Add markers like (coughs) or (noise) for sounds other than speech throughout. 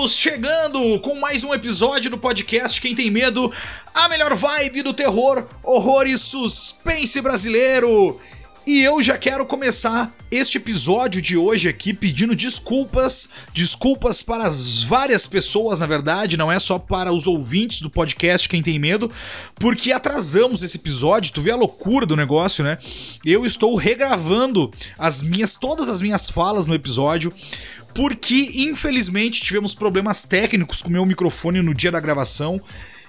Estamos chegando com mais um episódio do podcast Quem Tem Medo, a melhor vibe do terror, horror e suspense brasileiro. E eu já quero começar este episódio de hoje aqui pedindo desculpas, desculpas para as várias pessoas, na verdade, não é só para os ouvintes do podcast Quem Tem Medo, porque atrasamos esse episódio, tu vê a loucura do negócio, né? Eu estou regravando as minhas todas as minhas falas no episódio, porque infelizmente tivemos problemas técnicos com o meu microfone no dia da gravação.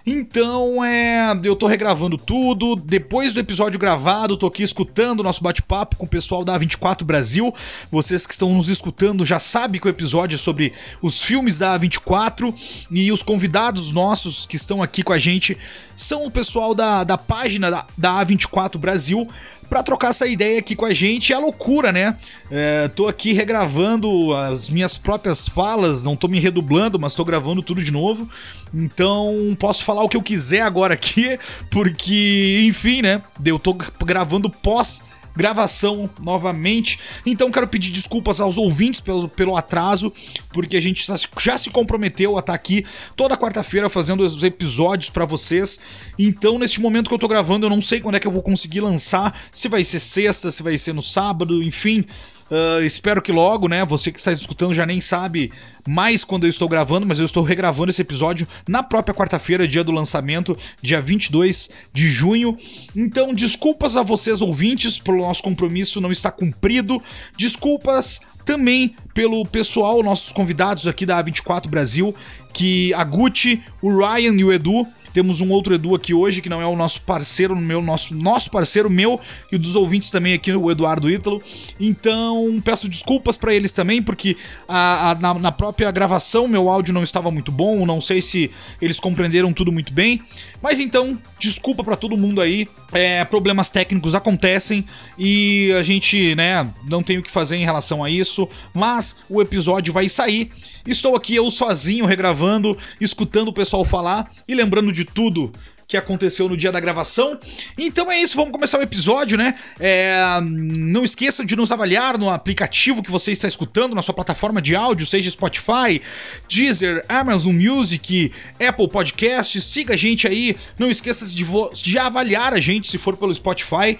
Então, é, eu tô regravando tudo. Depois do episódio gravado, tô aqui escutando o nosso bate-papo com o pessoal da A24 Brasil. Vocês que estão nos escutando já sabem que o episódio é sobre os filmes da A24 e os convidados nossos que estão aqui com a gente são o pessoal da, da página da, da A24 Brasil para trocar essa ideia aqui com a gente. É loucura, né? É, tô aqui regravando as minhas próprias falas, não tô me redublando, mas tô gravando tudo de novo. Então posso falar o que eu quiser agora aqui, (laughs) porque, enfim, né? Eu tô gravando pós gravação novamente. Então quero pedir desculpas aos ouvintes pelo, pelo atraso, porque a gente já se comprometeu a estar tá aqui toda quarta-feira fazendo os episódios para vocês. Então, neste momento que eu tô gravando, eu não sei quando é que eu vou conseguir lançar, se vai ser sexta, se vai ser no sábado, enfim. Uh, espero que logo, né? Você que está escutando já nem sabe mais quando eu estou gravando, mas eu estou regravando esse episódio na própria quarta-feira, dia do lançamento, dia 22 de junho. Então, desculpas a vocês ouvintes pelo nosso compromisso não estar cumprido. Desculpas também pelo pessoal, nossos convidados aqui da A24 Brasil, que a Gucci, o Ryan e o Edu temos um outro Edu aqui hoje, que não é o nosso parceiro, meu, nosso, nosso parceiro, meu e dos ouvintes também aqui, o Eduardo Ítalo. Então, peço desculpas para eles também, porque a, a, na, na, própria gravação meu áudio não estava muito bom, não sei se eles compreenderam tudo muito bem. Mas então, desculpa para todo mundo aí. É, problemas técnicos acontecem e a gente, né, não tem o que fazer em relação a isso, mas o episódio vai sair. Estou aqui eu sozinho regravando, escutando o pessoal falar e lembrando de tudo que aconteceu no dia da gravação. Então é isso, vamos começar o episódio, né? É, não esqueça de nos avaliar no aplicativo que você está escutando, na sua plataforma de áudio, seja Spotify, Deezer, Amazon Music, Apple Podcasts. Siga a gente aí, não esqueça de, de avaliar a gente se for pelo Spotify.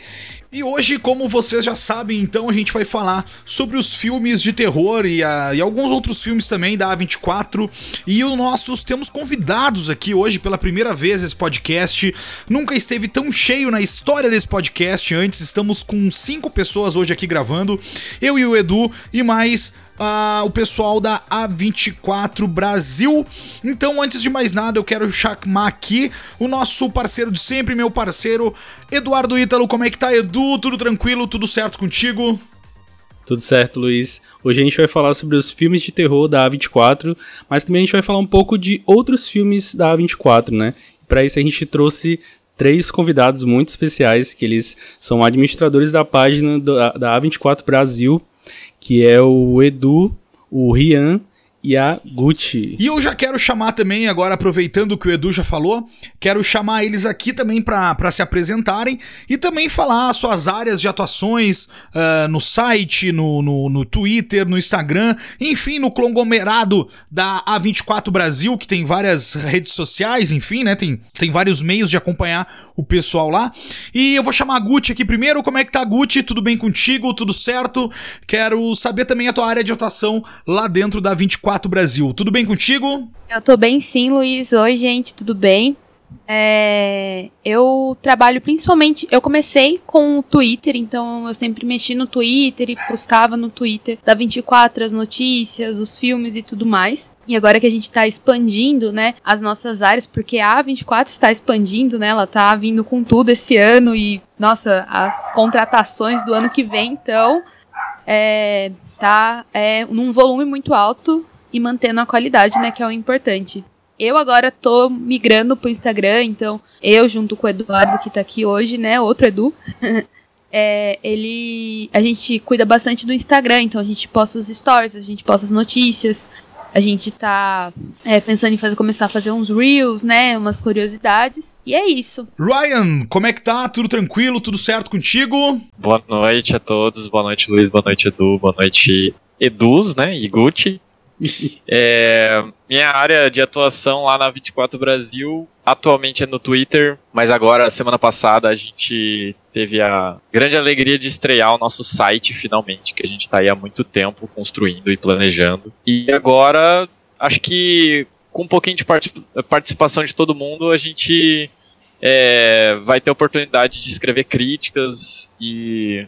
E hoje, como vocês já sabem, então a gente vai falar sobre os filmes de terror e, a, e alguns outros filmes também da A24. E os nossos temos convidados aqui hoje pela primeira vez esse podcast. Nunca esteve tão cheio na história desse podcast antes. Estamos com cinco pessoas hoje aqui gravando. Eu e o Edu e mais o pessoal da A24 Brasil. Então, antes de mais nada, eu quero chamar aqui o nosso parceiro de sempre, meu parceiro Eduardo Ítalo. Como é que tá, Edu? Tudo tranquilo? Tudo certo contigo? Tudo certo, Luiz. Hoje a gente vai falar sobre os filmes de terror da A24, mas também a gente vai falar um pouco de outros filmes da A24, né? Para isso a gente trouxe três convidados muito especiais, que eles são administradores da página da A24 Brasil, que é o Edu, o Rian e a Gucci. E eu já quero chamar também, agora aproveitando que o Edu já falou, quero chamar eles aqui também para se apresentarem e também falar suas áreas de atuações uh, no site, no, no, no, Twitter, no Instagram, enfim, no conglomerado da A24 Brasil, que tem várias redes sociais, enfim, né? Tem, tem vários meios de acompanhar o pessoal lá. E eu vou chamar a Gucci aqui primeiro. Como é que tá, Gucci? Tudo bem contigo? Tudo certo? Quero saber também a tua área de atuação lá dentro da 24 4 Brasil. Tudo bem contigo? Eu tô bem sim, Luiz. Oi, gente, tudo bem? É, eu trabalho principalmente. Eu comecei com o Twitter, então eu sempre mexi no Twitter e postava no Twitter da 24 as notícias, os filmes e tudo mais. E agora que a gente está expandindo, né, as nossas áreas, porque a 24 está expandindo, né, ela tá vindo com tudo esse ano e, nossa, as contratações do ano que vem, então, é, tá é, num volume muito alto e mantendo a qualidade, né, que é o importante. Eu agora tô migrando pro Instagram, então eu junto com o Eduardo que tá aqui hoje, né, outro Edu, (laughs) é, ele, a gente cuida bastante do Instagram, então a gente posta os stories, a gente posta as notícias, a gente tá é, pensando em fazer, começar a fazer uns reels, né? Umas curiosidades. E é isso. Ryan, como é que tá? Tudo tranquilo? Tudo certo contigo? Boa noite a todos. Boa noite, Luiz. Boa noite, Edu. Boa noite, Eduz, né? E Gucci. (laughs) É, minha área de atuação lá na 24 Brasil atualmente é no Twitter, mas agora, semana passada, a gente teve a grande alegria de estrear o nosso site finalmente, que a gente está aí há muito tempo construindo e planejando. E agora, acho que com um pouquinho de participação de todo mundo, a gente é, vai ter oportunidade de escrever críticas e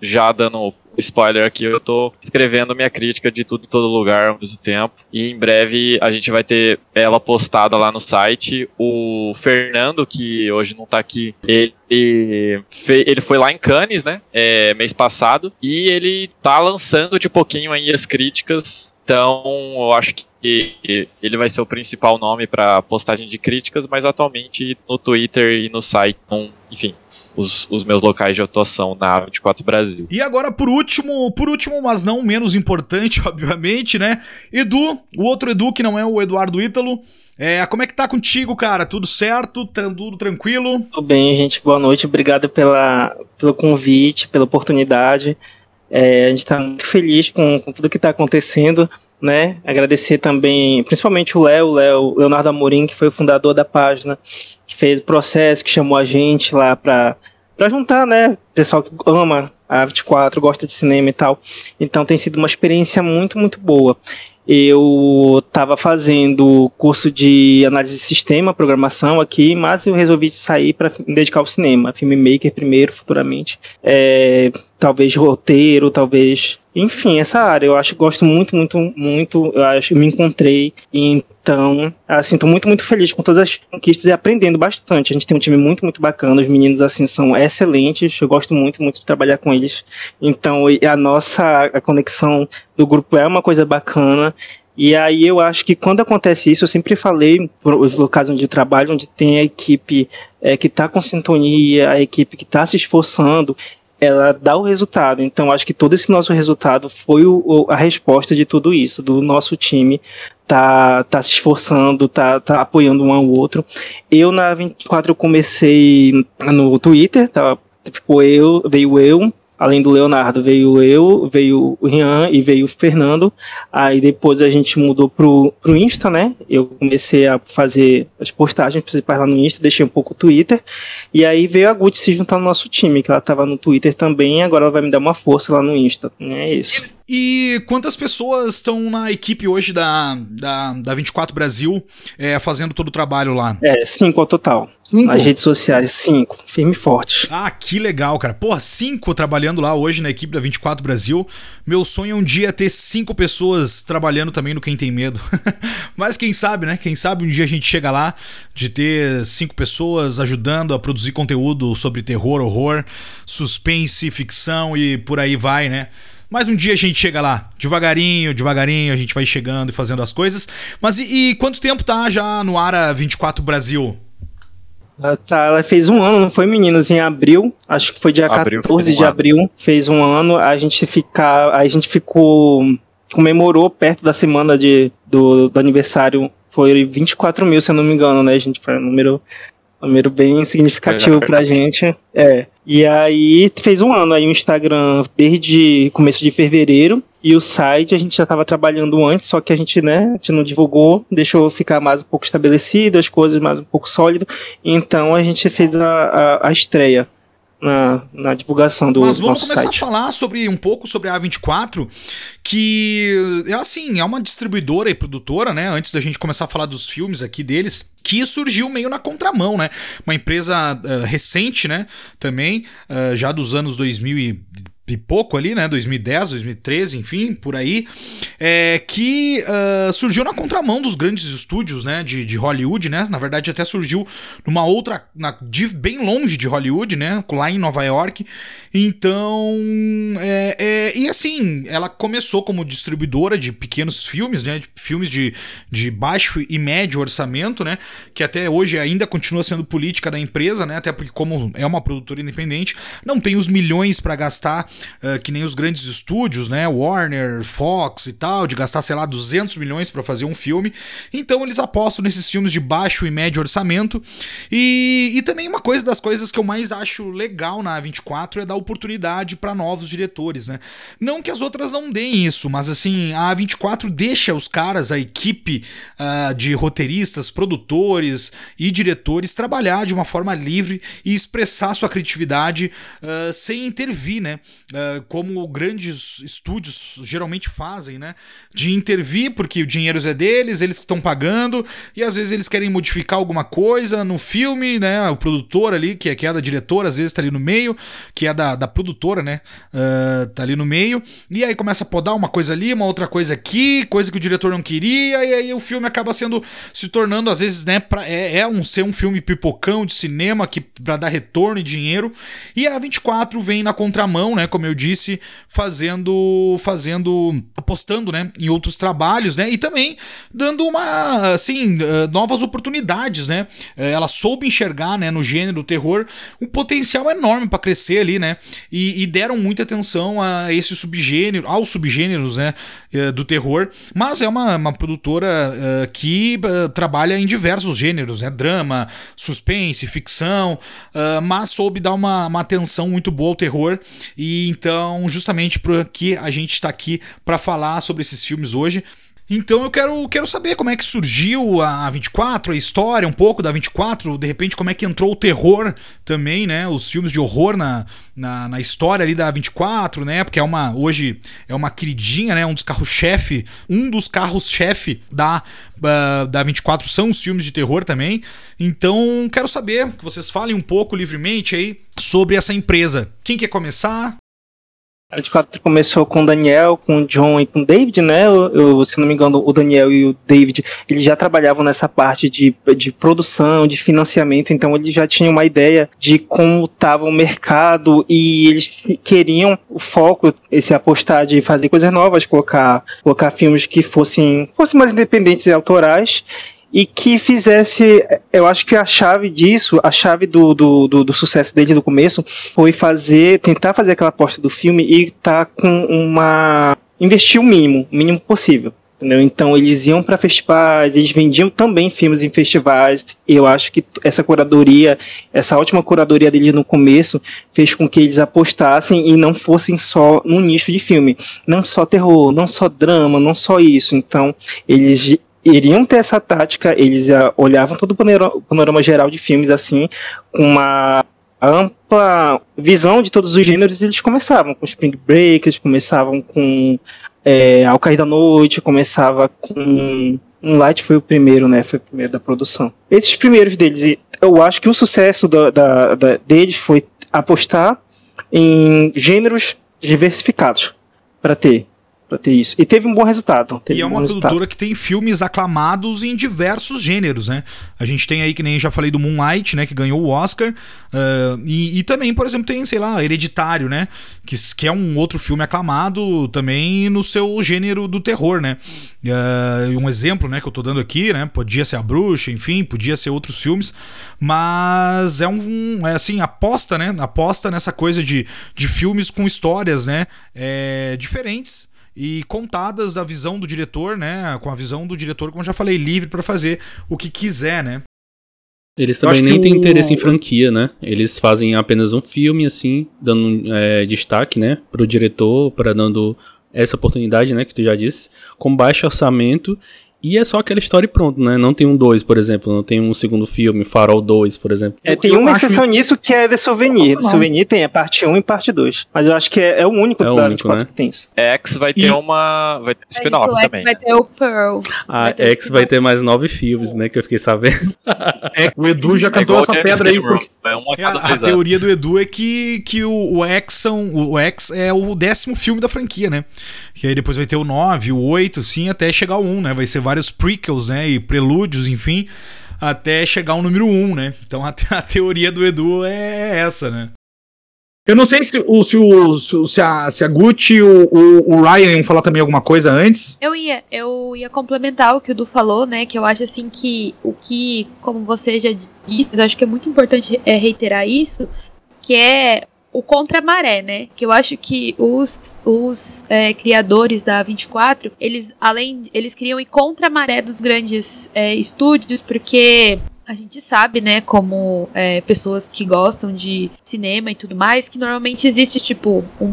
já dando spoiler aqui, eu tô escrevendo minha crítica de tudo em todo lugar ao mesmo tempo. E em breve a gente vai ter ela postada lá no site. O Fernando, que hoje não tá aqui, ele, ele foi lá em Cannes, né? É, mês passado. E ele tá lançando de pouquinho aí as críticas. Então, eu acho que ele vai ser o principal nome para postagem de críticas, mas atualmente no Twitter e no site, enfim, os, os meus locais de atuação na 24 Brasil. E agora, por último, por último, mas não menos importante, (laughs) obviamente, né? Edu, o outro Edu que não é o Eduardo Ítalo. É, como é que tá contigo, cara? Tudo certo? Tudo tranquilo? Tudo bem, gente. Boa noite. Obrigado pela, pelo convite, pela oportunidade. É, a gente está muito feliz com, com tudo que está acontecendo né? Agradecer também, principalmente o Léo, Léo, Leonardo Amorim, que foi o fundador da página, fez o processo, que chamou a gente lá para para juntar, né, pessoal que ama a 24, gosta de cinema e tal. Então tem sido uma experiência muito, muito boa. Eu estava fazendo curso de análise de sistema, programação aqui, mas eu resolvi sair para dedicar ao cinema, filmmaker primeiro, futuramente. É, talvez roteiro, talvez enfim, essa área eu acho que gosto muito, muito, muito. Eu acho me encontrei. Então, assim, tô muito, muito feliz com todas as conquistas e aprendendo bastante. A gente tem um time muito, muito bacana. Os meninos, assim, são excelentes. Eu gosto muito, muito de trabalhar com eles. Então, a nossa a conexão do grupo é uma coisa bacana. E aí eu acho que quando acontece isso, eu sempre falei, os locais onde eu trabalho, onde tem a equipe é, que está com sintonia, a equipe que está se esforçando, ela dá o resultado. Então, acho que todo esse nosso resultado foi o, a resposta de tudo isso, do nosso time tá, tá se esforçando, tá, tá apoiando um ao outro. Eu, na 24, eu comecei no Twitter, tá? Tipo, eu, veio eu, além do Leonardo, veio eu, veio o Rian e veio o Fernando. Aí depois a gente mudou pro, pro Insta, né? Eu comecei a fazer as postagens principais lá no Insta, deixei um pouco o Twitter. E aí veio a Gucci se juntar no nosso time, que ela tava no Twitter também, agora ela vai me dar uma força lá no Insta. É isso. E quantas pessoas estão na equipe hoje da, da, da 24 Brasil é, fazendo todo o trabalho lá? É, cinco ao total. Cinco? Nas redes sociais, cinco. Firme e forte. Ah, que legal, cara. Porra, cinco trabalhando lá hoje na equipe da 24 Brasil. Meu sonho é um dia ter cinco pessoas trabalhando também no Quem Tem Medo. (laughs) Mas quem sabe, né? Quem sabe um dia a gente chega lá de ter cinco pessoas ajudando a produzir conteúdo sobre terror, horror, suspense, ficção e por aí vai, né? Mas um dia a gente chega lá, devagarinho, devagarinho, a gente vai chegando e fazendo as coisas. Mas e, e quanto tempo tá já no Ara 24 Brasil? Ela, tá, ela fez um ano, não foi, meninos? Em abril, acho que foi dia abril, 14 de abril, fez um ano. A gente ficar, a gente ficou comemorou perto da semana de, do, do aniversário. Foi 24 mil, se eu não me engano, né, gente? Foi um número um número bem significativo pra gente. É. E aí fez um ano aí o Instagram desde começo de fevereiro. E o site a gente já estava trabalhando antes, só que a gente, né, a gente não divulgou, deixou ficar mais um pouco estabelecido, as coisas mais um pouco sólido. Então a gente fez a, a, a estreia na, na divulgação do Mas vamos começar site. a falar sobre um pouco sobre a A24, que é assim, é uma distribuidora e produtora, né? Antes da gente começar a falar dos filmes aqui deles, que surgiu meio na contramão, né? Uma empresa uh, recente, né? Também, uh, já dos anos 2000 e pouco ali, né? 2010, 2013, enfim, por aí, é, que uh, surgiu na contramão dos grandes estúdios, né? De, de Hollywood, né? Na verdade, até surgiu numa outra, na, de, bem longe de Hollywood, né? Lá em Nova York. Então, é, é, e assim, ela começou como distribuidora de pequenos filmes, né? De filmes de, de baixo e médio orçamento, né? Que até hoje ainda continua sendo política da empresa, né? Até porque como é uma produtora independente, não tem os milhões para gastar uh, que nem os grandes estúdios, né? Warner, Fox e tal, de gastar, sei lá, 200 milhões para fazer um filme. Então eles apostam nesses filmes de baixo e médio orçamento. E, e também uma coisa das coisas que eu mais acho legal na A24 é dar oportunidade para novos diretores, né? Não que as outras não deem isso, mas assim, a A24 deixa os caras, a equipe uh, de roteiristas, produtores e diretores trabalhar de uma forma livre e expressar sua criatividade uh, sem intervir, né? Uh, como grandes estúdios geralmente fazem, né? De intervir porque o dinheiro é deles, eles estão pagando e às vezes eles querem modificar alguma coisa no filme, né? O produtor ali, que é, que é da diretora, às vezes tá ali no meio, que é da, da produtora, né? Uh, tá ali no meio e aí começa a podar uma coisa ali, uma outra coisa aqui, coisa que o diretor não queria e aí o filme acaba sendo se tornando às vezes, né? Pra, é, é um ser um filme pipocão de cinema que para dar retorno e dinheiro e a 24 vem na contramão, né? Como eu disse, fazendo, fazendo, apostando, né? Em outros trabalhos, né? E também dando uma, assim, eh, novas oportunidades, né? Eh, ela soube enxergar, né? No gênero terror um potencial enorme para crescer ali, né? E, e, deram muita atenção a esse subgênero, aos subgêneros, né? Eh, do terror. Mas é uma, uma produtora que trabalha em diversos gêneros, né? Drama, suspense, ficção, mas soube dar uma, uma atenção muito boa ao terror. E então, justamente porque a gente está aqui para falar sobre esses filmes hoje. Então eu quero, quero saber como é que surgiu a 24, a história um pouco da 24, de repente como é que entrou o terror também, né? Os filmes de horror na, na, na história ali da 24, né? Porque é uma, hoje é uma queridinha, né? Um dos carros-chefe, um dos carros-chefe da, uh, da 24 são os filmes de terror também. Então quero saber que vocês falem um pouco livremente aí sobre essa empresa. Quem quer começar? A 24 começou com o Daniel, com o John e com o David, né? Eu, eu, se não me engano, o Daniel e o David, eles já trabalhavam nessa parte de, de produção, de financiamento, então eles já tinham uma ideia de como estava o mercado e eles queriam o foco, esse apostar de fazer coisas novas, colocar, colocar filmes que fossem, fossem mais independentes e autorais e que fizesse, eu acho que a chave disso, a chave do, do, do, do sucesso dele no começo foi fazer, tentar fazer aquela aposta do filme e tá com uma investir o mínimo, o mínimo possível. Entendeu? Então eles iam para festivais, eles vendiam também filmes em festivais. E eu acho que essa curadoria, essa ótima curadoria deles no começo, fez com que eles apostassem e não fossem só no nicho de filme, não só terror, não só drama, não só isso. Então eles iriam ter essa tática, eles uh, olhavam todo o panorama, geral de filmes assim, com uma ampla visão de todos os gêneros, eles começavam com Spring Break, eles começavam com é, Ao Cair da Noite, começava com Moonlight foi o primeiro, né? Foi o primeiro da produção. Esses primeiros deles, eu acho que o sucesso da, da, da deles foi apostar em gêneros diversificados para ter para ter isso. E teve um bom resultado. e é um uma produtora resultado. que tem filmes aclamados em diversos gêneros, né? A gente tem aí, que nem já falei do Moonlight, né? Que ganhou o Oscar. Uh, e, e, também, por exemplo, tem, sei lá, Hereditário, né? Que, que é um outro filme aclamado também no seu gênero do terror, né? Uh, um exemplo, né? Que eu tô dando aqui, né? Podia ser A Bruxa, enfim, podia ser outros filmes. Mas é um, é assim, aposta, né? Aposta nessa coisa de, de filmes com histórias, né? É, diferentes e contadas da visão do diretor, né? Com a visão do diretor, como já falei, livre para fazer o que quiser, né? Eles também nem têm o... interesse em franquia, né? Eles fazem apenas um filme, assim, dando é, destaque, né? Pro diretor, para dando essa oportunidade, né? Que tu já disse, com baixo orçamento e é só aquela história e pronto, né? Não tem um 2, por exemplo. Não tem um segundo filme, Farol 2, por exemplo. É, tem uma exceção nisso que é The Souvenir. The Souvenir tem a parte 1 e parte 2. Mas eu acho que é, é o único é o único, né? que tem isso. X vai ter e... uma. Vai ter é spin-off é também. Vai ter o Pearl. A X vai ter mais nove filmes, né? Que eu fiquei sabendo. É, o Edu já é cantou essa pedra aí. Porque... É a, a teoria do Edu é que, que o, o, X são, o X é o décimo filme da franquia, né? Que aí depois vai ter o 9, o 8, sim, até chegar o 1, né? Vai ser vários prequels, né? E prelúdios, enfim, até chegar o número 1, né? Então (laughs) a, a teoria do Edu é essa, né? Eu não sei se, o, se, o, se, a, se a Gucci e o, o, o, Ryan iam falar também alguma coisa antes. Eu ia, eu ia complementar o que o Du falou, né? Que eu acho assim que o que, como você já disse, eu acho que é muito importante é reiterar isso, que é o contra-maré, né? Que eu acho que os, os é, criadores da 24, eles, além, eles queriam ir contra-maré dos grandes é, estúdios, porque a gente sabe, né, como é, pessoas que gostam de cinema e tudo mais, que normalmente existe, tipo, um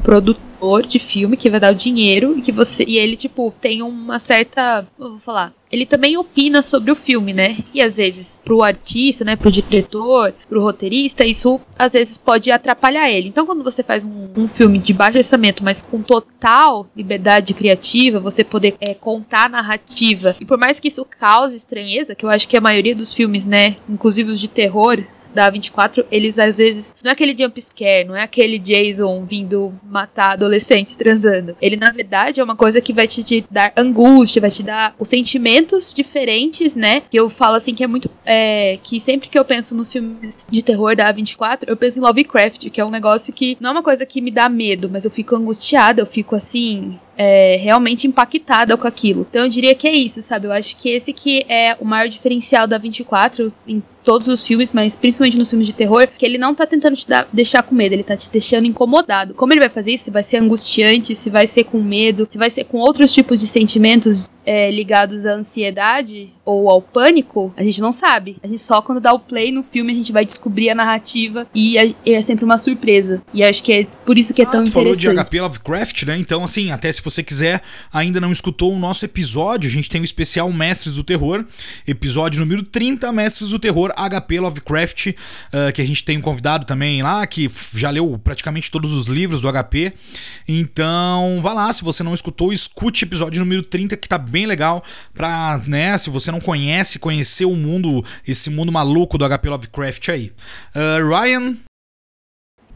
de filme que vai dar o dinheiro e que você. E ele, tipo, tem uma certa. Eu vou falar ele também opina sobre o filme, né? E às vezes pro artista, né, pro diretor, pro roteirista, isso às vezes pode atrapalhar ele. Então quando você faz um, um filme de baixo orçamento, mas com total liberdade criativa, você poder é, contar a narrativa, e por mais que isso cause estranheza, que eu acho que a maioria dos filmes, né, inclusive os de terror, da 24, eles às vezes. Não é aquele jump scare, não é aquele Jason vindo matar adolescentes transando. Ele, na verdade, é uma coisa que vai te, dar angústia, vai te dar os sentimentos diferentes, né? Que eu falo assim que é muito. É, que sempre que eu penso nos filmes de terror da 24, eu penso em Lovecraft, que é um negócio que não é uma coisa que me dá medo, mas eu fico angustiada, eu fico assim é, realmente impactada com aquilo. Então eu diria que é isso, sabe? Eu acho que esse que é o maior diferencial da 24 em todos os filmes, mas principalmente nos filmes de terror, que ele não tá tentando te dar, deixar com medo, ele tá te deixando incomodado. Como ele vai fazer isso? Se vai ser angustiante, se vai ser com medo, se vai ser com outros tipos de sentimentos é, ligados à ansiedade ou ao pânico, a gente não sabe. A gente só quando dá o play no filme a gente vai descobrir a narrativa e é, sempre uma surpresa. E acho que é por isso que é ah, tão tu interessante. falou de HP Lovecraft, né? Então, assim, até se você quiser, ainda não escutou o nosso episódio, a gente tem o especial Mestres do Terror, episódio número 30, Mestres do Terror, HP Lovecraft, uh, que a gente tem um convidado também lá, que já leu praticamente todos os livros do HP. Então, vá lá, se você não escutou, escute episódio número 30, que tá bem legal pra, né, se você não conhece, conhecer o mundo, esse mundo maluco do HP Lovecraft aí. Uh, Ryan,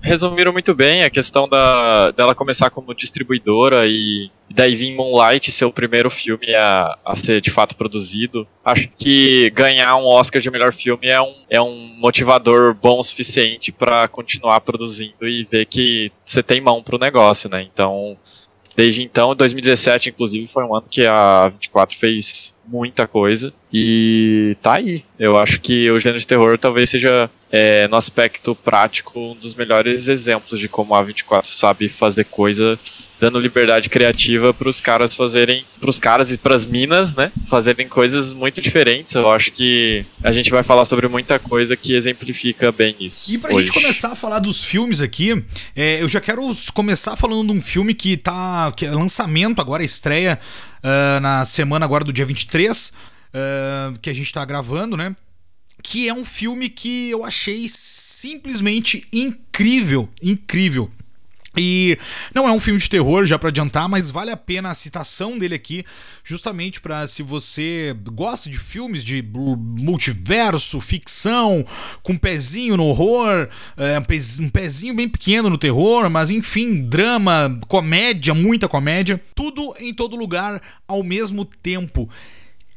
resumiram muito bem a questão da, dela começar como distribuidora e daí vir Moonlight ser o primeiro filme a, a ser de fato produzido. Acho que ganhar um Oscar de melhor filme é um, é um motivador bom o suficiente para continuar produzindo e ver que você tem mão pro negócio, né? Então, desde então, 2017 inclusive foi um ano que a 24 fez muita coisa. E tá aí. Eu acho que o gênero de terror talvez seja, é, no aspecto prático, um dos melhores exemplos de como a 24 sabe fazer coisa dando liberdade criativa para os caras fazerem, para os caras e para as minas, né, fazerem coisas muito diferentes. Eu acho que a gente vai falar sobre muita coisa que exemplifica bem isso. E para a gente começar a falar dos filmes aqui, é, eu já quero começar falando de um filme que tá, que é lançamento agora, estreia uh, na semana agora do dia 23, uh, ah, que a gente está gravando, né? Que é um filme que eu achei simplesmente incrível, incrível. E não é um filme de terror, já para adiantar, mas vale a pena a citação dele aqui, justamente para se você gosta de filmes de multiverso, ficção, com um pezinho no horror, é, um pezinho bem pequeno no terror, mas enfim, drama, comédia, muita comédia, tudo em todo lugar ao mesmo tempo.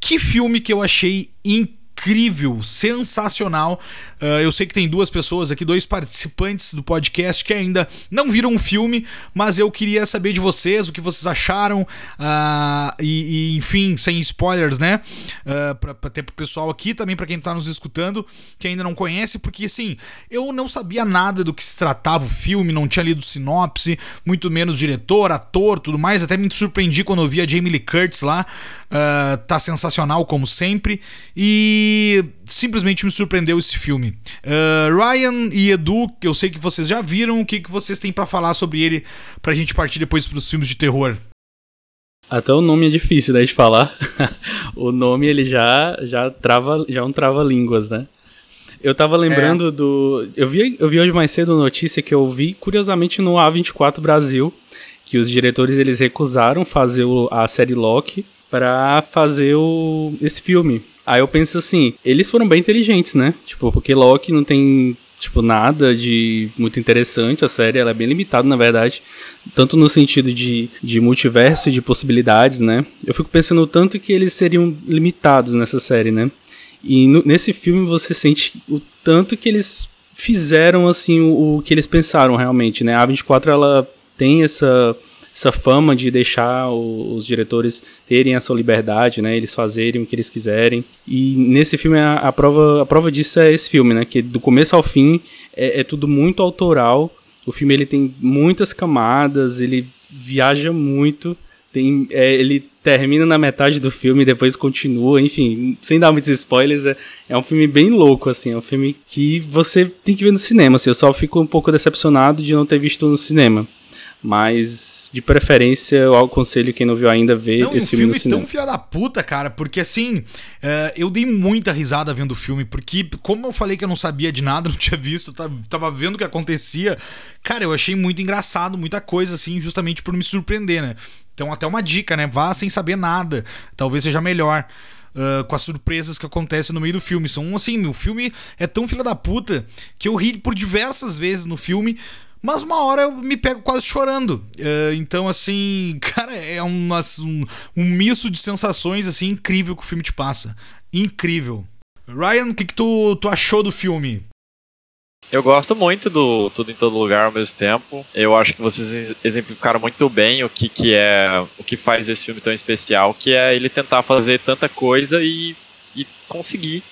Que filme que eu achei incrível incrível, sensacional. Uh, eu sei que tem duas pessoas aqui, dois participantes do podcast que ainda não viram o filme, mas eu queria saber de vocês o que vocês acharam uh, e, e, enfim, sem spoilers, né? Uh, pra, pra ter pro pessoal aqui, também para quem tá nos escutando, que ainda não conhece, porque assim, eu não sabia nada do que se tratava o filme, não tinha lido sinopse, muito menos diretor, ator, tudo mais. Até me surpreendi quando eu vi a Jamie Lee Curtis lá. Uh, tá sensacional, como sempre. E simplesmente me surpreendeu esse filme. Uh, Ryan e Edu, que eu sei que vocês já viram, o que, que vocês têm para falar sobre ele pra gente partir depois pros filmes de terror? Até o nome é difícil, né, de falar. (laughs) o nome ele já já trava, já é um trava-línguas, né? Eu tava lembrando é. do. Eu vi, eu vi hoje mais cedo uma notícia que eu vi, curiosamente, no A24 Brasil, que os diretores eles recusaram fazer o, a série Loki para fazer o, esse filme. Aí eu penso assim, eles foram bem inteligentes, né? Tipo, porque Loki não tem tipo, nada de muito interessante. A série ela é bem limitada, na verdade. Tanto no sentido de, de multiverso e de possibilidades, né? Eu fico pensando tanto que eles seriam limitados nessa série, né? E no, nesse filme você sente o tanto que eles fizeram, assim, o, o que eles pensaram realmente, né? A 24, ela tem essa essa fama de deixar o, os diretores terem a sua liberdade, né? Eles fazerem o que eles quiserem. E nesse filme a, a prova a prova disso é esse filme, né? Que do começo ao fim é, é tudo muito autoral O filme ele tem muitas camadas, ele viaja muito, tem, é, ele termina na metade do filme e depois continua, enfim, sem dar muitos spoilers, é, é, um filme bem louco, assim, é um filme que você tem que ver no cinema, assim, eu só fico um pouco decepcionado de não ter visto no cinema. Mas, de preferência, eu aconselho quem não viu ainda ver não, esse um filme, filme no cinema. tão filha da puta, cara, porque assim, uh, eu dei muita risada vendo o filme, porque como eu falei que eu não sabia de nada, (laughs) não tinha visto, tava vendo o que acontecia, cara, eu achei muito engraçado, muita coisa, assim, justamente por me surpreender, né? Então, até uma dica, né? Vá sem saber nada, talvez seja melhor. Uh, com as surpresas que acontecem no meio do filme. São assim, o filme é tão filha da puta que eu ri por diversas vezes no filme, mas uma hora eu me pego quase chorando. Uh, então, assim, (laughs) cara, é um, um misto de sensações assim incrível que o filme te passa. Incrível. Ryan, o que, que tu, tu achou do filme? Eu gosto muito do Tudo em Todo Lugar ao mesmo tempo. Eu acho que vocês exemplificaram muito bem o que, que é o que faz esse filme tão especial, que é ele tentar fazer tanta coisa e, e conseguir.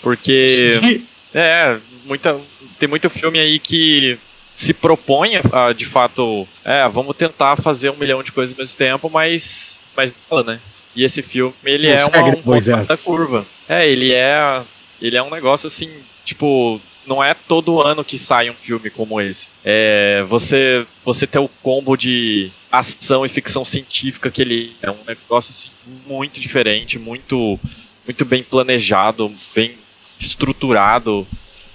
Porque é, muita, tem muito filme aí que se propõe a, de fato, é, vamos tentar fazer um milhão de coisas ao mesmo tempo, mas, mas né? E esse filme, ele é uma, um ponto da curva. É, ele é, ele é um negócio assim, tipo, não é todo ano que sai um filme como esse. É, você, você ter o combo de ação e ficção científica que ele é um negócio assim muito diferente, muito, muito bem planejado, bem estruturado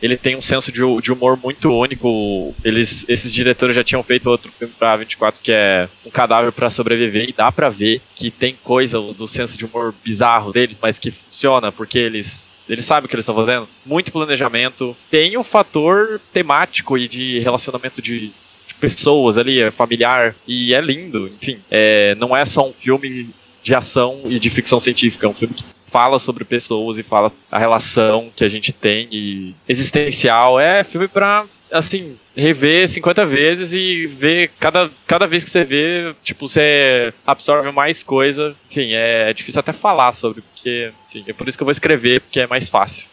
ele tem um senso de, de, humor muito único. Eles, esses diretores já tinham feito outro filme pra 24 que é Um Cadáver para Sobreviver, e dá pra ver que tem coisa do senso de humor bizarro deles, mas que funciona, porque eles. Eles sabem o que eles estão fazendo. Muito planejamento. Tem o fator temático e de relacionamento de, de pessoas ali, é familiar. E é lindo, enfim. É, não é só um filme de ação e de ficção científica, é um filme que fala sobre pessoas e fala a relação que a gente tem e existencial. É filme pra, assim, rever 50 vezes e ver cada, cada vez que você vê, tipo, você absorve mais coisa. Enfim, é, é difícil até falar sobre, porque, enfim, é por isso que eu vou escrever, porque é mais fácil.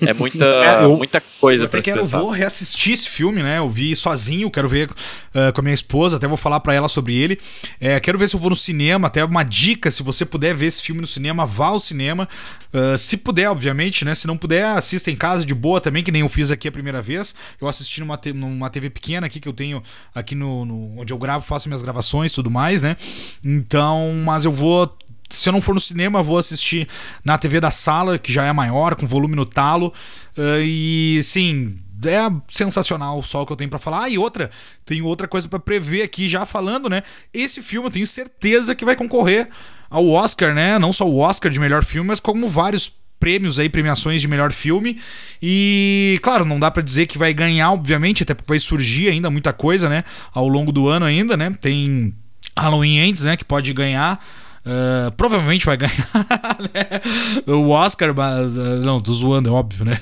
É muita, (laughs) é, eu, muita coisa eu até quero, vou reassistir esse filme, né? Eu vi sozinho, quero ver uh, com a minha esposa, até vou falar para ela sobre ele. É, quero ver se eu vou no cinema, até uma dica, se você puder ver esse filme no cinema, vá ao cinema. Uh, se puder, obviamente, né? Se não puder, assista em casa de boa também, que nem eu fiz aqui a primeira vez. Eu assisti numa, numa TV pequena aqui que eu tenho aqui no, no onde eu gravo, faço minhas gravações e tudo mais, né? Então, mas eu vou se eu não for no cinema, vou assistir na TV da sala, que já é maior, com volume no talo. Uh, e sim, é sensacional só o que eu tenho para falar. Ah, e outra, tem outra coisa para prever aqui já falando, né? Esse filme eu tenho certeza que vai concorrer ao Oscar, né? Não só o Oscar de melhor filme, mas como vários prêmios aí, premiações de melhor filme. E, claro, não dá para dizer que vai ganhar, obviamente, até porque vai surgir ainda muita coisa, né? Ao longo do ano ainda, né? Tem Halloween Ends, né? Que pode ganhar. Uh, provavelmente vai ganhar (laughs) né? o Oscar, mas. Uh, não, tô zoando, é óbvio, né?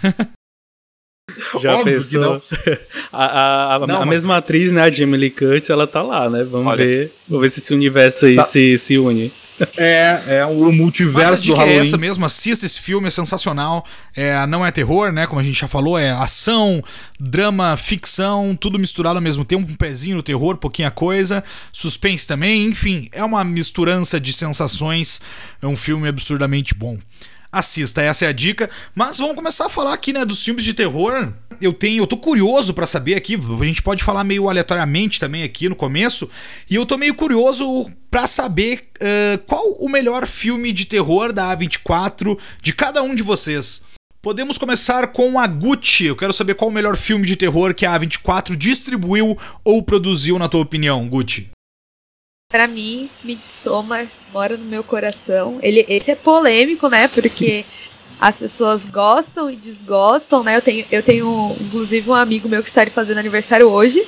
Já óbvio pensou? (laughs) a, a, a, não, a mas... mesma atriz, né, a Jamie Lee Curtis, ela tá lá, né? Vamos Olha. ver. Vamos ver se esse universo aí tá. se, se une. É, é o multiverso do é Halloween. É essa mesmo, assista esse filme, é sensacional. É, não é terror, né? Como a gente já falou, é ação, drama, ficção, tudo misturado ao mesmo tempo, um pezinho no terror, pouquinha coisa, suspense também, enfim, é uma misturança de sensações. É um filme absurdamente bom assista, essa é a dica. Mas vamos começar a falar aqui, né, dos filmes de terror. Eu tenho, eu tô curioso para saber aqui, a gente pode falar meio aleatoriamente também aqui no começo, e eu tô meio curioso para saber uh, qual o melhor filme de terror da A24 de cada um de vocês. Podemos começar com a Gucci. Eu quero saber qual o melhor filme de terror que a A24 distribuiu ou produziu, na tua opinião, Gucci. Para mim, Midsommar mora no meu coração. Ele, esse é polêmico, né? Porque (laughs) as pessoas gostam e desgostam, né? Eu tenho, eu tenho inclusive, um amigo meu que está fazendo aniversário hoje.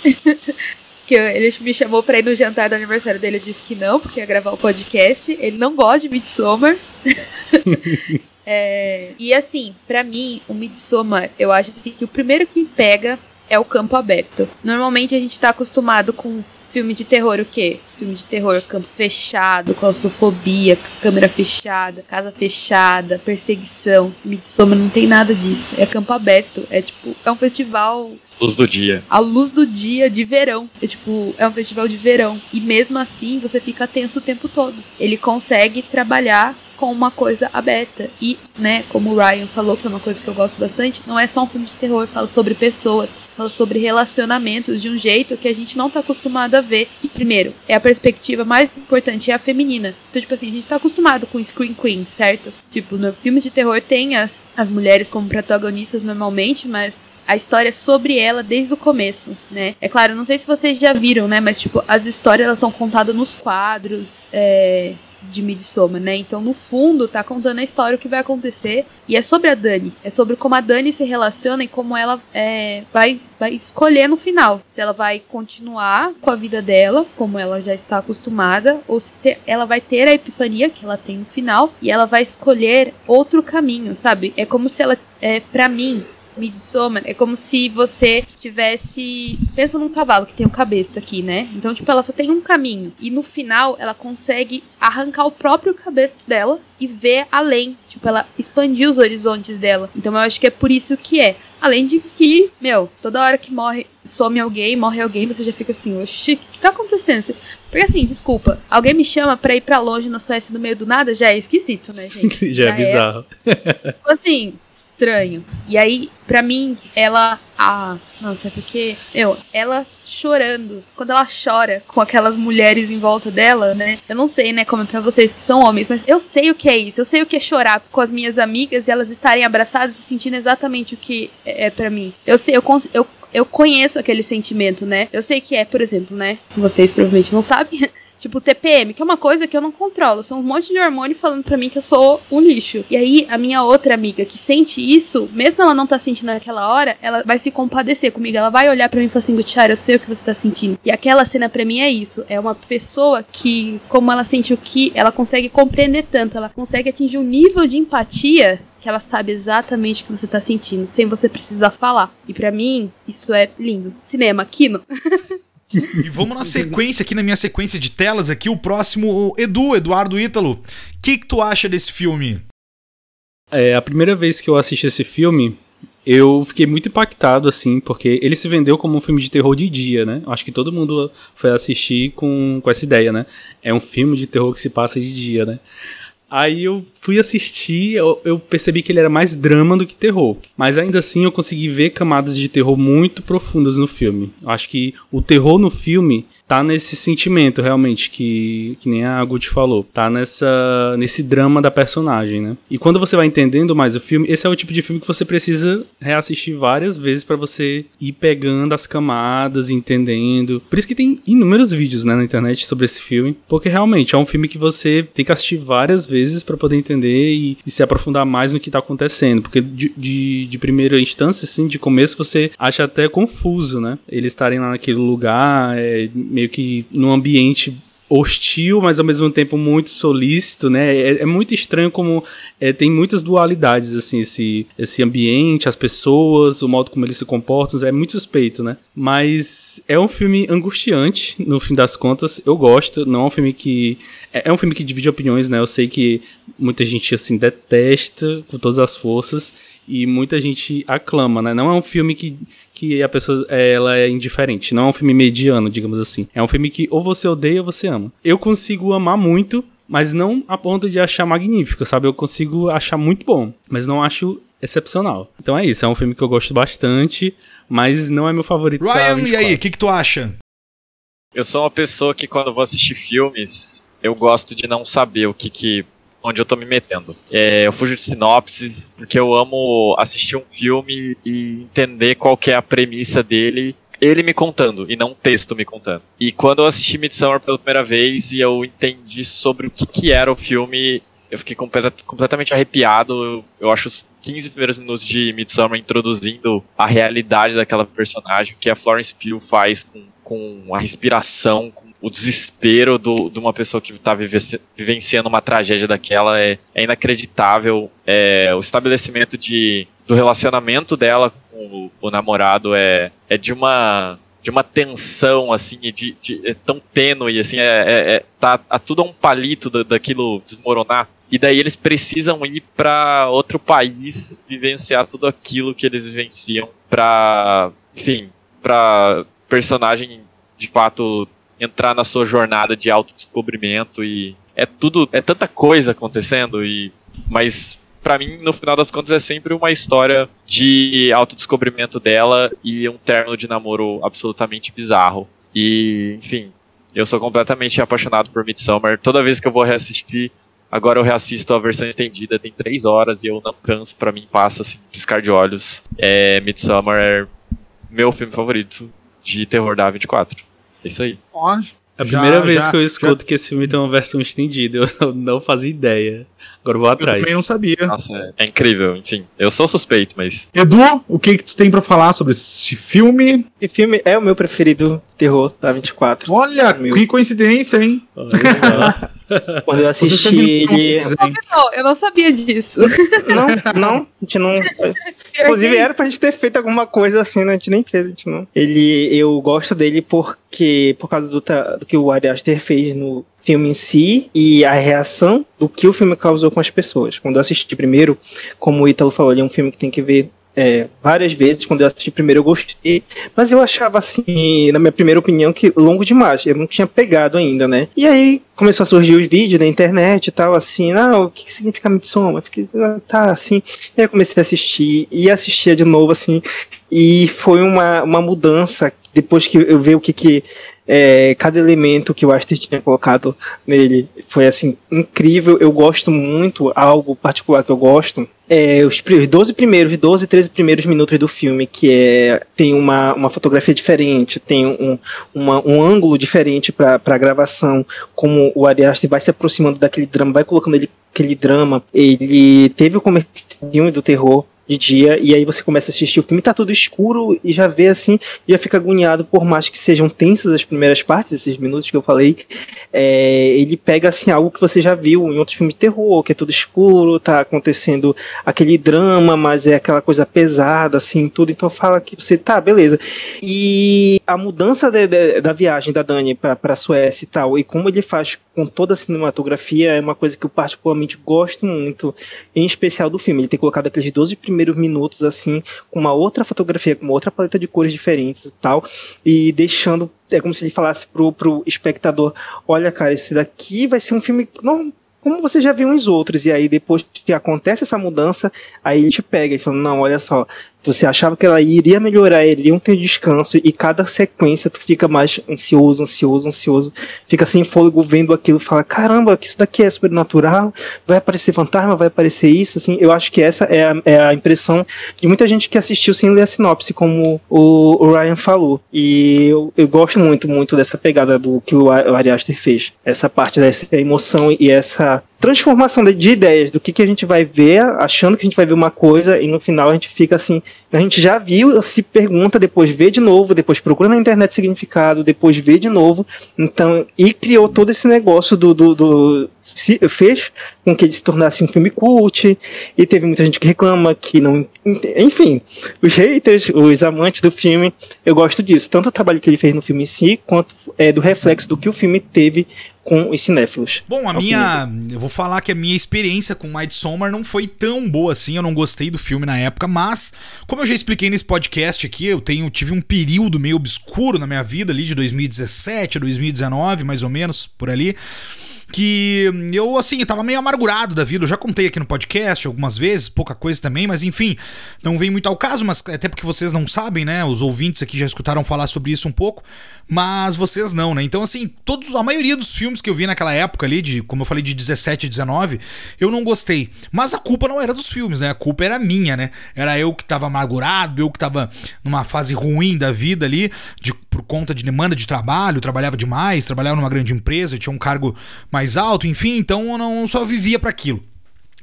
(laughs) que ele me chamou para ir no jantar do aniversário dele. Eu disse que não, porque ia gravar o um podcast. Ele não gosta de Midsommar. (laughs) é, e assim, para mim, o Midsommar, eu acho assim, que o primeiro que me pega é o campo aberto. Normalmente a gente tá acostumado com filme de terror o quê? Filme de terror, campo fechado, claustrofobia, câmera fechada, casa fechada, perseguição. Midsommar não tem nada disso. É campo aberto. É tipo, é um festival Luz do dia. a luz do dia de verão. É tipo, é um festival de verão. E mesmo assim, você fica tenso o tempo todo. Ele consegue trabalhar com uma coisa aberta. E, né, como o Ryan falou, que é uma coisa que eu gosto bastante, não é só um filme de terror, fala sobre pessoas, fala sobre relacionamentos de um jeito que a gente não tá acostumado a ver. Que, primeiro, é a perspectiva mais importante, é a feminina. Então, tipo assim, a gente tá acostumado com Screen Queen, certo? Tipo, no filmes de terror tem as, as mulheres como protagonistas normalmente, mas a história é sobre ela desde o começo, né? É claro, não sei se vocês já viram, né? Mas, tipo, as histórias elas são contadas nos quadros é, de Midsommar, né? Então, no fundo, tá contando a história, o que vai acontecer. E é sobre a Dani. É sobre como a Dani se relaciona e como ela é, vai, vai escolher no final. Se ela vai continuar com a vida dela, como ela já está acostumada, ou se te- ela vai ter a epifania que ela tem no final e ela vai escolher outro caminho, sabe? É como se ela, é, para mim, Midsommar é como se você tivesse. Pensa num cavalo que tem um cabeço aqui, né? Então, tipo, ela só tem um caminho. E no final, ela consegue arrancar o próprio cabeço dela e ver além. Tipo, ela expandir os horizontes dela. Então, eu acho que é por isso que é. Além de que, meu, toda hora que morre, some alguém, morre alguém, você já fica assim, oxi, o que, tá acontecendo? Porque assim, desculpa, alguém me chama pra ir pra longe na Suécia no meio do nada, já é esquisito, né, gente? (laughs) Já é bizarro. Tipo assim, estranho. E aí, pra mim, ela. Ah, nossa, é porque. Meu, ela chorando. Quando ela chora com aquelas mulheres em volta dela, né? Eu não sei, né, como é pra vocês que são homens, mas eu sei o que é isso. Eu sei o que é chorar com as minhas amigas e elas estarem abraçadas e sentindo exatamente o que é, é para mim. Eu sei, eu, eu, eu conheço aquele sentimento, né? Eu sei que é, por exemplo, né? Vocês provavelmente não sabem. (laughs) Tipo, TPM, que é uma coisa que eu não controlo. São um monte de hormônio falando pra mim que eu sou um lixo. E aí, a minha outra amiga que sente isso, mesmo ela não tá sentindo naquela hora, ela vai se compadecer comigo. Ela vai olhar pra mim e falar assim, Gutiara, eu sei o que você tá sentindo. E aquela cena pra mim é isso. É uma pessoa que, como ela sente o que, ela consegue compreender tanto. Ela consegue atingir um nível de empatia que ela sabe exatamente o que você tá sentindo, sem você precisar falar. E pra mim, isso é lindo. Cinema, Kino. (laughs) E vamos na sequência, aqui na minha sequência de telas aqui, o próximo, o Edu, Eduardo Ítalo. O que, que tu acha desse filme? É, a primeira vez que eu assisti esse filme, eu fiquei muito impactado, assim, porque ele se vendeu como um filme de terror de dia, né? Acho que todo mundo foi assistir com, com essa ideia, né? É um filme de terror que se passa de dia, né? Aí eu fui assistir, eu, eu percebi que ele era mais drama do que terror. Mas ainda assim eu consegui ver camadas de terror muito profundas no filme. Eu acho que o terror no filme tá nesse sentimento realmente que, que nem a Gucci falou. Tá nessa nesse drama da personagem, né? E quando você vai entendendo mais o filme, esse é o tipo de filme que você precisa reassistir várias vezes pra você ir pegando as camadas, entendendo. Por isso que tem inúmeros vídeos né, na internet sobre esse filme, porque realmente é um filme que você tem que assistir várias vezes pra poder entender e, e se aprofundar mais no que tá acontecendo, porque de, de, de primeira instância, assim, de começo, você acha até confuso, né? Eles estarem lá naquele lugar, é, meio que num ambiente hostil, mas ao mesmo tempo muito solícito, né? É, é muito estranho como é, tem muitas dualidades, assim, esse, esse ambiente, as pessoas, o modo como eles se comportam, é muito suspeito, né? Mas é um filme angustiante, no fim das contas, eu gosto, não é um filme que... É, é um filme que divide opiniões, né? Eu sei que muita gente, assim, detesta com todas as forças e muita gente aclama, né? Não é um filme que, que a pessoa ela é indiferente, não é um filme mediano, digamos assim. É um filme que ou você odeia ou você ama. Eu consigo amar muito, mas não a ponto de achar magnífico, sabe? Eu consigo achar muito bom, mas não acho excepcional. Então é isso, é um filme que eu gosto bastante, mas não é meu favorito. Ryan, e 24. aí, o que, que tu acha? Eu sou uma pessoa que quando eu vou assistir filmes, eu gosto de não saber o que que onde eu tô me metendo. É, eu fujo de sinopse porque eu amo assistir um filme e entender qual é a premissa dele, ele me contando e não o texto me contando. E quando eu assisti Midsommar pela primeira vez e eu entendi sobre o que que era o filme, eu fiquei completa- completamente arrepiado. Eu, eu acho os 15 primeiros minutos de Midsommar introduzindo a realidade daquela personagem, que a Florence Pugh faz com, com a respiração, com o desespero do, de uma pessoa que está vivenciando uma tragédia daquela é, é inacreditável. É, o estabelecimento de, do relacionamento dela com o, o namorado é, é de uma de uma tensão, assim, de, de é tão tênue, assim, é, é, é tá, tá tudo a um palito da, daquilo desmoronar. E daí eles precisam ir para outro país vivenciar tudo aquilo que eles vivenciam pra, enfim, pra personagem de fato entrar na sua jornada de autodescobrimento e é tudo, é tanta coisa acontecendo e mas para mim no final das contas é sempre uma história de autodescobrimento dela e um término de namoro absolutamente bizarro. E, enfim, eu sou completamente apaixonado por Midsommar. Toda vez que eu vou reassistir, agora eu reassisto a versão estendida, tem três horas e eu não canso, para mim passa assim, piscar de olhos. É, Midsommar é meu filme favorito de terror da A24. É isso aí. É a primeira já, vez já, que eu escuto já... que esse filme tem uma versão estendida, eu (laughs) não fazia ideia. Agora eu vou atrás. Eu também não sabia. Nossa, é, é incrível, enfim. Eu sou suspeito, mas. Edu, o que, que tu tem para falar sobre esse filme? Esse filme é o meu preferido terror da 24. Olha, meu. que coincidência, hein? (laughs) Quando eu assisti ele. Não, eu não sabia disso. Não, não, a gente não. (laughs) Inclusive era pra gente ter feito alguma coisa assim, né? A gente nem fez, a gente não. Ele, eu gosto dele porque, por causa do, do que o Ari Aster fez no filme em si e a reação do que o filme causou com as pessoas. Quando eu assisti primeiro, como o Ítalo falou, ele é um filme que tem que ver é, várias vezes. Quando eu assisti primeiro, eu gostei. Mas eu achava, assim, na minha primeira opinião, que longo demais. Eu não tinha pegado ainda, né? E aí começou a surgir os vídeos na internet e tal, assim, ah, o que significa Midsommar? Eu fiquei, ah, tá, assim. E aí eu comecei a assistir e assistia de novo, assim. E foi uma, uma mudança depois que eu vi o que, que é, cada elemento que o Aster tinha colocado nele foi assim incrível. Eu gosto muito, algo particular que eu gosto. É, os 12 primeiros, 12, 13 primeiros minutos do filme, que é, tem uma, uma fotografia diferente, tem um, uma, um ângulo diferente para a gravação, como o Ari Aster vai se aproximando daquele drama, vai colocando ele aquele drama. Ele teve o comercial do terror de dia, e aí você começa a assistir o filme, tá tudo escuro, e já vê assim, já fica agoniado, por mais que sejam tensas as primeiras partes, esses minutos que eu falei, é, ele pega assim algo que você já viu em outros filmes de terror, que é tudo escuro, tá acontecendo aquele drama, mas é aquela coisa pesada, assim, tudo, então fala que você, tá, beleza. E a mudança de, de, da viagem da Dani pra, Suécia e tal, e como ele faz com toda a cinematografia, é uma coisa que eu particularmente gosto muito, em especial do filme, ele tem colocado aqueles 12 primeiros primeiros minutos assim, com uma outra fotografia, com uma outra paleta de cores diferentes e tal, e deixando é como se ele falasse pro, pro espectador, olha cara, esse daqui vai ser um filme não como você já viu uns outros, e aí depois que acontece essa mudança, aí ele te pega e fala, não, olha só, você achava que ela iria melhorar, iriam ter descanso, e cada sequência tu fica mais ansioso, ansioso, ansioso, fica sem fôlego vendo aquilo, fala, caramba, isso daqui é sobrenatural, vai aparecer fantasma, vai aparecer isso, assim, eu acho que essa é a, é a impressão de muita gente que assistiu sem ler a sinopse, como o, o Ryan falou, e eu, eu, gosto muito, muito dessa pegada do que o Ari Aster fez, essa parte dessa emoção e essa transformação de, de ideias do que, que a gente vai ver, achando que a gente vai ver uma coisa, e no final a gente fica assim, a gente já viu, se pergunta, depois vê de novo, depois procura na internet significado, depois vê de novo. Então, e criou todo esse negócio do. do, do se, fez com que ele se tornasse um filme cult, e teve muita gente que reclama que não. Enfim, os haters, os amantes do filme, eu gosto disso. Tanto o trabalho que ele fez no filme em si, quanto é, do reflexo do que o filme teve com os cinéfilos. Bom, a minha. Eu vou falar que a minha experiência com Midsommar não foi tão boa assim. Eu não gostei do filme na época, mas, como eu já expliquei nesse podcast aqui, eu tenho, tive um período meio obscuro na minha vida ali de 2017 a 2019, mais ou menos, por ali que eu, assim, tava meio amargurado da vida. Eu já contei aqui no podcast algumas vezes, pouca coisa também, mas enfim, não vem muito ao caso, mas até porque vocês não sabem, né? Os ouvintes aqui já escutaram falar sobre isso um pouco, mas vocês não, né? Então, assim, todos, a maioria dos filmes que eu vi naquela época ali, de, como eu falei, de 17 e 19, eu não gostei. Mas a culpa não era dos filmes, né? A culpa era minha, né? Era eu que tava amargurado, eu que tava numa fase ruim da vida ali, de, por conta de demanda de trabalho, trabalhava demais, trabalhava numa grande empresa, tinha um cargo mais mais alto, enfim, então eu não só vivia para aquilo.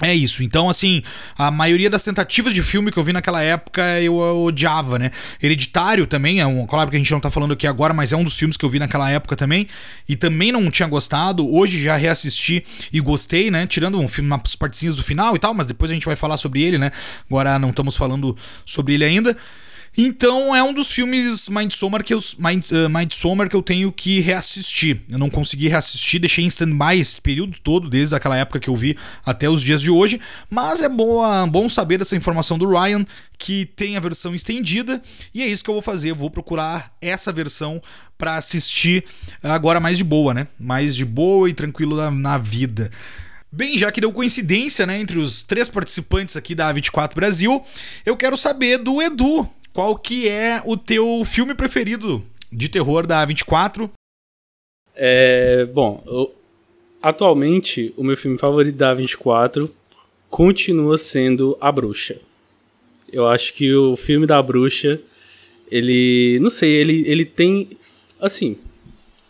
É isso. Então, assim, a maioria das tentativas de filme que eu vi naquela época eu odiava, né? Hereditário também, é um. Claro que a gente não tá falando aqui agora, mas é um dos filmes que eu vi naquela época também. E também não tinha gostado. Hoje já reassisti e gostei, né? Tirando um filme, umas partezinhas do final e tal, mas depois a gente vai falar sobre ele, né? Agora não estamos falando sobre ele ainda. Então é um dos filmes Midsommar que eu, Mind, uh, Midsommar que eu tenho que reassistir. Eu não consegui reassistir, deixei em stand-by esse período todo, desde aquela época que eu vi até os dias de hoje. Mas é boa, bom saber essa informação do Ryan, que tem a versão estendida. E é isso que eu vou fazer. Eu vou procurar essa versão para assistir agora mais de boa, né? Mais de boa e tranquilo na, na vida. Bem, já que deu coincidência né, entre os três participantes aqui da A24 Brasil, eu quero saber do Edu qual que é o teu filme preferido de terror da A24? É, bom, eu, atualmente o meu filme favorito da A24 continua sendo A Bruxa. Eu acho que o filme da Bruxa, ele, não sei, ele, ele tem, assim,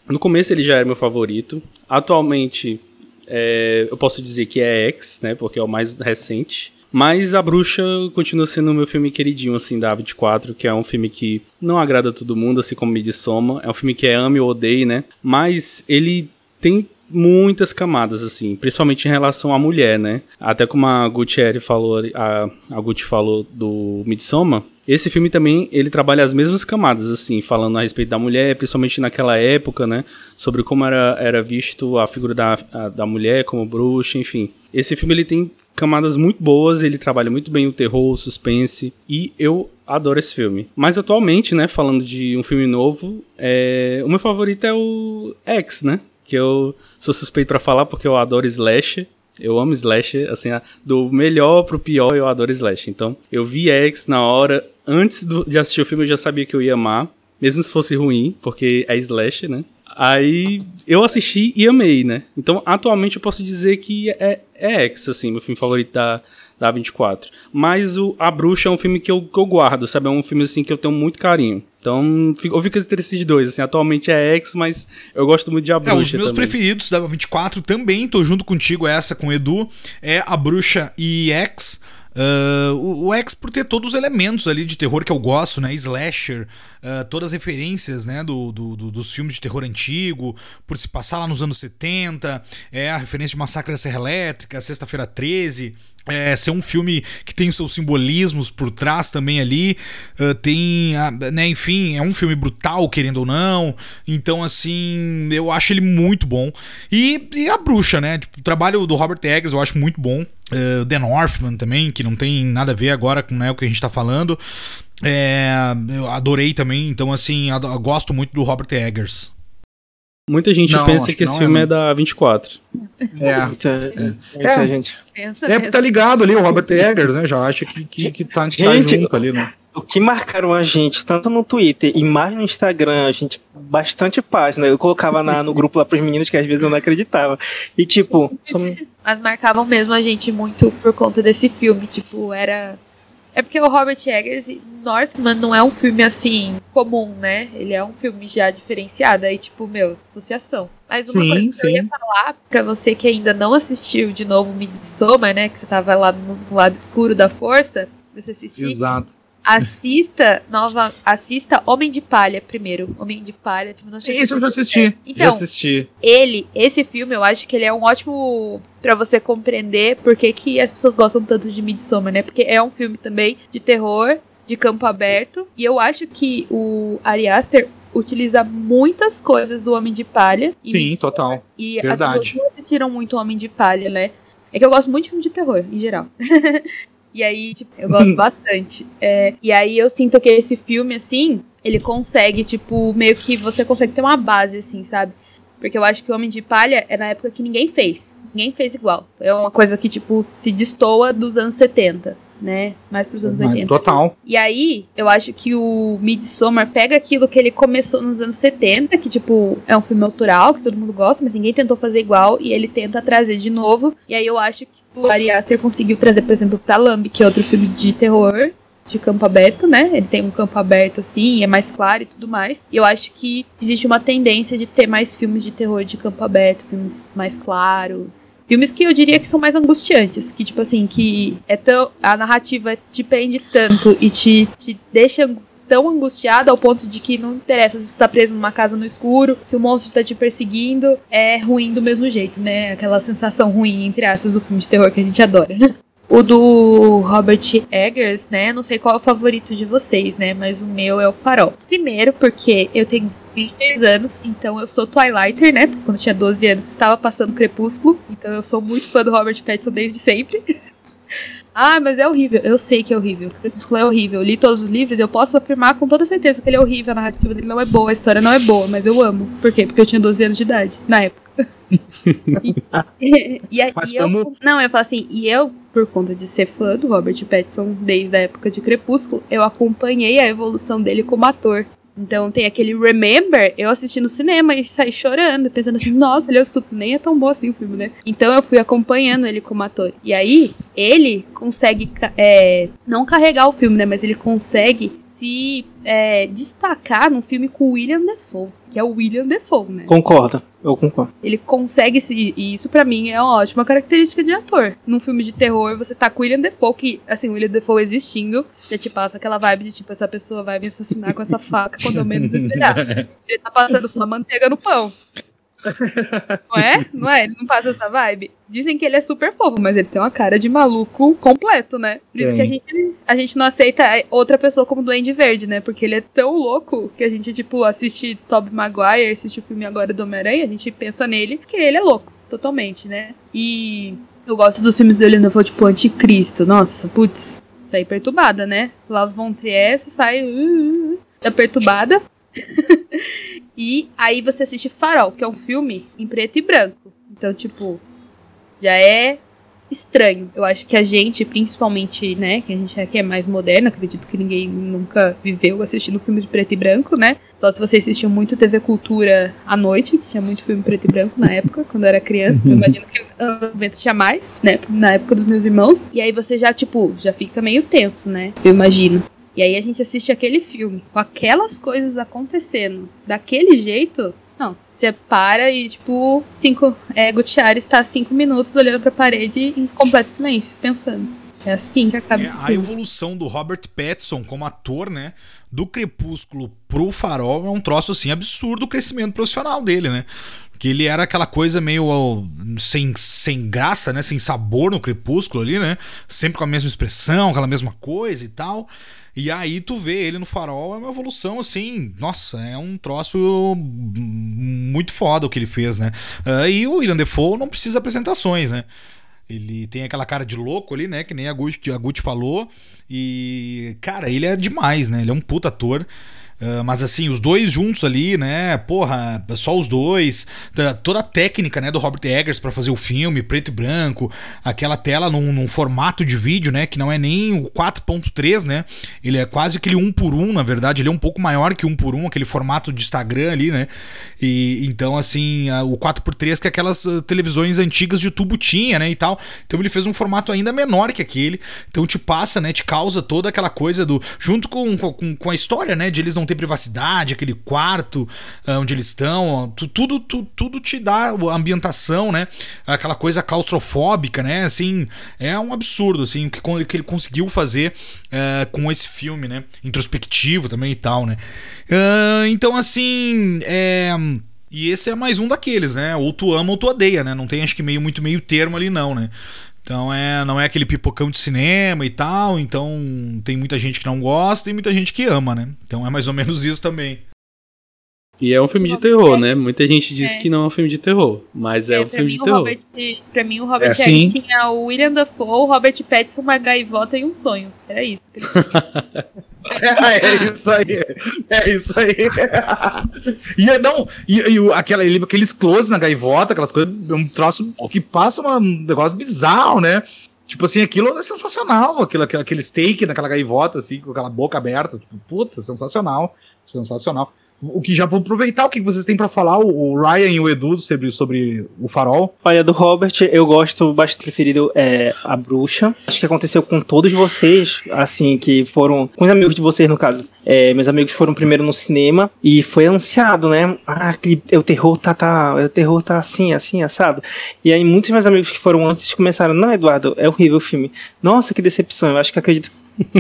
no começo ele já era meu favorito. Atualmente é, eu posso dizer que é X, né, porque é o mais recente. Mas A Bruxa continua sendo o meu filme queridinho, assim, da A24, que é um filme que não agrada todo mundo, assim como Midsommar. É um filme que é ame ou odeie, né? Mas ele tem muitas camadas, assim, principalmente em relação à mulher, né? Até como a Gutierre falou, a, a Gucci falou do Midsommar, esse filme também, ele trabalha as mesmas camadas, assim, falando a respeito da mulher, principalmente naquela época, né? Sobre como era, era visto a figura da, a, da mulher como bruxa, enfim. Esse filme, ele tem camadas muito boas, ele trabalha muito bem o terror, o suspense, e eu adoro esse filme. Mas atualmente, né, falando de um filme novo, é... o meu favorito é o X, né? Que eu sou suspeito para falar porque eu adoro slasher. Eu amo slasher, assim, do melhor pro pior eu adoro slasher. Então, eu vi X na hora, antes de assistir o filme eu já sabia que eu ia amar, mesmo se fosse ruim, porque é slasher, né? Aí eu assisti e amei, né? Então, atualmente eu posso dizer que é, é X, assim, meu filme favorito da, da 24. Mas o A Bruxa é um filme que eu, que eu guardo, sabe? É um filme assim que eu tenho muito carinho. Então, eu fico entre esses dois, assim, atualmente é X, mas eu gosto muito de A Bruxa. É, os meus também. preferidos da 24 também, tô junto contigo essa com o Edu, é A Bruxa e X. Uh, o, o, X por ter todos os elementos ali de terror que eu gosto, né? Slasher, uh, todas as referências, né? Do, do, do, dos filmes de terror antigo, por se passar lá nos anos 70, é a referência de Massacre da Serra Elétrica, Sexta-feira 13, é, ser um filme que tem os seus simbolismos por trás também ali. Uh, tem, né, enfim, é um filme brutal, querendo ou não. Então, assim, eu acho ele muito bom. E, e a bruxa, né? Tipo, o trabalho do Robert Eggers eu acho muito bom. Uh, The Northman também, que não tem nada a ver agora com né, o que a gente tá falando. É, eu adorei também, então assim, gosto muito do Robert Eggers. Muita gente não, pensa que esse filme é, é da 24. É, muita, é. é. gente. Pensa é, tá ligado ali, o Robert Eggers, né? Já acha que, que, que tá, gente, tá junto ali, né? O que marcaram a gente, tanto no Twitter e mais no Instagram, a gente, bastante página. Eu colocava na, no grupo lá pros meninos que às vezes eu não acreditava. E tipo. Só... Mas marcavam mesmo a gente muito por conta desse filme. Tipo, era. É porque o Robert Eggers Northman não é um filme assim comum, né? Ele é um filme já diferenciado. Aí, tipo, meu, associação. Mas uma sim, coisa que sim. eu ia falar pra você que ainda não assistiu de novo Midsommar, né? Que você tava lá no lado escuro da força. Você assistiu. Exato. Assista nova, assista Homem de Palha primeiro. Homem de Palha, tipo, Sim, isso eu já assisti. É. Então, já assisti. ele, esse filme, eu acho que ele é um ótimo para você compreender por que, que as pessoas gostam tanto de Midsommar, né? Porque é um filme também de terror, de campo aberto, e eu acho que o Ari Aster utiliza muitas coisas do Homem de Palha. Sim, total. E Verdade. as pessoas não assistiram muito Homem de Palha, né? É que eu gosto muito de filme de terror, em geral. (laughs) E aí, tipo, eu gosto (laughs) bastante. É, e aí eu sinto que esse filme, assim, ele consegue, tipo, meio que você consegue ter uma base, assim, sabe? Porque eu acho que o Homem de Palha é na época que ninguém fez. Ninguém fez igual. É uma coisa que, tipo, se destoa dos anos 70 né? Mais pros anos 80. Total. E aí, eu acho que o Midsommar pega aquilo que ele começou nos anos 70, que, tipo, é um filme autoral, que todo mundo gosta, mas ninguém tentou fazer igual, e ele tenta trazer de novo. E aí eu acho que o Ari Aster conseguiu trazer, por exemplo, pra Lamb, que é outro filme de terror, de campo aberto, né? Ele tem um campo aberto assim, é mais claro e tudo mais. E eu acho que existe uma tendência de ter mais filmes de terror de campo aberto, filmes mais claros. Filmes que eu diria que são mais angustiantes, que tipo assim, que é tão a narrativa te prende tanto e te, te deixa tão angustiado ao ponto de que não interessa se você tá preso numa casa no escuro, se o monstro tá te perseguindo, é ruim do mesmo jeito, né? Aquela sensação ruim, entre aspas, do filme de terror que a gente adora. (laughs) O do Robert Eggers, né? Não sei qual é o favorito de vocês, né? Mas o meu é o Farol. Primeiro, porque eu tenho 23 anos, então eu sou Twilighter, né? Porque quando eu tinha 12 anos estava passando Crepúsculo, então eu sou muito fã do Robert Pattinson desde sempre. (laughs) ah, mas é horrível. Eu sei que é horrível. Crepúsculo é horrível. Eu li todos os livros eu posso afirmar com toda certeza que ele é horrível. A narrativa dele não é boa, a história não é boa, mas eu amo. Por quê? Porque eu tinha 12 anos de idade, na época. E, e, e, como... eu, não, eu falo assim, e eu, por conta de ser fã do Robert Pattinson desde a época de Crepúsculo, eu acompanhei a evolução dele como ator. Então tem aquele Remember, eu assisti no cinema e saí chorando, pensando assim, nossa, ele é super, nem é tão bom assim o filme, né? Então eu fui acompanhando ele como ator. E aí, ele consegue, é, não carregar o filme, né? Mas ele consegue se é, destacar num filme com William Defoe, que é o William Defoe, né? Concordo, eu concordo. Ele consegue se. E isso para mim é uma ótima característica de ator. Num filme de terror, você tá com o William Defoe, que, assim, o William Defoe existindo, já te passa aquela vibe de tipo, essa pessoa vai me assassinar com essa faca quando eu menos esperar. (laughs) Ele tá passando só manteiga no pão. Não é? Não é? Ele não passa essa vibe? Dizem que ele é super fofo, mas ele tem uma cara de maluco completo, né? Por isso que a gente, a gente não aceita outra pessoa como Duende Verde, né? Porque ele é tão louco que a gente, tipo, assiste Tobey Maguire, assiste o filme agora do Homem-Aranha, a gente pensa nele, porque ele é louco, totalmente, né? E eu gosto dos filmes dele, ainda foi tipo Anticristo. Nossa, putz, saí perturbada, né? Las Von Trier, você sai uh, uh, uh, tá perturbada. (laughs) e aí você assiste Farol, que é um filme em preto e branco. Então, tipo, já é estranho. Eu acho que a gente, principalmente, né, que a gente aqui é mais moderno, acredito que ninguém nunca viveu assistindo filme de preto e branco, né? Só se você assistiu muito TV Cultura à noite, que tinha muito filme preto e branco na época, quando eu era criança. eu (laughs) imagino que anos 90 tinha mais, né? Na época dos meus irmãos. E aí você já, tipo, já fica meio tenso, né? Eu imagino. E aí a gente assiste aquele filme com aquelas coisas acontecendo daquele jeito. Não, você para e, tipo, cinco. É, Gutierrez está cinco minutos olhando pra parede em completo silêncio, pensando. É assim que acaba é, esse filme. A evolução do Robert Pattinson como ator, né? Do Crepúsculo pro Farol é um troço, assim, absurdo o crescimento profissional dele, né? Que ele era aquela coisa meio sem, sem graça, né? Sem sabor no Crepúsculo ali, né? Sempre com a mesma expressão, aquela mesma coisa e tal. E aí tu vê ele no farol, é uma evolução assim, nossa, é um troço muito foda o que ele fez, né? Uh, e o William Defoe não precisa apresentações, né? Ele tem aquela cara de louco ali, né? Que nem a Gucci, a Gucci falou. E, cara, ele é demais, né? Ele é um puta ator. Uh, mas assim, os dois juntos ali, né? Porra, só os dois. Toda a técnica, né, do Robert Eggers para fazer o filme, preto e branco, aquela tela num, num, formato de vídeo, né? Que não é nem o 4.3, né? Ele é quase aquele 1 por 1 na verdade. Ele é um pouco maior que 1 por 1 aquele formato de Instagram ali, né? E então, assim, o 4x3 que aquelas uh, televisões antigas de tubo tinha, né? E tal. Então ele fez um formato ainda menor que aquele. Então te passa, né? Te causa toda aquela coisa do. Junto com, com, com a história, né? De eles não ter privacidade, aquele quarto uh, onde eles estão, tudo, tudo, tudo te dá a ambientação, né? Aquela coisa claustrofóbica, né? Assim, é um absurdo, assim, o que, que ele conseguiu fazer uh, com esse filme, né? Introspectivo também e tal, né? Uh, então, assim, é. E esse é mais um daqueles, né? Ou tu ama ou tu odeia, né? Não tem acho que meio muito meio termo ali não, né? Então é, não é aquele pipocão de cinema e tal, então tem muita gente que não gosta e muita gente que ama, né? Então é mais ou menos isso também. E é um filme de terror, né? Muita gente diz é. que não é um filme de terror, mas é, é um filme de terror. Robert, pra mim, o Robert é, assim? tinha o William Dafoe, o Robert Pattinson, uma gaivota e um sonho. Era isso. Que ele (laughs) é, é isso aí. É isso aí. e não, e, e aquela, aqueles close na gaivota, aquelas coisas, é um troço que passa um negócio bizarro, né? Tipo assim, aquilo é sensacional, aquilo, aquele steak naquela gaivota, assim, com aquela boca aberta. Tipo, puta, sensacional. Sensacional o que já vou aproveitar o que vocês têm para falar, o Ryan e o Edu, sobre, sobre o farol. Olha, do Robert, eu gosto bastante preferido é A Bruxa. Acho que aconteceu com todos vocês, assim, que foram. Com os amigos de vocês, no caso. É, meus amigos foram primeiro no cinema e foi anunciado, né? Ah, que o terror tá, tá. O terror tá assim, assim, assado. E aí muitos meus amigos que foram antes começaram, não, Eduardo, é horrível o filme. Nossa, que decepção. Eu acho que acredito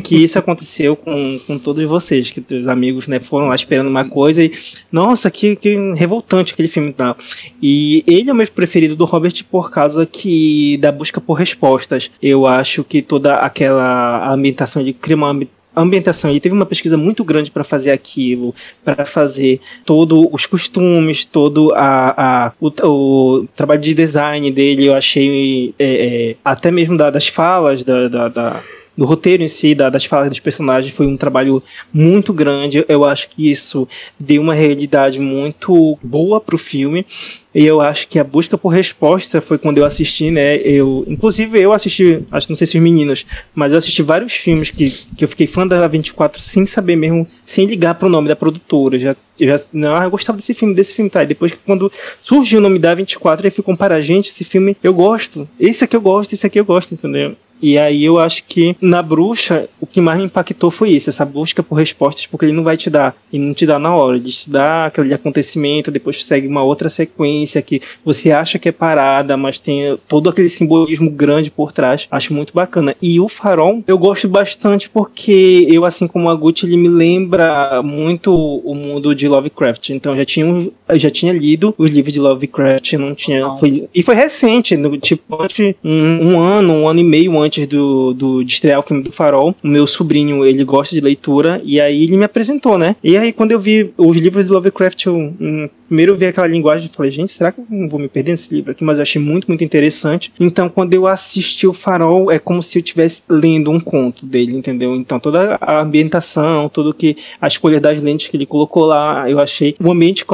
que isso aconteceu com, com todos vocês, que os amigos né, foram lá esperando uma coisa e, nossa, que, que revoltante aquele filme tal. E ele é o meu preferido do Robert por causa que da busca por respostas. Eu acho que toda aquela ambientação de cria uma ambientação. Ele teve uma pesquisa muito grande para fazer aquilo, para fazer todos os costumes, todo a, a o, o, trabalho de design dele. Eu achei é, é, até mesmo da, das falas da, da, da do roteiro em si, da, das falas dos personagens, foi um trabalho muito grande. Eu acho que isso deu uma realidade muito boa pro filme. E eu acho que a busca por resposta foi quando eu assisti, né? Eu, inclusive eu assisti, acho não sei se os meninos, mas eu assisti vários filmes que, que eu fiquei fã da 24 sem saber mesmo, sem ligar pro nome da produtora. Já, já, não, eu gostava desse filme, desse filme, tá? E depois quando surgiu o nome da 24, eu fui comparar, gente, esse filme eu gosto. Esse aqui eu gosto, esse aqui eu gosto, entendeu? E aí eu acho que na bruxa o que mais me impactou foi isso, essa busca por respostas, porque ele não vai te dar, e não te dá na hora, ele te dá aquele acontecimento, depois segue uma outra sequência que você acha que é parada, mas tem todo aquele simbolismo grande por trás. Acho muito bacana. E o Farol eu gosto bastante porque eu, assim como a Gucci, ele me lembra muito o mundo de Lovecraft. Então eu já tinha, eu já tinha lido os livros de Lovecraft, não tinha. Foi, e foi recente, no, tipo, antes, um, um ano, um ano e meio antes antes do, do, de estrear o filme do Farol, o meu sobrinho, ele gosta de leitura, e aí ele me apresentou, né? E aí quando eu vi os livros de Lovecraft, eu um, primeiro vi aquela linguagem e falei, gente, será que eu não vou me perder nesse livro aqui? Mas eu achei muito, muito interessante. Então quando eu assisti o Farol, é como se eu estivesse lendo um conto dele, entendeu? Então toda a ambientação, tudo que a escolha das lentes que ele colocou lá, eu achei o ambiente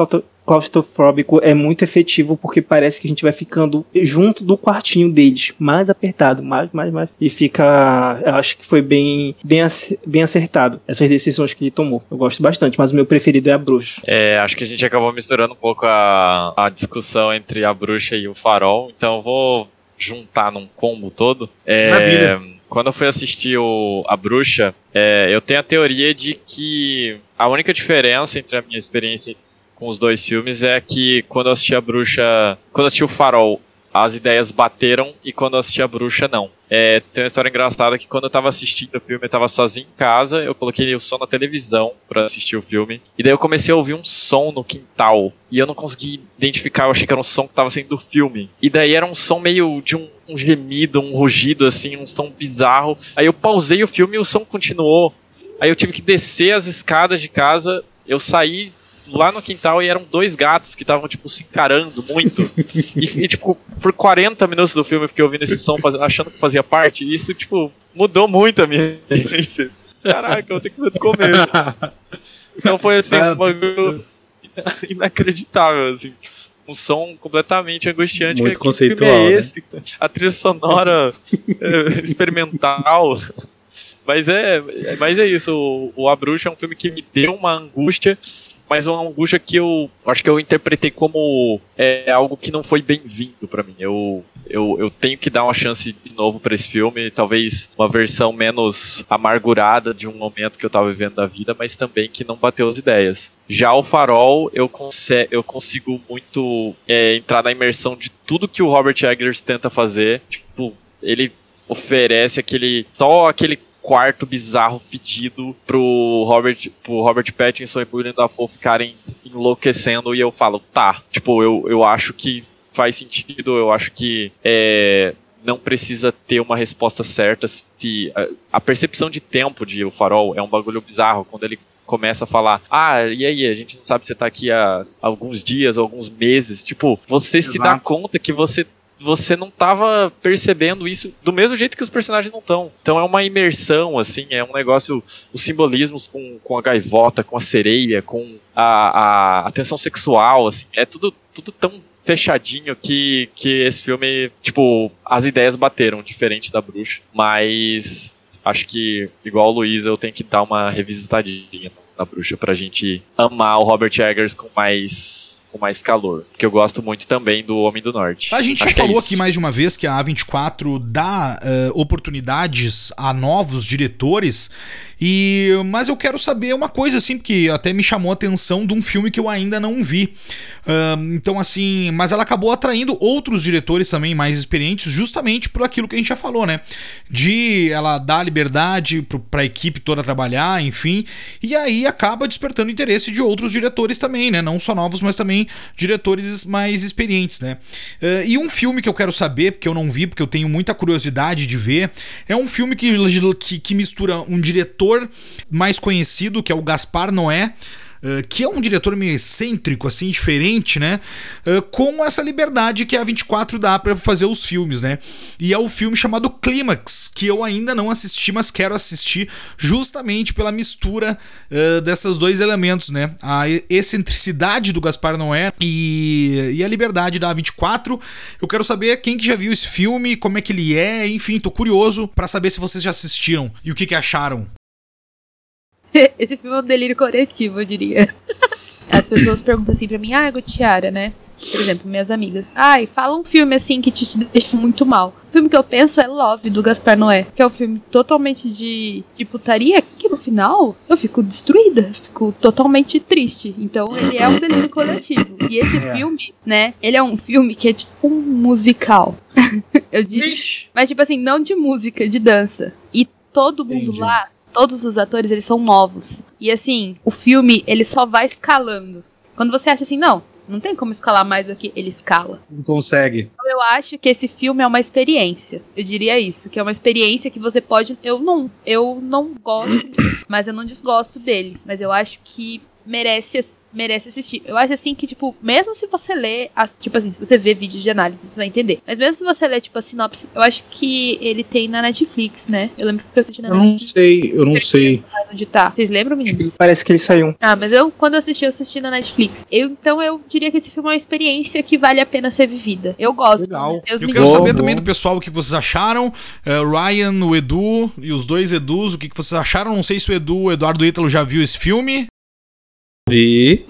claustrofóbico é muito efetivo porque parece que a gente vai ficando junto do quartinho deles, mais apertado, mais, mais, mais. E fica. Eu acho que foi bem, bem, bem acertado essas decisões que ele tomou. Eu gosto bastante, mas o meu preferido é a bruxa. É, acho que a gente acabou misturando um pouco a, a discussão entre a bruxa e o farol, então eu vou juntar num combo todo. É, Maravilha. Quando eu fui assistir o, A Bruxa, é, eu tenho a teoria de que a única diferença entre a minha experiência com os dois filmes é que quando eu assisti a Bruxa. Quando eu assisti o Farol, as ideias bateram e quando eu assisti a Bruxa, não. É, tem uma história engraçada que quando eu tava assistindo o filme, eu tava sozinho em casa, eu coloquei o som na televisão para assistir o filme, e daí eu comecei a ouvir um som no quintal, e eu não consegui identificar, eu achei que era um som que tava saindo do filme. E daí era um som meio de um, um gemido, um rugido, assim, um som bizarro. Aí eu pausei o filme e o som continuou. Aí eu tive que descer as escadas de casa, eu saí lá no quintal e eram dois gatos que estavam, tipo, se encarando muito. (laughs) e, e, tipo, por 40 minutos do filme eu fiquei ouvindo esse som, faz... achando que fazia parte. E isso, tipo, mudou muito a minha experiência. Caraca, eu tenho que ver do começo. Então foi assim, um bagulho inacreditável, assim. Um som completamente angustiante. Muito que, conceitual. Que é né? esse? Né? A trilha sonora é, experimental. Mas é, mas é isso. O, o A Bruxa é um filme que me deu uma angústia mas uma angústia que eu acho que eu interpretei como é, algo que não foi bem-vindo para mim. Eu, eu, eu tenho que dar uma chance de novo para esse filme, talvez uma versão menos amargurada de um momento que eu tava vivendo da vida, mas também que não bateu as ideias. Já o Farol, eu, conse eu consigo muito é, entrar na imersão de tudo que o Robert Eggers tenta fazer. Tipo, ele oferece aquele só aquele quarto bizarro fedido pro Robert, pro Robert Pattinson e pro William Dafoe ficarem enlouquecendo e eu falo, tá, tipo, eu, eu acho que faz sentido, eu acho que é, não precisa ter uma resposta certa se a, a percepção de tempo de O Farol é um bagulho bizarro, quando ele começa a falar, ah, e aí, a gente não sabe se você tá aqui há alguns dias, alguns meses. Tipo, você Exato. se dá conta que você você não tava percebendo isso do mesmo jeito que os personagens não estão. Então é uma imersão, assim, é um negócio, os simbolismos com, com a gaivota, com a sereia, com a, a, a tensão sexual, assim, é tudo, tudo tão fechadinho que, que esse filme, tipo, as ideias bateram, diferente da bruxa. Mas acho que, igual o Luiz, eu tenho que dar uma revisitadinha na bruxa pra gente amar o Robert Eggers com mais com mais calor. Porque eu gosto muito também do Homem do Norte. A gente Acho já que é falou isso. aqui mais de uma vez que a A24 dá eh, oportunidades a novos diretores. E mas eu quero saber uma coisa assim, porque até me chamou a atenção de um filme que eu ainda não vi. Ahn, então assim, mas ela acabou atraindo outros diretores também mais experientes, justamente por aquilo que a gente já falou, né? De ela dar liberdade pro- pra equipe toda trabalhar, enfim. E aí acaba despertando interesse de outros diretores também, né? Não só novos, mas também diretores mais experientes, né? Eh, e um filme que eu quero saber, porque eu não vi, porque eu tenho muita curiosidade de ver, é um filme que, que, que mistura um diretor mais conhecido, que é o Gaspar Noé. Eh, que é um diretor meio excêntrico, assim, diferente, né? Eh, com essa liberdade que a 24 dá pra fazer os filmes, né? E é o filme chamado Clímax, que eu ainda não assisti, mas quero assistir justamente pela mistura eh, desses dois elementos, né? A excentricidade do Gaspar Noé e, e a liberdade da A24. Eu quero saber quem que já viu esse filme, como é que ele é, enfim, tô curioso pra saber se vocês já assistiram e o que que acharam. (laughs) Esse filme é um delírio coletivo, eu diria. As pessoas perguntam assim pra mim, ah, Gutiara, né? Por exemplo, minhas amigas. Ai, fala um filme assim que te, deixa muito mal. O filme que eu penso é Love, do Gaspar Noé. Que é um filme totalmente de, de putaria, que no final eu fico destruída. Fico totalmente triste. Então ele é um delírio coletivo. E esse filme, né? Ele é um filme que é tipo um musical. (laughs) eu diria. Mas, tipo assim, não de música, de dança. E todo mundo Entendi. lá, todos os atores, eles são novos. E assim, o filme, ele só vai escalando. Quando você acha assim, não, não tem como escalar mais do que ele escala. Não consegue. Então, eu acho que esse filme é uma experiência. Eu diria isso, que é uma experiência que você pode. Eu não, eu não gosto, (coughs) mas eu não desgosto dele. Mas eu acho que merece, merece assistir. Eu acho assim que, tipo, mesmo se você ler, as, tipo assim, se você ver vídeos de análise, você vai entender. Mas mesmo se você ler, tipo, a sinopse, eu acho que ele tem na Netflix, né? Eu lembro que eu assisti na Eu não sei, eu não sei. Netflix, onde tá. Vocês lembram, meninos? Parece que ele saiu. Ah, mas eu, quando eu assisti, eu assisti na Netflix. Eu, então eu diria que esse filme é uma experiência que vale a pena ser vivida. Eu gosto. Legal. né? Eu meninos- quero saber bom. também do pessoal o que vocês acharam. Eh, Ryan, o Edu e os dois Edus, o que que vocês acharam? Não sei se o Edu, o Eduardo Ítalo já viu esse filme. Vi.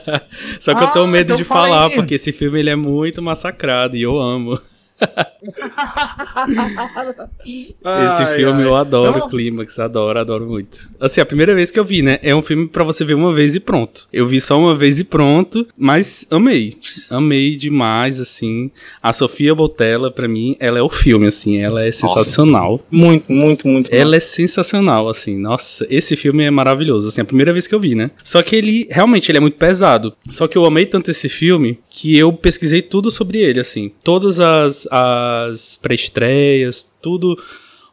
(laughs) Só que eu Ah, tenho medo então de fala falar, aí. porque esse filme ele é muito massacrado e eu amo. Esse filme eu adoro, Não. clímax, adoro, adoro muito. Assim, a primeira vez que eu vi, né? É um filme pra você ver uma vez e pronto. Eu vi só uma vez e pronto, mas amei. Amei demais, assim. A Sofia Botella, pra mim, ela é o filme, assim. Ela é sensacional. Muito, muito, muito. bom. Ela é sensacional, assim. Nossa, esse filme é maravilhoso, assim, a primeira vez que eu vi, né? Só que ele, realmente, ele é muito pesado. Só que eu amei tanto esse filme que eu pesquisei tudo sobre ele, assim. Todas as, as pré-estreias, tudo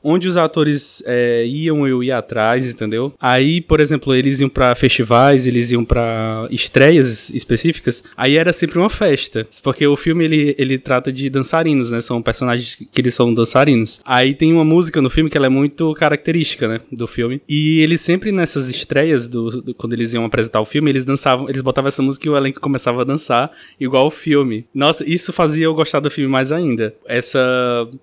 onde os atores é, iam, eu ia atrás, entendeu? Aí, por exemplo, eles iam pra festivais, eles iam pra estreias específicas, aí era sempre uma festa, porque o filme ele, ele trata de dançarinos, né? São personagens que eles são dançarinos. Aí tem uma música no filme que ela é muito característica, né, do filme. E eles sempre nessas estreias do, do- quando eles iam apresentar o filme, eles dançavam, eles botavam essa música e o elenco começava a dançar igual o filme. Nossa, isso fazia eu gostar do filme mais ainda. Essa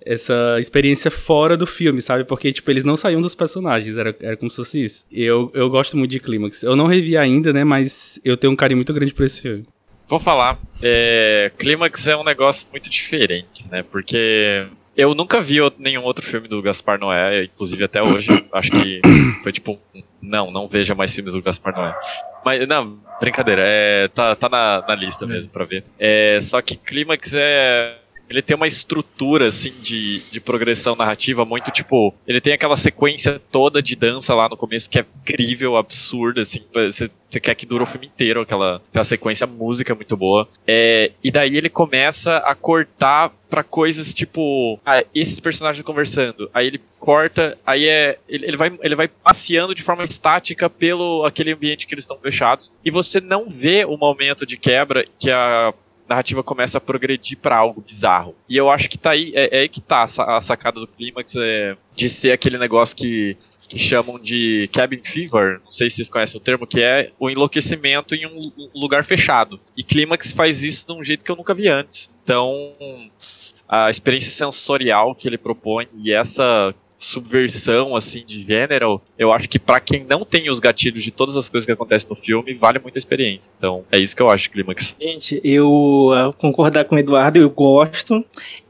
essa experiência fora do filme, sabe? Porque, tipo, eles não saíam dos personagens, era, era como se fosse isso. Eu, eu gosto muito de Clímax. Eu não revi ainda, né? Mas eu tenho um carinho muito grande por esse filme. Vou falar. É, Clímax é um negócio muito diferente, né? Porque eu nunca vi outro- nenhum outro filme do Gaspar Noé, inclusive até hoje. (coughs) Acho que foi tipo. Não, não veja mais filmes do Gaspar Noé. Mas, não, brincadeira. É, tá tá na, na lista mesmo pra ver. É, só que Clímax é. Ele tem uma estrutura, assim, de, de progressão narrativa muito, tipo... Ele tem aquela sequência toda de dança lá no começo que é incrível, absurda, assim. Você, você quer que dure o filme inteiro, aquela, aquela sequência, música é muito boa. É, e daí ele começa a cortar pra coisas tipo... Ah, esses personagens conversando. Aí ele corta, aí é... Ele, ele vai, ele vai passeando de forma estática pelo aquele ambiente que eles estão fechados. E você não vê o momento de quebra que a narrativa começa a progredir pra algo bizarro. E eu acho que tá aí, é, é aí que tá a a sacada do clímax, é, de ser aquele negócio que, que chamam de cabin fever, não sei se vocês conhecem o termo, que é o enlouquecimento em um lu- lugar fechado. E clímax faz isso de um jeito que eu nunca vi antes. Então, a experiência sensorial que ele propõe e essa subversão assim de gênero, eu acho que para quem não tem os gatilhos de todas as coisas que acontecem no filme, vale muito a experiência. Então, é isso que eu acho, Clímax. Gente, eu uh, concordar com o Eduardo, eu gosto.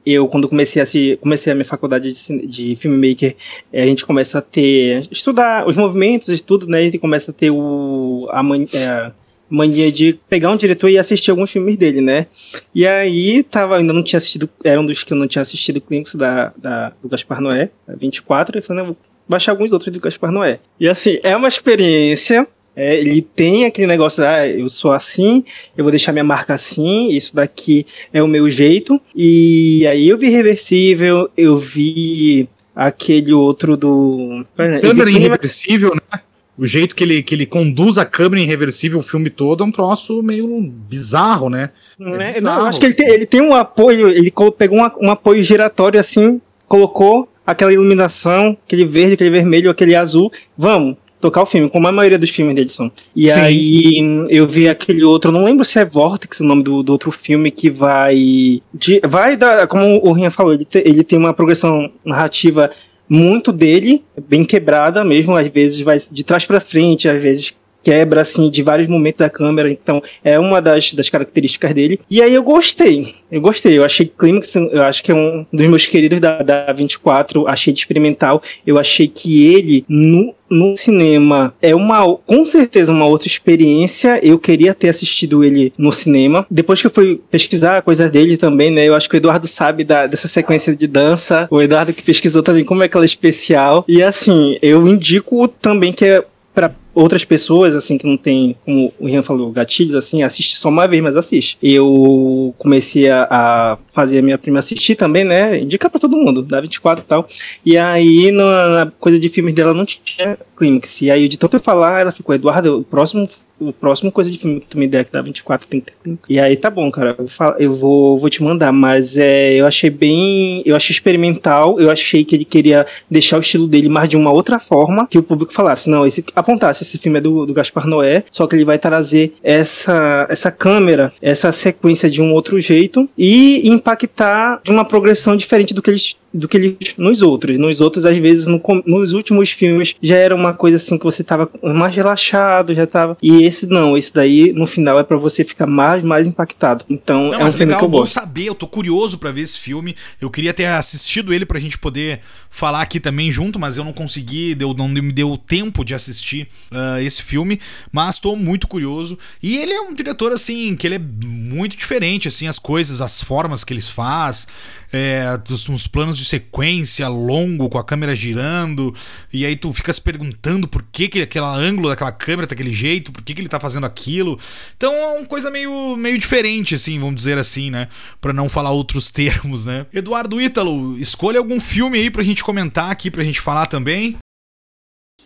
Eu, quando comecei a, se, comecei a minha faculdade de, de filmmaker, eh, a gente começa a ter. estudar os movimentos e tudo, né? A gente começa a ter o. A, é, mania de pegar um diretor e assistir alguns filmes dele, né? E aí tava, ainda não tinha assistido, era um dos que eu não tinha assistido Clímax da, da, do Gaspar Noé, da 24, e falei, não, vou baixar alguns outros do Gaspar Noé. E assim, é uma experiência. É, ele tem aquele negócio, ah, eu sou assim, eu vou deixar minha marca assim, isso daqui é o meu jeito. E aí eu vi Reversível, eu vi aquele outro do. Câmera Irreversível, né? O jeito que ele, que ele conduz a câmera irreversível o filme todo é um troço meio bizarro, né? É bizarro. Não, acho que ele tem, ele tem um apoio, ele pegou uma, um apoio giratório assim, colocou aquela iluminação, aquele verde, aquele vermelho, aquele azul, vamos tocar o filme, como a maioria dos filmes dele são. E Sim. aí eu vi aquele outro, não lembro se é Vortex o nome do, do outro filme, que vai. De, vai dar, como o Rian falou, ele, te, ele tem uma progressão narrativa muito dele, bem quebrada mesmo, às vezes vai de trás para frente, às vezes quebra assim de vários momentos da câmera, então é uma das, das características dele. E aí eu gostei, eu gostei, eu achei Climax, eu acho que é um dos meus queridos da, da 24, achei de experimental, eu achei que ele no, no cinema é uma, com certeza, uma outra experiência. Eu queria ter assistido ele no cinema. Depois que eu fui pesquisar coisas dele também, né? Eu acho que o Eduardo sabe da, dessa sequência de dança. O Eduardo que pesquisou também como é que ela é especial. E assim, eu indico também que é para outras pessoas, assim, que não tem, como o Ian falou, gatilhos, assim, assiste só uma vez, mas assiste. Eu comecei a, a fazer a minha prima assistir também, né? Indicar para todo mundo, da 24 e tal. E aí, na, na coisa de filmes dela não tinha clímax. E aí, de tanto eu falar, ela ficou, Eduardo, o próximo o próximo coisa de filme que tu me der que dá 24 tem que ter. E aí tá bom, cara. Eu, falo, eu vou, vou te mandar, mas é, eu achei bem. Eu achei experimental. Eu achei que ele queria deixar o estilo dele mais de uma outra forma. Que o público falasse, não, esse, apontasse, esse filme é do, do Gaspar Noé, só que ele vai trazer essa, essa câmera, essa sequência de um outro jeito e impactar de uma progressão diferente do que eles do que ele nos outros. Nos outros, às vezes, no, nos últimos filmes, já era uma coisa assim que você tava mais relaxado, já tava. E esse não, esse daí, no final, é para você ficar mais, mais impactado. Então, não, é um filme legal, que eu gosto. saber, eu tô curioso para ver esse filme. Eu queria ter assistido ele pra gente poder falar aqui também junto, mas eu não consegui, deu, não me deu tempo de assistir uh, esse filme, mas tô muito curioso. E ele é um diretor, assim, que ele é muito diferente, assim, as coisas, as formas que ele faz, é, uns planos de sequência longo com a câmera girando, e aí tu fica se perguntando por que, que aquele ângulo daquela câmera tá daquele jeito, por que, que ele tá fazendo aquilo. Então é uma coisa meio, meio diferente, assim, vamos dizer assim, né? Pra não falar outros (laughs) termos, né? Eduardo Ítalo, escolha algum filme aí pra gente comentar aqui, pra gente falar também.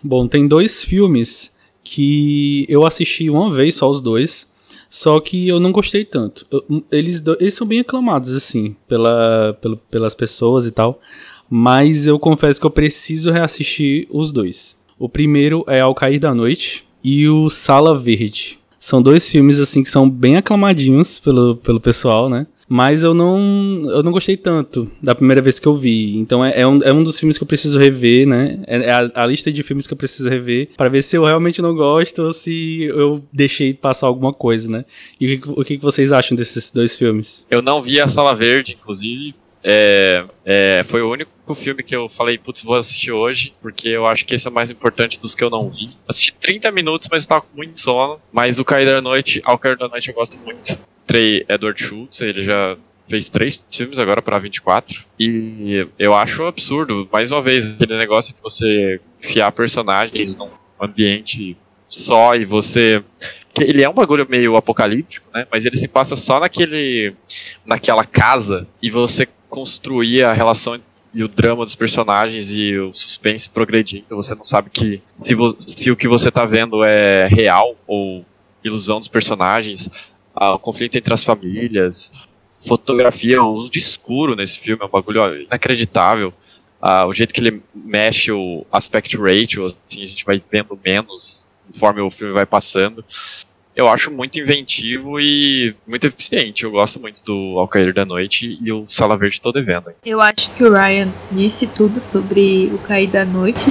Bom, tem dois filmes que eu assisti uma vez, só os dois. Só que eu não gostei tanto. Eu, eles, eles são bem aclamados, assim, pela, pela, pelas pessoas e tal. Mas eu confesso que eu preciso reassistir os dois. O primeiro é Ao Cair da Noite e o Sala Verde. São dois filmes, assim, que são bem aclamadinhos pelo, pelo pessoal, né? Mas eu não, eu não gostei tanto da primeira vez que eu vi. Então é, é, um, é um dos filmes que eu preciso rever, né? É, é a, a, lista de filmes que eu preciso rever para ver se eu realmente não gosto ou se eu deixei passar alguma coisa, né? E o que, o que vocês acham desses dois filmes? Eu não vi a Sala Verde, inclusive. É, é, foi o único filme que eu falei, putz, vou assistir hoje, porque eu acho que esse é o mais importante dos que eu não vi. Assisti 30 minutos, mas estava com muito sono. Mas o Cair da Noite, ao Cair da Noite eu gosto muito. Trey Edward Schultz, ele já fez três filmes agora para 24 e eu acho absurdo, mais uma vez, aquele negócio de você enfiar personagens num ambiente só e você ele é um bagulho meio apocalíptico, né? Mas ele se passa só naquele naquela casa e você construir a relação e o drama dos personagens e o suspense progredindo, você não sabe que se, se o que você tá vendo é real ou ilusão dos personagens o conflito entre as famílias, fotografia, o uso de escuro nesse filme é um bagulho inacreditável. Uh, o jeito que ele mexe o aspect ratio, assim, a gente vai vendo menos conforme o filme vai passando. Eu acho muito inventivo e muito eficiente. Eu gosto muito do Ao Cair da Noite e o Sala Verde tô devendo. Eu acho que o Ryan disse tudo sobre o Cair da Noite.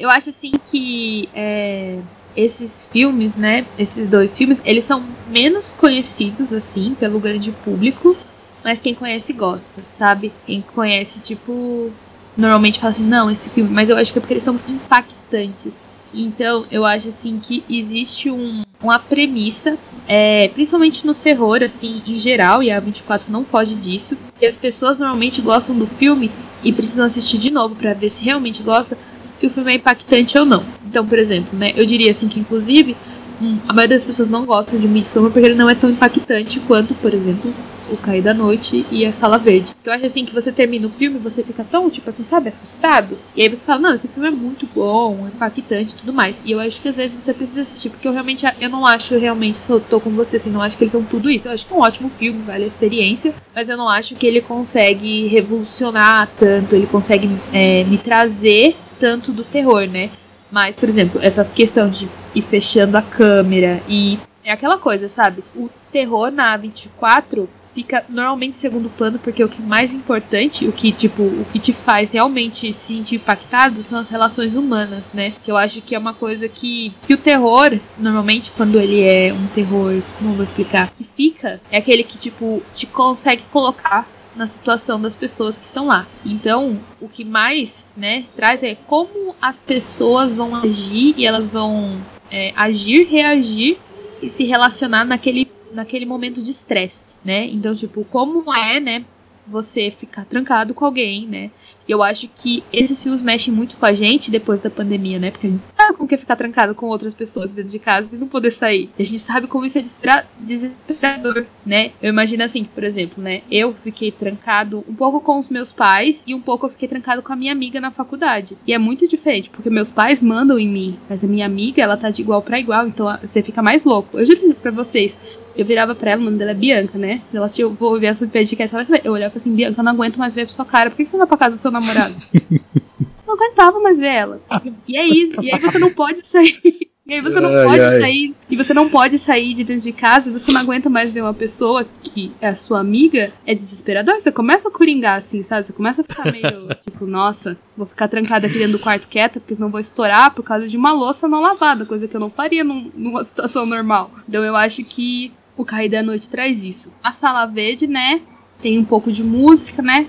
Eu acho assim que é, esses filmes, né? Esses dois filmes, eles são menos conhecidos assim pelo grande público, mas quem conhece gosta, sabe? Quem conhece, tipo, normalmente fala assim, não, esse filme, mas eu acho que é porque eles são impactantes. Então, eu acho assim que existe um, uma premissa, é, principalmente no terror, assim, em geral, e a 24 não foge disso, que as pessoas normalmente gostam do filme e precisam assistir de novo para ver se realmente gosta, se o filme é impactante ou não. Então, por exemplo, né, eu diria assim que, inclusive, hum, a maioria das pessoas não gostam de Midsommar porque ele não é tão impactante quanto, por exemplo, o Cair da Noite e a Sala Verde. Eu acho assim que você termina o filme você fica tão, tipo assim, sabe, assustado. E aí você fala, não, esse filme é muito bom, é impactante e tudo mais. E eu acho que às vezes você precisa assistir, porque eu realmente, eu não acho, realmente sou, tô com você, assim, não acho que eles são tudo isso. Eu acho que é um ótimo filme, vale a experiência, mas eu não acho que ele consegue revolucionar tanto, ele consegue é, me trazer tanto do terror, né? Mas, por exemplo, essa questão de ir fechando a câmera e é aquela coisa, sabe? O terror na A24 fica normalmente segundo plano, porque o que mais importante, o que, tipo, o que te faz realmente se sentir impactado são as relações humanas, né? Que eu acho que é uma coisa que, que o terror, normalmente, quando ele é um terror, como eu vou explicar, que fica, é aquele que, tipo, te consegue colocar na situação das pessoas que estão lá. Então, o que mais, né, traz é como as pessoas vão agir e elas vão é, agir, reagir e se relacionar naquele naquele momento de estresse, né? Então, tipo, como é, né, você ficar trancado com alguém, né? E eu acho que esses filmes mexem muito com a gente depois da pandemia, né? Porque a gente sabe como é ficar trancado com outras pessoas dentro de casa e não poder sair. E a gente sabe como isso é desesperador, né? Eu imagino assim, por exemplo, né? Eu fiquei trancado um pouco com os meus pais e um pouco eu fiquei trancado com a minha amiga na faculdade. E é muito diferente, porque meus pais mandam em mim, mas a minha amiga, ela tá de igual para igual, então você fica mais louco. Eu juro pra vocês, eu virava pra ela, o nome dela é Bianca, né? Ela assistiu, eu vou ver essa podcast, ela vai saber. Eu olhava assim, Bianca, eu não aguento mais ver pra sua cara. Por que você não vai pra casa do seu namorado? (laughs) não aguentava mais ver ela. E é isso. E aí você não pode sair. E aí você não ai, pode ai. sair. E você não pode sair de dentro de casa, você não aguenta mais ver uma pessoa que é a sua amiga. É desesperador. Você começa a coringar, assim, sabe? Você começa a ficar meio, (laughs) tipo, nossa, vou ficar trancada aqui dentro do quarto quieta, porque senão vou estourar por causa de uma louça não lavada, coisa que eu não faria num, numa situação normal. Então eu acho que o Cair da Noite traz isso. A Sala Verde, né? Tem um pouco de música, né?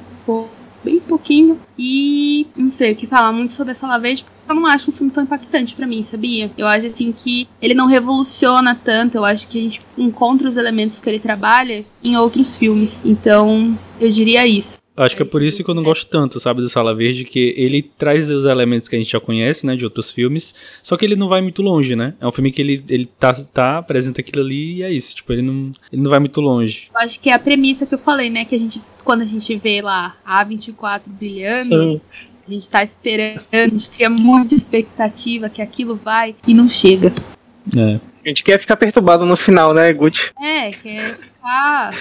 Bem pouquinho. E não sei o que falar muito sobre a Sala Verde, porque eu não acho um filme tão impactante para mim, sabia? Eu acho assim que ele não revoluciona tanto. Eu acho que a gente encontra os elementos que ele trabalha em outros filmes. Então, eu diria isso. Acho que é por isso que eu não gosto tanto, sabe, do Sala Verde, que ele traz os elementos que a gente já conhece, né, de outros filmes, só que ele não vai muito longe, né? É um filme que ele, ele tá, tá, apresenta aquilo ali e é isso, tipo, ele não, ele não vai muito longe. Eu acho que é a premissa que eu falei, né, que a gente, quando a gente vê lá a 24 brilhando, Sim. a gente tá esperando, a gente cria muita expectativa que aquilo vai e não chega. É. A gente quer ficar perturbado no final, né, Gucci? É, quer ficar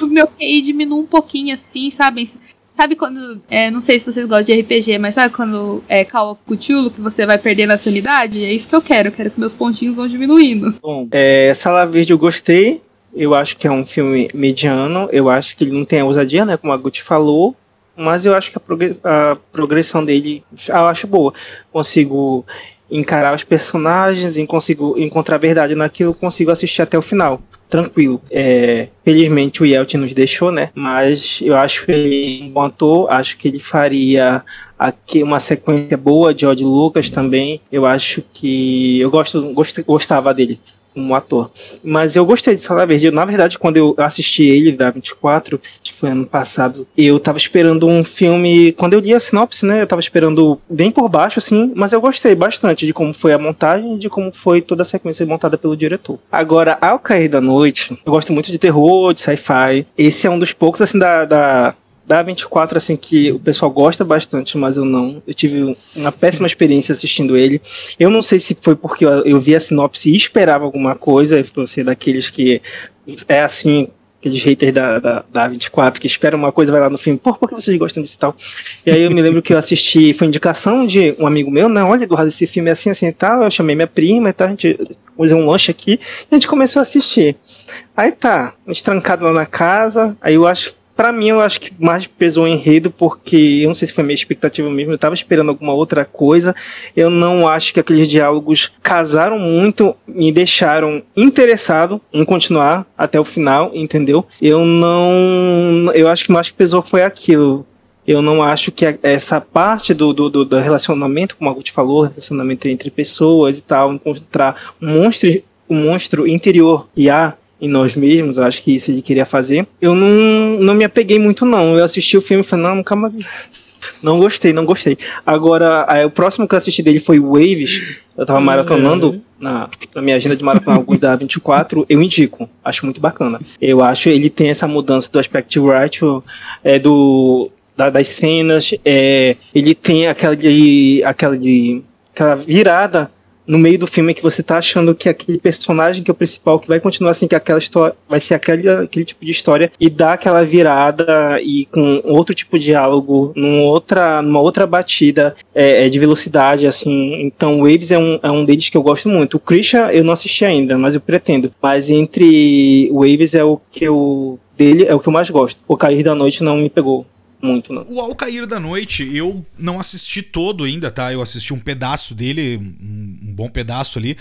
o meu QI diminui um pouquinho assim, sabe? Sabe quando. É, não sei se vocês gostam de RPG, mas sabe quando é Call of Cthulhu que você vai perdendo a sanidade? É isso que eu quero. Eu quero que meus pontinhos vão diminuindo. Bom, é, Sala Verde eu gostei. Eu acho que é um filme mediano. Eu acho que ele não tem a ousadia, né? Como a Gucci falou. Mas eu acho que a progressão dele eu acho boa. Consigo encarar os personagens, consigo encontrar verdade naquilo, consigo assistir até o final tranquilo. É, felizmente o Yeltsin nos deixou, né? Mas eu acho que ele um bom ator, acho que ele faria aqui uma sequência boa de George Lucas também. Eu acho que eu gosto, gost, gostava dele como ator. Mas eu gostei de Sala Verde. Na verdade, quando eu assisti ele da 24, que foi ano passado, eu tava esperando um filme. Quando eu li a sinopse, né? Eu tava esperando bem por baixo, assim, mas eu gostei bastante de como foi a montagem de como foi toda a sequência montada pelo diretor. Agora, ao cair da noite, eu gosto muito de terror, de sci-fi. Esse é um dos poucos, assim, da, da da 24, assim, que o pessoal gosta bastante, mas eu não. Eu tive uma péssima (laughs) experiência assistindo ele. Eu não sei se foi porque eu, eu vi a sinopse e esperava alguma coisa, por ser daqueles que é assim, aqueles haters da, da, da 24 que esperam uma coisa, vai lá no filme, por, por que vocês gostam disso e tal? E aí eu me lembro que eu assisti, foi indicação de um amigo meu, né? Olha, Eduardo, esse filme é assim, assim e tal. Eu chamei minha prima e tal, a gente usou um lanche aqui e a gente começou a assistir. Aí tá, a gente trancado lá na casa, aí eu acho Pra mim, eu acho que mais pesou o enredo, porque eu não sei se foi minha expectativa mesmo, eu tava esperando alguma outra coisa. Eu não acho que aqueles diálogos casaram muito, me deixaram interessado em continuar até o final, entendeu? Eu não. Eu acho que mais pesou foi aquilo. Eu não acho que essa parte do, do, do relacionamento, como a Guti falou, relacionamento entre pessoas e tal, encontrar um monstro, um monstro interior e a em nós mesmos, eu acho que isso ele queria fazer. Eu não, não me apeguei muito, não. Eu assisti o filme e falei, não, nunca mais. Não gostei, não gostei. Agora, aí, o próximo que eu assisti dele foi Waves. Eu tava maratonando na, na minha agenda de maratona alguns da 24. Eu indico, acho muito bacana. Eu acho ele tem essa mudança do aspect right, é, do, da, das cenas. É, ele tem aquela de, aquela de, aquela virada no meio do filme que você tá achando que aquele personagem que é o principal, que vai continuar assim, que aquela história vai ser aquele, aquele tipo de história, e dá aquela virada e com outro tipo de diálogo, numa outra, numa outra batida é, é de velocidade, assim. Então, Waves é um, é um deles que eu gosto muito. O Christian eu não assisti ainda, mas eu pretendo. Mas entre Waves é o que eu. dele é o que eu mais gosto. O Cair da Noite não me pegou muito, não. O Ao Cair da Noite, eu não assisti todo ainda, tá? Eu assisti um pedaço dele, um, bom pedaço ali.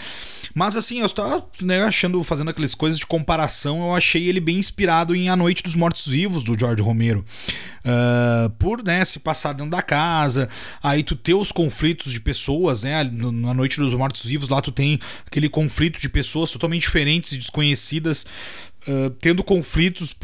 Mas assim, eu estava né, achando, fazendo aquelas coisas de comparação, eu achei ele bem inspirado em A Noite dos Mortos Vivos, do George Romero. Uh, por né, se passar dentro da casa, aí tu ter os conflitos de pessoas, né? Na Noite dos Mortos Vivos, lá tu tem aquele conflito de pessoas totalmente diferentes e desconhecidas Uh, tendo conflitos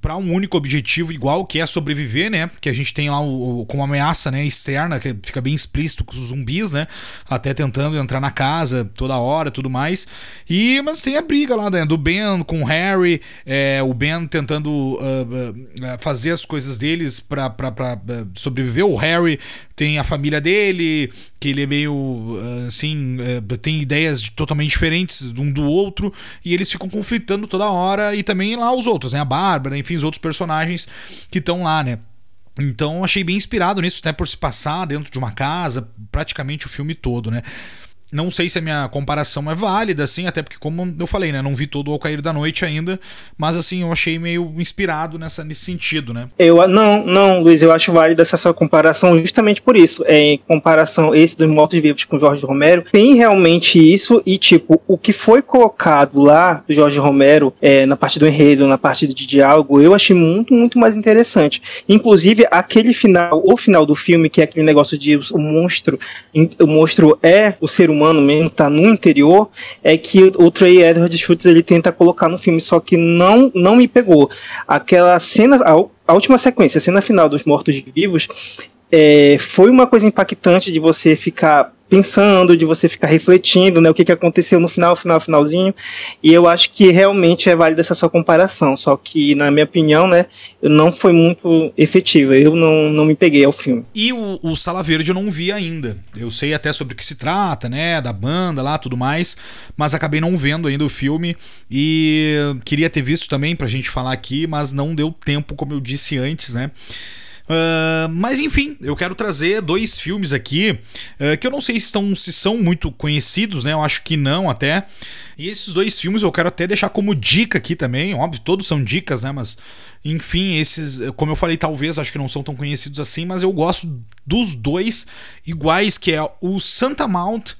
para um único objetivo igual que é sobreviver, né? Que a gente tem lá o, o, como ameaça né, externa, que fica bem explícito com os zumbis, né? Até tentando entrar na casa toda hora tudo mais. E mas tem a briga lá né, do Ben com o Harry, é, o Ben tentando uh, uh, fazer as coisas deles para sobreviver. O Harry tem a família dele, que ele é meio assim, tem ideias totalmente diferentes um do outro, e eles ficam conflitando toda hora e também lá os outros, né? A Bárbara, enfim, os outros personagens que estão lá, né? Então achei bem inspirado nisso, até por se passar dentro de uma casa, praticamente o filme todo, né? Não sei se a minha comparação é válida, assim, até porque, como eu falei, né? Não vi todo Ao Cair da Noite ainda, mas assim, eu achei meio inspirado nessa, nesse sentido, né? Eu, não, não, Luiz, eu acho válida essa sua comparação justamente por isso. É, em comparação esse dos Mortos Vivos com Jorge Romero, tem realmente isso, e tipo, o que foi colocado lá do Jorge Romero, é, na parte do enredo, na parte de diálogo, eu achei muito, muito mais interessante. Inclusive, aquele final, o final do filme, que é aquele negócio de o monstro, o monstro é o ser humano humano mesmo, tá no interior, é que o Trey Edward Schultz ele tenta colocar no filme, só que não não me pegou. Aquela cena, a, a última sequência, a cena final dos mortos-vivos, é, foi uma coisa impactante de você ficar pensando, de você ficar refletindo, né, o que, que aconteceu no final, final, finalzinho, e eu acho que realmente é válida essa sua comparação, só que, na minha opinião, né, não foi muito efetiva, eu não, não me peguei ao filme. E o, o Sala Verde eu não vi ainda, eu sei até sobre o que se trata, né, da banda lá, tudo mais, mas acabei não vendo ainda o filme, e queria ter visto também pra gente falar aqui, mas não deu tempo, como eu disse antes, né, Uh, mas enfim, eu quero trazer dois filmes aqui uh, que eu não sei se, estão, se são muito conhecidos, né? Eu acho que não até. E esses dois filmes eu quero até deixar como dica aqui também. Óbvio, todos são dicas, né? Mas enfim, esses, como eu falei, talvez acho que não são tão conhecidos assim, mas eu gosto dos dois iguais, que é o Santa Mount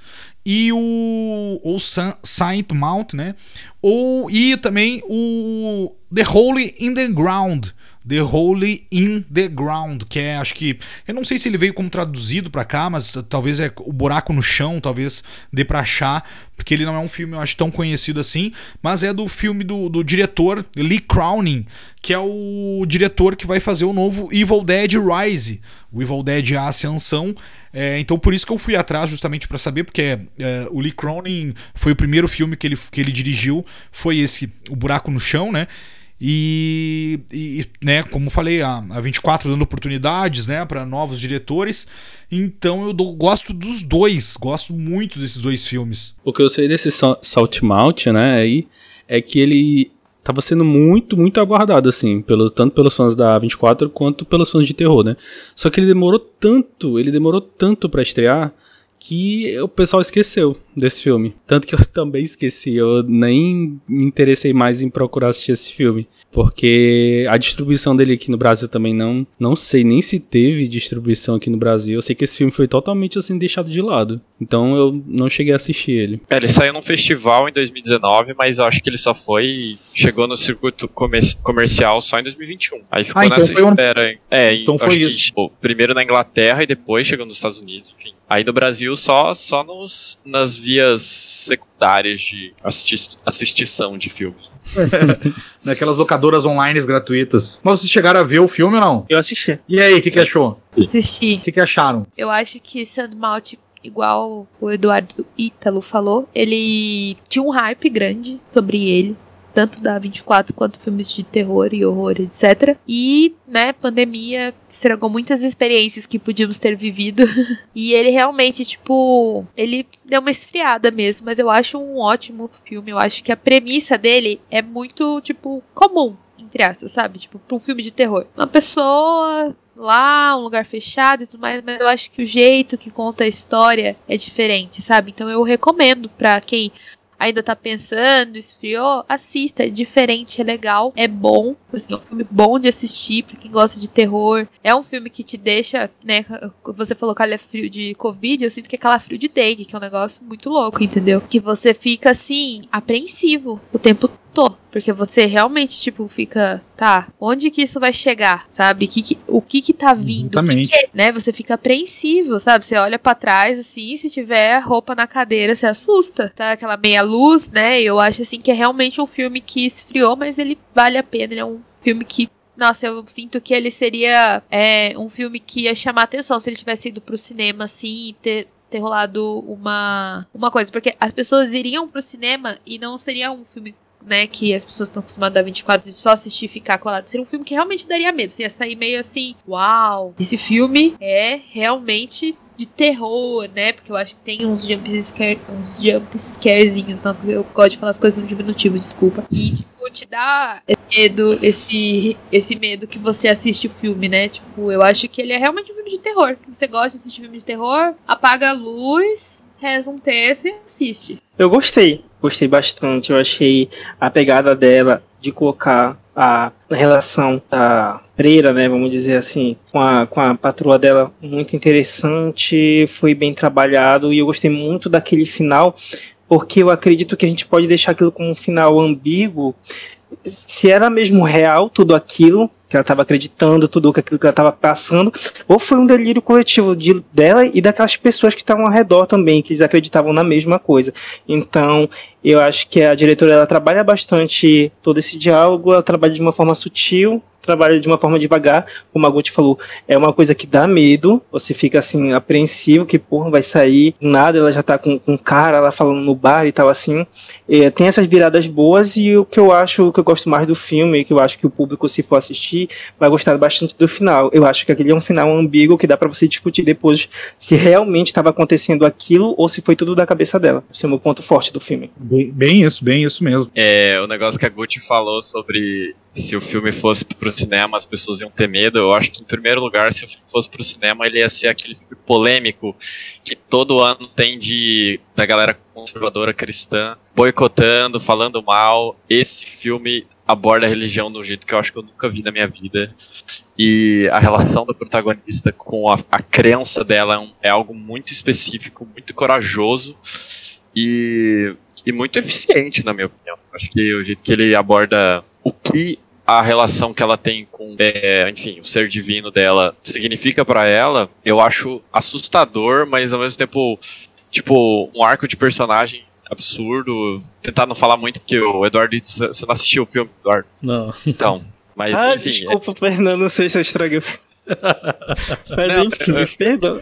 e o ou Saint Mount, né? Ou e também o The Holy in the Ground, The Holy in the Ground, que é, acho que, eu não sei se ele veio como traduzido para cá, mas talvez é o buraco no chão, talvez dê pra achar, porque ele não é um filme, eu acho, tão conhecido assim, mas é do filme do, do diretor Lee Crowning, que é o diretor que vai fazer o novo Evil Dead Rise, o Evil Dead A Ascensão, é, então por isso que eu fui atrás justamente para saber, porque é, o Lee Cronin foi o primeiro filme que ele, que ele dirigiu, foi esse, O Buraco no Chão, né? E, e, né, como falei, a, a 24 dando oportunidades né, para novos diretores. Então eu do, gosto dos dois, gosto muito desses dois filmes. O que eu sei desse Salt Mount, né, aí, é que ele tava sendo muito, muito aguardado, assim, pelos, tanto pelos fãs da 24 quanto pelos fãs de terror, né? Só que ele demorou tanto, ele demorou tanto para estrear que o pessoal esqueceu desse filme. Tanto que eu (laughs) também esqueci, eu nem me interessei mais em procurar assistir esse filme. Porque a distribuição dele aqui no Brasil também não. Não sei nem se teve distribuição aqui no Brasil. Eu sei que esse filme foi totalmente assim deixado de lado. Então eu não cheguei a assistir ele. É, ele saiu num festival em 2019, mas eu acho que ele só foi. Chegou no circuito comer comercial só em 2021. Aí ficou Ah, então nessa foi um- espera. hein? É, Então eu foi acho que, isso. tipo, primeiro na Inglaterra e depois chegou nos Estados Unidos, enfim. Aí no Brasil só, só nos, nas vias secundárias de assisti assistição de filmes. (laughs) Naquelas locadoras online gratuitas. Mas vocês chegaram a ver o filme ou não? Eu assisti. E aí, o que, que achou? Assisti. O que, que acharam? Eu acho que Sandmouth, igual o Eduardo Ítalo falou, ele tinha um hype grande sobre ele. Tanto da 24 quanto filmes de terror e horror, etc. E, né, pandemia estragou muitas experiências que podíamos ter vivido. (laughs) e ele realmente, tipo, ele deu uma esfriada mesmo. Mas eu acho um ótimo filme. Eu acho que a premissa dele é muito, tipo, comum, entre aspas, sabe? Tipo, pra um filme de terror. Uma pessoa lá, um lugar fechado e tudo mais, mas eu acho que o jeito que conta a história é diferente, sabe? Então eu recomendo pra quem ainda tá pensando, esfriou, assista, é diferente, é legal, é bom, assim, é um filme bom de assistir pra quem gosta de terror. É um filme que te deixa, né, você falou calafrio de covid, eu sinto que é calafrio de dengue, que é um negócio muito louco, entendeu? Que você fica assim, apreensivo o tempo todo, porque você realmente tipo fica, tá, onde que isso vai chegar, sabe? Que que- o que que tá vindo, que Exatamente. que é, né? Você fica apreensivo, sabe? Você olha pra trás assim, se tiver roupa na cadeira, você assusta, tá? Aquela meia luz, né? Eu acho assim que é realmente um filme que esfriou, mas ele vale a pena, ele é um filme que nossa, eu sinto que ele seria é, um filme que ia chamar atenção se ele tivesse ido pro cinema assim e ter, ter rolado uma, uma coisa. Porque as pessoas iriam pro cinema e não seria um filme, né, que as pessoas estão acostumadas a 24 de só assistir e ficar colado. Seria um filme que realmente daria medo. Você ia sair meio assim, uau, esse filme é realmente de terror, né? Porque eu acho que tem uns jump scare, uns jump scarezinhos, não, porque eu gosto de falar as coisas no diminutivo, desculpa. E tipo, te dá medo, esse esse medo que você assiste o filme, né? Tipo, eu acho que ele é realmente um filme de terror. Que você gosta de assistir filme de terror, apaga a luz, reza um terço e assiste. Eu gostei, gostei bastante. Eu achei a pegada dela de colocar a relação da freira, né, vamos dizer assim, com a, com a patroa dela muito interessante, foi bem trabalhado e eu gostei muito daquele final, porque eu acredito que a gente pode deixar aquilo como um final ambíguo, se era mesmo real tudo aquilo, que ela estava acreditando, tudo aquilo que ela estava passando, ou foi um delírio coletivo de, dela e daquelas pessoas que estavam ao redor também, que eles acreditavam na mesma coisa. Então, eu acho que a diretora ela trabalha bastante todo esse diálogo, ela trabalha de uma forma sutil, trabalha de uma forma devagar, como a Guti falou, é uma coisa que dá medo, você fica assim, apreensivo, que porra, vai sair, nada ela já tá com, com um cara lá falando no bar e tal assim. É, tem essas viradas boas e o que eu acho, o que eu gosto mais do filme, que eu acho que o público, se for assistir, vai gostar bastante do final. Eu acho que aquele é um final ambíguo que dá pra você discutir depois se realmente estava acontecendo aquilo ou se foi tudo da cabeça dela. Esse é o meu ponto forte do filme. Bem, bem isso, bem isso mesmo. É, o negócio que a Gucci falou sobre se o filme fosse pro cinema as pessoas iam ter medo. Eu acho que, em primeiro lugar, se o filme fosse pro cinema, ele ia ser aquele filme polêmico que todo ano tem de da galera conservadora cristã boicotando, falando mal. Esse filme aborda a religião de um jeito que eu acho que eu nunca vi na minha vida. E a relação da protagonista com a, a crença dela é, um- é algo muito específico, muito corajoso e, e muito eficiente, na minha opinião. Acho que o jeito que ele aborda o que a relação que ela tem com, é, enfim, o ser divino dela significa pra ela, eu acho assustador, mas ao mesmo tempo, tipo, um arco de personagem absurdo. Tentar não falar muito, porque o Eduardo, você não assistiu o filme, Eduardo. Não. Então, mas ah, enfim. desculpa, Fernando, não sei se eu estraguei. (laughs) Mas Não, enfim, me perdoa.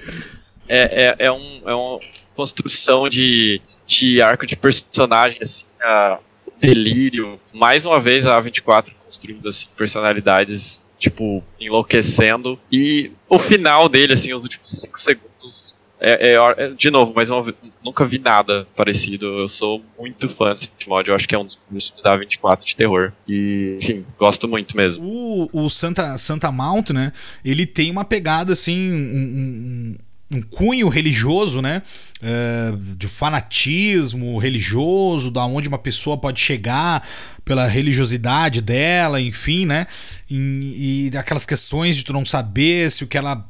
é, é, é, um, é uma construção de, de arco de personagem, assim, a- delírio. Mais uma vez a A24 construindo assim, personalidades, tipo, enlouquecendo. E o final dele, assim, os últimos 5 segundos. é, é, é, de novo, mas uma, nunca vi nada parecido. Eu sou muito fã desse mod. Eu acho que é um dos filmes da 24 de terror. E, enfim, gosto muito mesmo. O, o Santa, Santa Mount, né? Ele tem uma pegada assim. Um, um, um cunho religioso, né? Uh, de fanatismo religioso, da onde uma pessoa pode chegar pela religiosidade dela, enfim, né? E, e aquelas questões de tu não saber se o que ela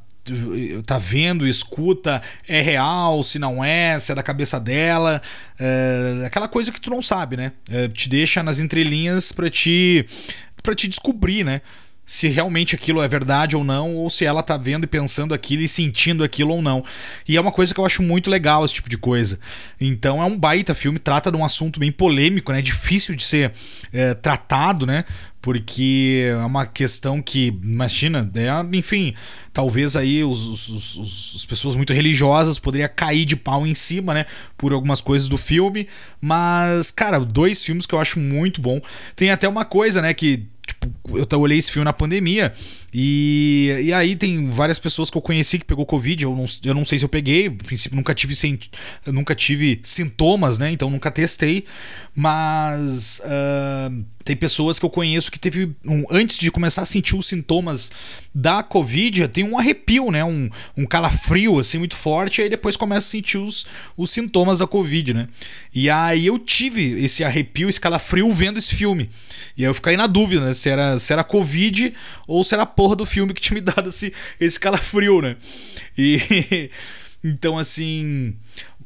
tá vendo, escuta, é real, se não é, se é da cabeça dela, é, aquela coisa que tu não sabe, né? É, te deixa nas entrelinhas para te para te descobrir, né? Se realmente aquilo é verdade ou não, ou se ela tá vendo e pensando aquilo e sentindo aquilo ou não. E é uma coisa que eu acho muito legal, esse tipo de coisa. Então é um baita filme, trata de um assunto bem polêmico, né? Difícil de ser é, tratado, né? porque é uma questão que, imagina, é, enfim, talvez aí os, os, os, as pessoas muito religiosas poderiam cair de pau em cima, né, por algumas coisas do filme, mas, cara, dois filmes que eu acho muito bom. Tem até uma coisa, né, que eu olhei esse filme na pandemia e, e aí tem várias pessoas que eu conheci que pegou Covid. Eu não, eu não sei se eu peguei, no princípio nunca tive, nunca tive sintomas, né? Então nunca testei. Mas uh, tem pessoas que eu conheço que teve. Um, antes de começar a sentir os sintomas da Covid, tem um arrepio, né? Um, um calafrio assim muito forte, aí depois começa a sentir os, os sintomas da Covid, né? E aí eu tive esse arrepio, esse calafrio vendo esse filme. E aí eu fiquei na dúvida, né? Se era, se era Covid ou se era porra do filme que tinha me dado esse, esse calafrio, né? E. (laughs) Então, assim.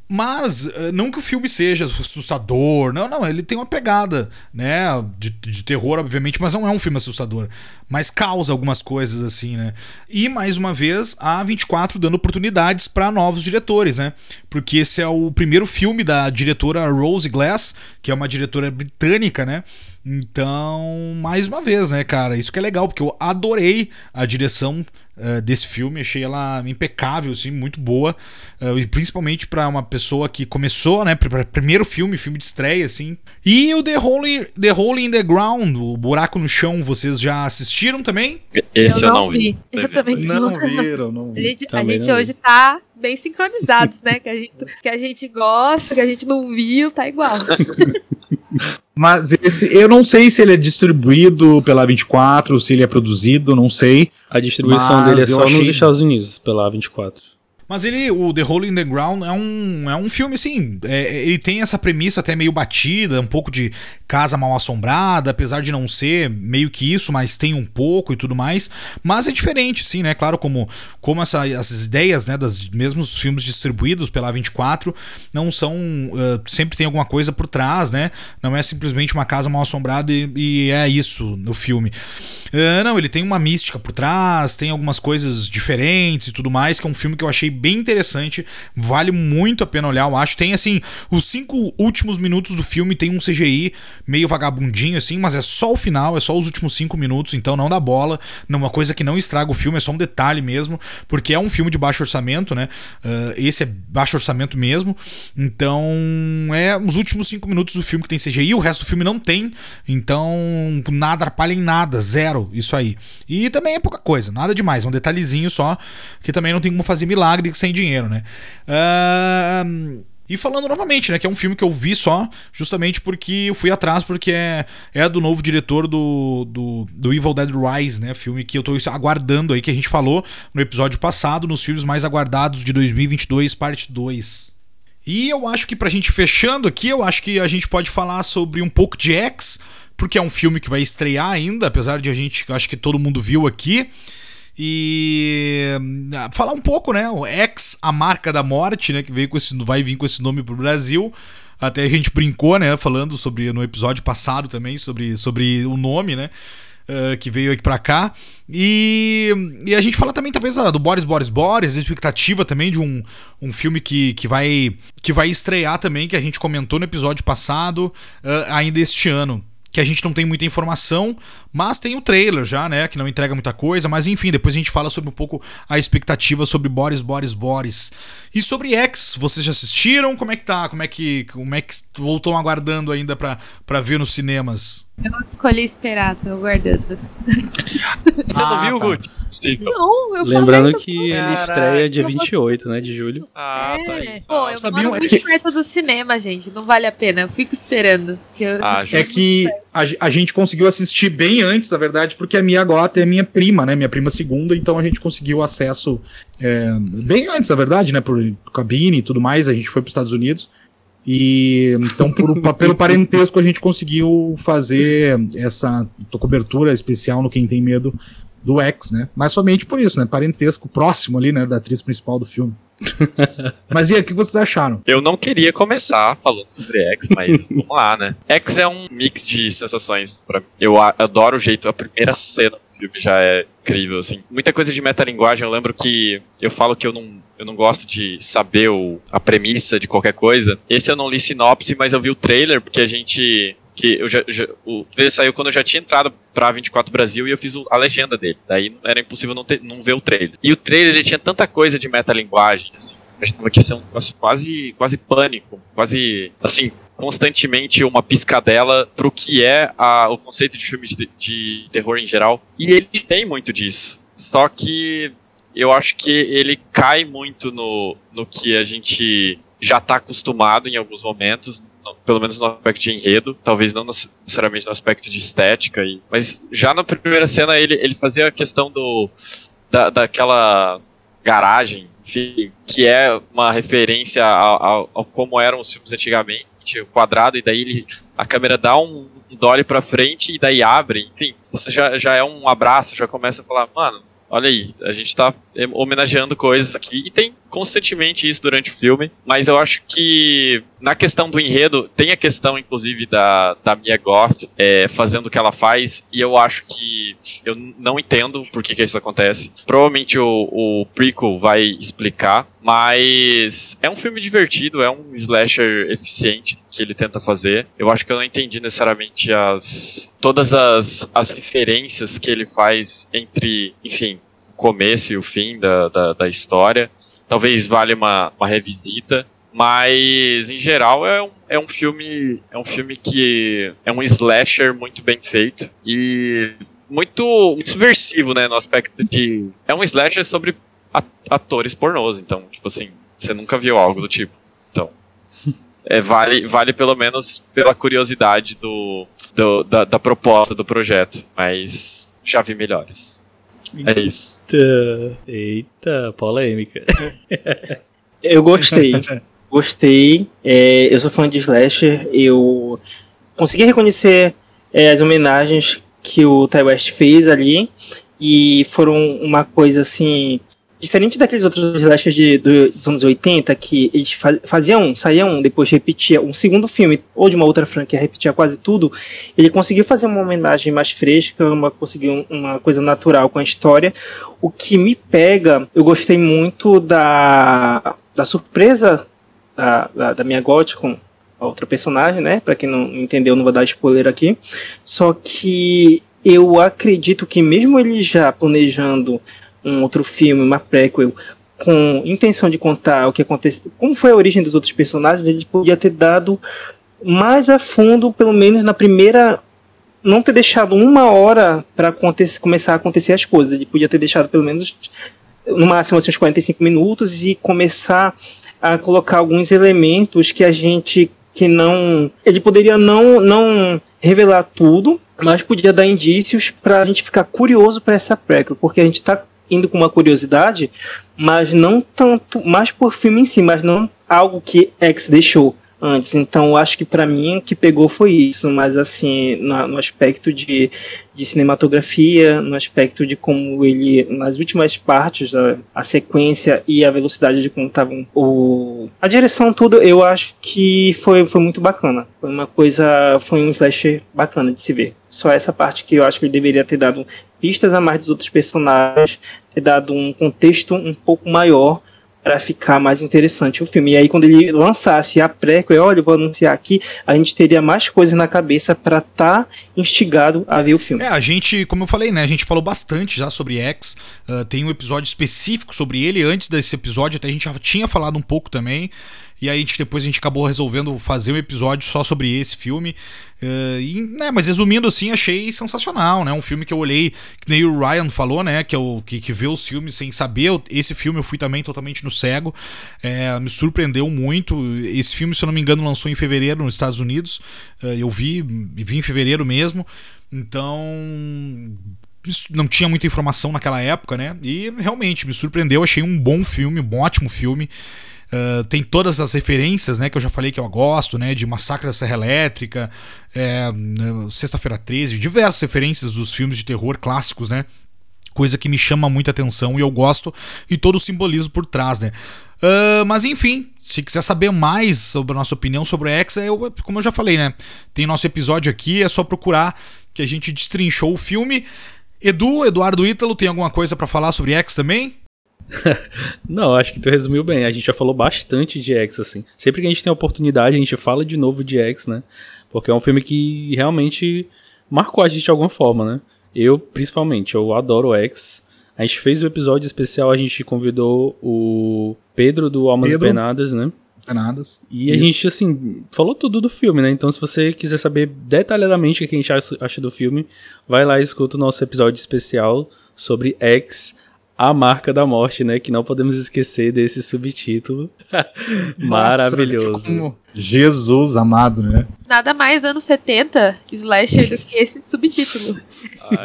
Mas, eh, não que o filme seja assustador, não, não, ele tem uma pegada, né, de, de, terror, obviamente, mas não é um filme assustador. Mas causa algumas coisas, assim, né. E, mais uma vez, a 24 dando oportunidades para novos diretores, né, porque esse é o primeiro filme da diretora Rose Glass, que é uma diretora britânica, né, então, mais uma vez, né, cara, isso que é legal, porque eu adorei a direção uh, desse filme, achei ela impecável, assim, muito boa, uh, e principalmente para uma pessoa que começou, né, primeiro filme, filme de estreia, assim. E o The Hole, the Hole in the Ground, o Buraco no Chão, vocês já assistiram também? Esse eu, eu não vi. vi. Eu também não, não viram, não vi. A gente, a gente hoje tá bem sincronizados, né? Que a, gente, que a gente gosta, que a gente não viu, tá igual. (laughs) Mas esse, eu não sei se ele é distribuído pela 24, se ele é produzido, não sei. A distribuição dele é só achei... nos Estados Unidos, pela 24. Mas ele, o The Hole in the Ground é um, é um filme assim. É, ele tem essa premissa até meio batida, um pouco de casa mal assombrada, apesar de não ser meio que isso, mas tem um pouco e tudo mais. Mas é diferente, sim, né? Claro, como, como essa, essas ideias, né, dos mesmos filmes distribuídos pela 24 não são. Uh, sempre tem alguma coisa por trás, né? Não é simplesmente uma casa mal assombrada e, e é isso no filme. Uh, não, ele tem uma mística por trás, tem algumas coisas diferentes e tudo mais, que é um filme que eu achei bem interessante, vale muito a pena olhar, eu acho. Tem assim, os cinco últimos minutos do filme tem um CGI meio vagabundinho assim, mas é só o final, é só os últimos cinco minutos, então não dá bola, não é uma coisa que não estraga o filme, é só um detalhe mesmo, porque é um filme de baixo orçamento, né? Uh, esse é baixo orçamento mesmo, então é os últimos cinco minutos do filme que tem CGI, o resto do filme não tem, então nada atrapalha em nada, zero, isso aí. E também é pouca coisa, nada demais, é um detalhezinho só, que também não tem como fazer milagre sem dinheiro, né? Uh, e falando novamente, né? Que é um filme que eu vi só, justamente porque eu fui atrás, porque é, é do novo diretor do, do, do Evil Dead Rise, né? Filme que eu tô aguardando aí, que a gente falou no episódio passado, nos filmes mais aguardados de 2022, parte 2. E eu acho que pra gente fechando aqui, eu acho que a gente pode falar sobre um pouco de X, porque é um filme que vai estrear ainda, apesar de a gente, acho que todo mundo viu aqui. E ah, falar um pouco, né? O X, a marca da morte, né? Que veio com esse, vai vir com esse nome pro Brasil. Até a gente brincou, né? Falando sobre no episódio passado também sobre, sobre o nome, né? Uh, que veio aqui pra cá. E, e a gente fala também, talvez, do Boris Boris Boris, a expectativa também de um, um filme que, que, vai, que vai estrear também, que a gente comentou no episódio passado, uh, ainda este ano que a gente não tem muita informação, mas tem o trailer já, né, que não entrega muita coisa, mas enfim, depois a gente fala sobre um pouco a expectativa sobre Boris, Boris, Boris. E sobre X, vocês já assistiram? Como é que tá? Como é que como é que voltam aguardando ainda para ver nos cinemas? Eu escolhi esperar, tô aguardando. (laughs) Você não ah, viu, tá. Gucci? Possível. Não, eu Lembrando falei que ele Caraca. estreia dia Eu vou- 28, né, de julho. Ah, é, tá aí. pô, eu Sabiam moro é muito perto do cinema, gente. Não vale a pena. Eu fico esperando. Que eu... Ah, É que a, a gente conseguiu assistir bem antes, na verdade, porque a Mia Gota é minha prima, né? Minha prima segunda, então a gente conseguiu acesso é, bem antes, na verdade, né? Por cabine e tudo mais, a gente foi para os Estados Unidos. E então, por, (laughs) pelo parentesco, a gente conseguiu fazer essa cobertura especial no Quem Tem Medo do X, né? Mas somente por isso, né? Parentesco próximo ali, né? Da atriz principal do filme. (laughs) Mas e aí, o que vocês acharam? Eu não queria começar falando sobre X, mas (laughs) vamos lá, né? X é um mix de sensações pra mim. Eu adoro o jeito, a primeira cena do filme já é incrível, assim. Muita coisa de metalinguagem, eu lembro que eu falo que eu não, eu não gosto de saber o, a premissa de qualquer coisa. Esse eu não li sinopse, mas eu vi o trailer, porque a gente... Que eu já, já- o trailer saiu quando eu já tinha entrado pra 24 Brasil e eu fiz o- a legenda dele. Daí era impossível não, ter, não ver o trailer. E o trailer ele tinha tanta coisa de metalinguagem, assim. Eu achava que ia ser um quase, quase pânico, quase, assim, constantemente uma piscadela pro que é a- o conceito de filme de, de terror em geral. E ele tem muito disso. Só que eu acho que ele cai muito no, no que a gente já tá acostumado em alguns momentos, pelo menos no aspecto de enredo, talvez não necessariamente no aspecto de estética, e, mas já na primeira cena ele, ele fazia a questão do da, daquela garagem, enfim, que é uma referência ao, ao- como eram os filmes antigamente, o quadrado, e daí ele, a câmera dá um, um dolly pra frente e daí abre, enfim, isso já, já é um abraço, já começa a falar, mano, olha aí, a gente tá homenageando coisas aqui, e tem constantemente isso durante o filme, mas eu acho que na questão do enredo, tem a questão, inclusive, da, da Mia Goth é, fazendo o que ela faz, e eu acho que eu não entendo por que, que isso acontece. Provavelmente o, o prequel vai explicar, mas é um filme divertido, é um slasher eficiente que ele tenta fazer. Eu acho que eu não entendi necessariamente as todas as, as referências que ele faz entre, enfim, o começo e o fim da, da, da história. Talvez valha uma, uma revisita. Mas em geral é um, é um filme. É um filme que é um slasher muito bem feito. E muito, muito subversivo, né? No aspecto de. É um slasher sobre atores pornôs, então, tipo assim, você nunca viu algo do tipo. Então. (laughs) É, vale, vale pelo menos pela curiosidade do, do- da, da proposta do projeto. Mas já vi melhores. É isso. Eita, eita polêmica. (laughs) Eu gostei. gostei. É, eu sou fã de slasher. Eu consegui reconhecer é, as homenagens que o Ty West fez ali. E foram uma coisa assim. Diferente daqueles outros slashers de, do- dos anos 80, que eles fa- faziam um, saíam um, depois repetia um segundo filme, ou de uma outra franquia, repetia quase tudo, ele conseguiu fazer uma homenagem mais fresca, uma, conseguiu uma coisa natural com a história. O que me pega, eu gostei muito da, da surpresa da, da, da minha Got com a outra personagem, né? Pra quem não entendeu, não vou dar spoiler aqui. Só que eu acredito que mesmo ele já planejando um outro filme, uma prequel, com intenção de contar o que aconteceu, como foi a origem dos outros personagens, ele podia ter dado mais a fundo, pelo menos na primeira não ter deixado uma hora para começar a acontecer as coisas. Ele podia ter deixado pelo menos no máximo assim, uns 45 minutos e começar a colocar alguns elementos que a gente que não ele poderia não não revelar tudo, mas podia dar indícios para a gente ficar curioso para essa prequel, porque a gente está indo com uma curiosidade, mas não tanto, mais por filme em si, mas não algo que X deixou antes. Então, acho que para mim o que pegou foi isso, mas assim, na, no aspecto de, de cinematografia, no aspecto de como ele, nas últimas partes, a, a sequência e a velocidade de como estavam o a direção tudo, eu acho que foi, foi muito bacana. Foi uma coisa, foi um slasher bacana de se ver. Só essa parte que eu acho que ele deveria ter dado pistas a mais dos outros personagens, ter dado um contexto um pouco maior para ficar mais interessante o filme. E aí, quando ele lançasse a prequel, olha, eu vou anunciar aqui, a gente teria mais coisas na cabeça para estar tá instigado a ver o filme. É, a gente, como eu falei, né? A gente falou bastante já sobre X. Uh, tem um episódio específico sobre ele. Antes desse episódio, até a gente já tinha falado um pouco também. E aí a gente, depois a gente acabou resolvendo fazer um episódio só sobre esse filme. Uh, e, né, mas resumindo assim, achei sensacional, né? Um filme que eu olhei, que nem o Ryan falou, né? Que, eu, que, que vê os filmes sem saber. Esse filme eu fui também totalmente no cego. É, me surpreendeu muito. Esse filme, se eu não me engano, lançou em fevereiro nos Estados Unidos. Uh, eu vi, vi em fevereiro mesmo. Então, não tinha muita informação naquela época, né? E realmente me surpreendeu, achei um bom filme, um ótimo filme. Uh, tem todas as referências, né, que eu já falei que eu gosto, né, de Massacre da Serra Elétrica, é, Sexta-feira 13, diversas referências dos filmes de terror clássicos, né, coisa que me chama muita atenção e eu gosto, e todo o simbolismo por trás, né. Uh, mas enfim, se quiser saber mais sobre a nossa opinião sobre a X, eu, como eu já falei, né, tem nosso episódio aqui, é só procurar que a gente destrinchou o filme. Edu, Eduardo Ítalo, tem alguma coisa para falar sobre X também? (laughs) Não, acho que tu resumiu bem. A gente já falou bastante de X, assim. Sempre que a gente tem a oportunidade, a gente fala de novo de X, né? Porque é um filme que realmente marcou a gente de alguma forma, né? Eu, principalmente, eu adoro X. A gente fez o um episódio especial, a gente convidou o Pedro do Almas Pedro. Penadas, né? E Isso. a gente, assim, falou tudo do filme, né? Então, se você quiser saber detalhadamente o que a gente acha do filme, vai lá e escuta o nosso episódio especial sobre X a Marca da Morte, né? Que não podemos esquecer desse subtítulo. (laughs) Maravilhoso. Jesus amado, né? Nada mais anos 70 slasher do que esse subtítulo.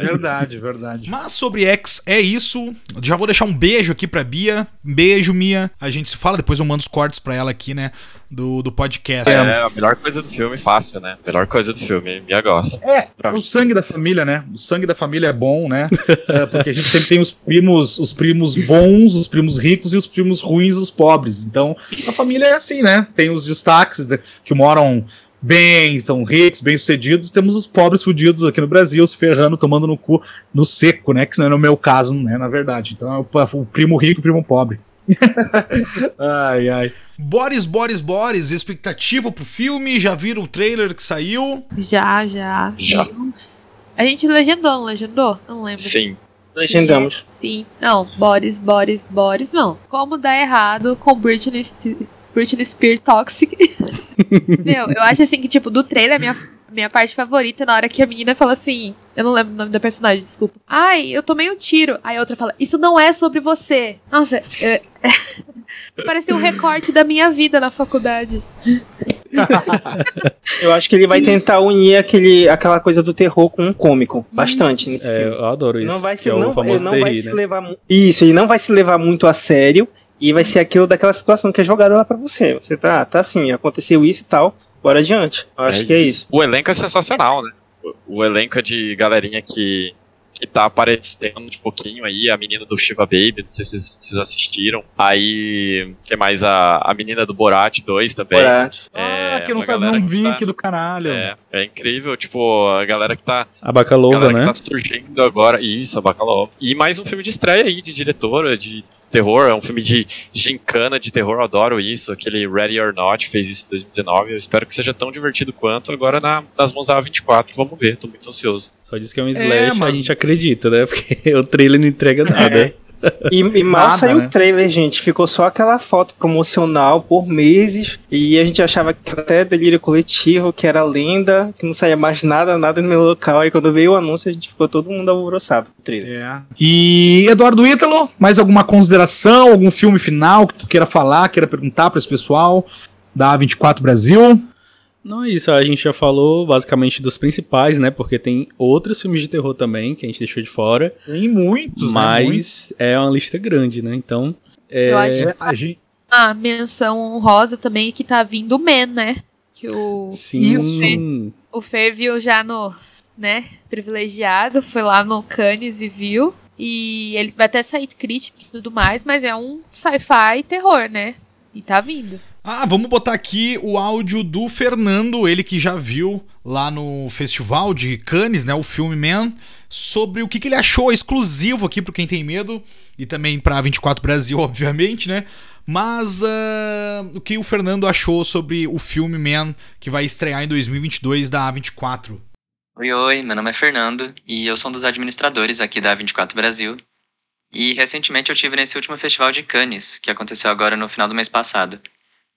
verdade, verdade. Mas sobre X é isso. Já vou deixar um beijo aqui pra Bia. Beijo, Mia. A gente se fala, depois eu mando os cortes pra ela aqui, né? Do, do podcast. É, a melhor coisa do filme, fácil, né? Melhor coisa do filme, Mia gosta. É, o sangue da família, né? O sangue da família é bom, né? é, porque a gente sempre tem os primos, os primos bons, os primos ricos e os primos ruins, os pobres. Então, a família é assim, né? Tem os destaques que moram bem, são ricos, bem-sucedidos, temos os pobres fudidos aqui no Brasil, se ferrando, tomando no cu, no seco, né? Que não é no meu caso, né? Na verdade. Então é o, o primo rico e o primo pobre. (laughs) ai, ai. Boris, Boris, Boris, expectativa pro filme? Já viram o trailer que saiu? Já, já. Já. A gente legendou, não legendou? Não lembro. Sim. Legendamos. Sim. Não, Boris, Boris, Boris, não. Como dar errado com Britney, Britney Spears Toxic. (laughs) Meu, eu acho assim que, tipo, do trailer, a minha, minha parte favorita na hora que a menina fala assim. Eu não lembro o nome da personagem, desculpa. Ai, eu tomei um tiro. Aí a outra fala, isso não é sobre você. Nossa, é... (laughs) pareceu um recorte da minha vida na faculdade. (laughs) eu acho que ele vai tentar unir aquele, aquela coisa do terror com um cômico. Bastante nesse é, filme. Eu adoro isso. Não vai, se, é não, não vai se né? levar. Isso, ele não vai se levar muito a sério. E vai ser aquilo daquela situação que é jogada lá para você. Você tá, tá assim, aconteceu isso e tal, bora adiante. Eu acho é que é isso. O elenco é sensacional, né? O, o elenco é de galerinha que que tá aparecendo de pouquinho aí, a menina do Shiva Baby, não sei se vocês assistiram. Aí, que mais? A, a menina do Borat 2 também. Borat. É, ah, que não sabe, não vi tá, do caralho. É, é incrível, tipo, a galera que tá... A Bacalova, né? que tá surgindo agora, isso, a Bacalova. E mais um filme de estreia aí, de diretora, de terror, é um filme de gincana de terror, eu adoro isso. Aquele Ready or Not fez isso em 2019. Eu espero que seja tão divertido quanto agora na, nas mãos da A24. Vamos ver, tô muito ansioso. Só diz que é um slash, é, mas... a gente acredita, né? (laughs) Porque o trailer não entrega nada. É. E, e mal Nada, saiu né? o trailer, gente. Ficou só aquela foto promocional por meses. E a gente achava que até delírio coletivo, que era lenda, que não saía mais nada, nada no meu local. Aí quando veio o anúncio, a gente ficou todo mundo alvoroçado com o trailer. É. E Eduardo Ítalo, mais alguma consideração, algum filme final que tu queira falar, queira perguntar para esse pessoal da A24 Brasil? Não é isso, a gente já falou basicamente dos principais, né? Porque tem outros filmes de terror também que a gente deixou de fora. Tem muitos, né? Mas né? Muitos. é uma lista grande, né? Então. É... Eu acho que a gente... a menção rosa também que tá vindo o Man, né? Que o. Sim. Isso. O Fer viu já no. né? Privilegiado, foi lá no Cannes e viu. E ele vai até sair crítico e tudo mais, mas é um sci-fi terror, né? E tá vindo. Ah, vamos botar aqui o áudio do Fernando, ele que já viu lá no festival de Cannes, né, o filme Man, sobre o que, que ele achou exclusivo aqui para quem tem medo e também para 24 Brasil, (laughs) obviamente, né? Mas uh, o que o Fernando achou sobre o filme Man que vai estrear em 2022 da A24? Oi, oi, meu nome é Fernando e eu sou um dos administradores aqui da A24 Brasil. E recentemente eu tive nesse último festival de Cannes, que aconteceu agora no final do mês passado.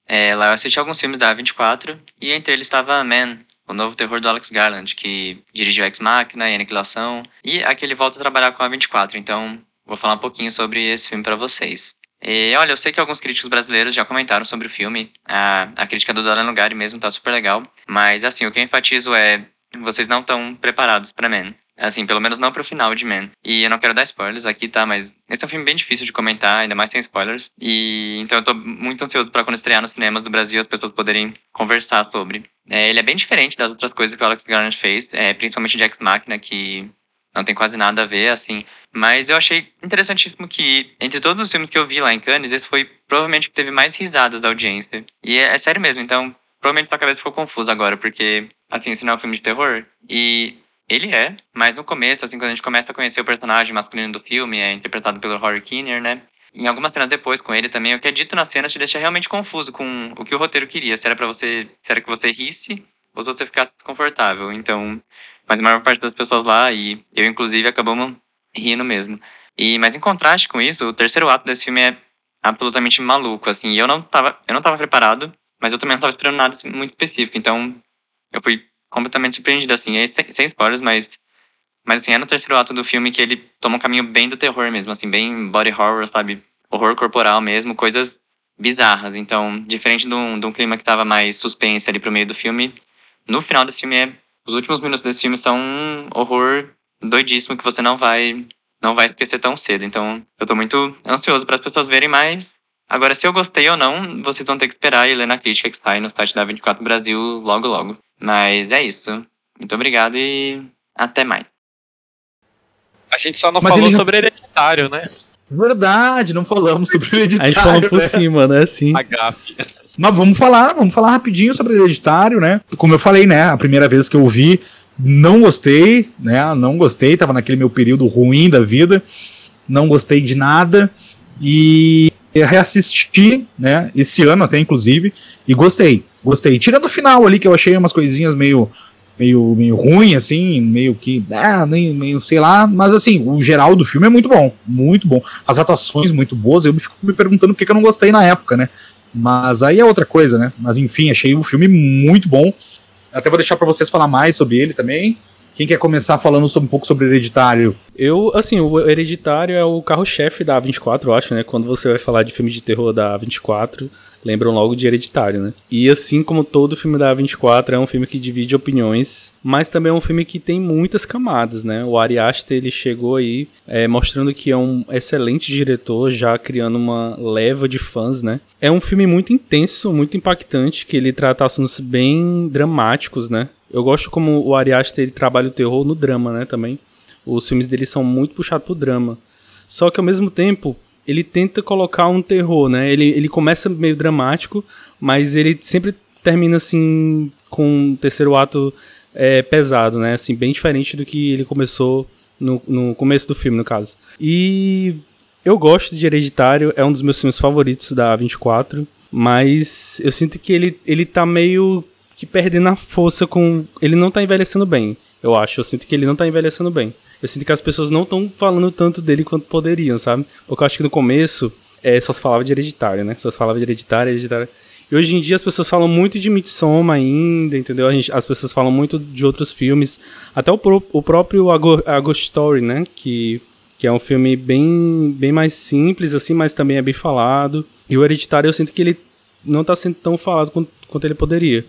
É, lá eu assisti alguns filmes da 24 e entre eles estava Man, o novo terror do Alex Garland, que dirigiu Ex Machina e Aniquilação, e aqui ele volta a trabalhar com a 24, então vou falar um pouquinho sobre esse filme para vocês. E, olha, eu sei que alguns críticos brasileiros já comentaram sobre o filme, a, a crítica do Dora Lugari mesmo tá super legal, mas assim, o que eu enfatizo é vocês não estão preparados para Man. Assim, pelo menos não pro final de Man. E eu não quero dar spoilers aqui, tá? Mas esse é um filme bem difícil de comentar, ainda mais sem spoilers. E então eu tô muito ansioso para quando estrear nos cinemas do Brasil as pessoas poderem conversar sobre. É, ele é bem diferente das outras coisas que o Alex Garland fez, é, principalmente Ex Machina, que não tem quase nada a ver, assim. Mas eu achei interessantíssimo que, entre todos os filmes que eu vi lá em Cannes, esse foi provavelmente o que teve mais risadas da audiência. E é, é sério mesmo, então provavelmente sua cabeça ficou confusa agora, porque, assim, não é um filme de terror. E ele é, mas no começo, assim, quando a gente começa a conhecer o personagem masculino do filme, é interpretado pelo Rory Kinnear, né? Em algumas cenas depois com ele também, o que é dito na cena te deixa realmente confuso com o que o roteiro queria. Se era para você, se era que você risse ou se você ficasse desconfortável. Então, mas a maior parte das pessoas lá, e eu inclusive, acabamos rindo mesmo. E, mas em contraste com isso, o terceiro ato desse filme é absolutamente maluco, assim. Eu não tava, eu não tava preparado, mas eu também não tava esperando nada muito específico. Então, eu fui completamente surpreendido, assim, é, sem, spoilers, mas, mas assim, é no terceiro ato do filme que ele toma um caminho bem do terror mesmo, assim, bem body horror, sabe? Horror corporal mesmo, coisas bizarras. Então, diferente de um, de um clima que tava mais suspense ali pro meio do filme, no final desse filme é. Os últimos minutos desse filme são um horror doidíssimo que você não vai não vai esquecer tão cedo. Então, eu tô muito ansioso para as pessoas verem mais. Agora, se eu gostei ou não, vocês vão ter que esperar e ler na crítica que sai no site da 24 Brasil logo logo. Mas é isso. Muito obrigado e até mais. A gente só não Mas falou sobre hereditário, né? Verdade, não falamos sobre o A hereditário. gente falando por né? (laughs) cima, né? Assim. A gafe. Mas vamos falar, vamos falar rapidinho sobre hereditário, né? Como eu falei, né? A primeira vez que eu vi, não gostei, né? Não gostei, tava naquele meu período ruim da vida, não gostei de nada. E reassisti, né? Esse ano até, inclusive, e gostei, gostei. Tirando o final ali, que eu achei umas coisinhas meio. Meio, meio ruim, assim, meio que. Ah, nem, meio, sei lá. Mas assim, o geral do filme é muito bom. Muito bom. As atuações muito boas. Eu me fico me perguntando por que que eu não gostei na época, né? Mas aí é outra coisa, né? Mas enfim, achei o filme muito bom. Até vou deixar pra vocês falar mais sobre ele também. Quem quer começar falando sobre, um pouco sobre Hereditário? Eu, assim, o Hereditário é o carro-chefe da A24, eu acho, né? Quando você vai falar de filme de terror da A24, lembram logo de Hereditário, né? E assim como todo filme da A24, é um filme que divide opiniões, mas também é um filme que tem muitas camadas, né? O Ari Aster, ele chegou aí é, mostrando que é um excelente diretor, já criando uma leva de fãs, né? É um filme muito intenso, muito impactante, que ele trata assuntos bem dramáticos, né? Eu gosto como o Ari Aster ele trabalha o terror no drama, né, também. Os filmes dele são muito puxados pro drama. Só que ao mesmo tempo, ele tenta colocar um terror, né? Ele, ele começa meio dramático, mas ele sempre termina assim com um terceiro ato é, pesado, né? Assim, bem diferente do que ele começou no, no começo do filme, no caso. E eu gosto de Hereditário, é um dos meus filmes favoritos da A24, mas eu sinto que ele, ele tá meio que perdendo a força com. Ele não tá envelhecendo bem, eu acho. Eu sinto que ele não tá envelhecendo bem. Eu sinto que as pessoas não estão falando tanto dele quanto poderiam, sabe? Porque eu acho que no começo é, só se falava de hereditário, né? Só se falava de hereditário, hereditário. E hoje em dia as pessoas falam muito de Midsommar ainda, entendeu? Gente- as pessoas falam muito de outros filmes. Até o, pro- o próprio A, Ghost Story, né? Que, que é um filme bem, bem mais simples, assim, mas também é bem falado. E o Hereditário eu sinto que ele não tá sendo tão falado quanto, quanto ele poderia.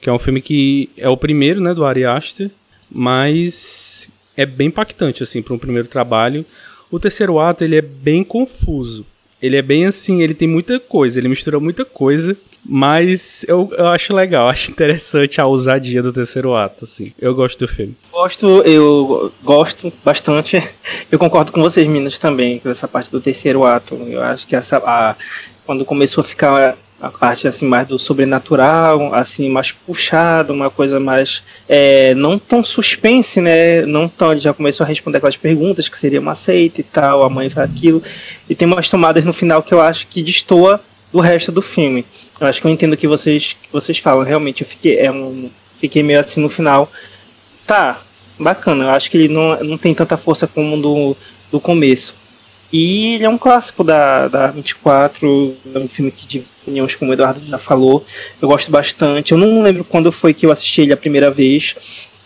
Que é um filme que é o primeiro, né, do Ari Aster, mas é bem impactante, assim, para um primeiro trabalho. O terceiro ato, ele é bem confuso. Ele é bem assim, ele tem muita coisa, ele mistura muita coisa, mas eu, eu acho legal, (laughs) acho interessante a ousadia do terceiro ato, assim. Eu gosto do filme. Gosto, eu gosto bastante. (laughs) Eu concordo com vocês, meninas, também, com essa parte do terceiro ato. Eu acho que essa, a, quando começou a ficar a parte assim mais do sobrenatural, assim mais puxado, uma coisa mais é, não tão suspense, né? Não tão, ele já começou a responder aquelas perguntas que seria uma seita e tal, a mãe faz aquilo. E tem umas tomadas no final que eu acho que destoa do resto do filme. Eu acho que eu entendo o que vocês que vocês falam. Realmente eu fiquei é um, fiquei meio assim no final. Tá, bacana. Eu acho que ele não, não tem tanta força como do, do começo. E ele é um clássico da, da 24, é um filme que de opiniões, como o Eduardo já falou, eu gosto bastante. Eu não lembro quando foi que eu assisti ele a primeira vez,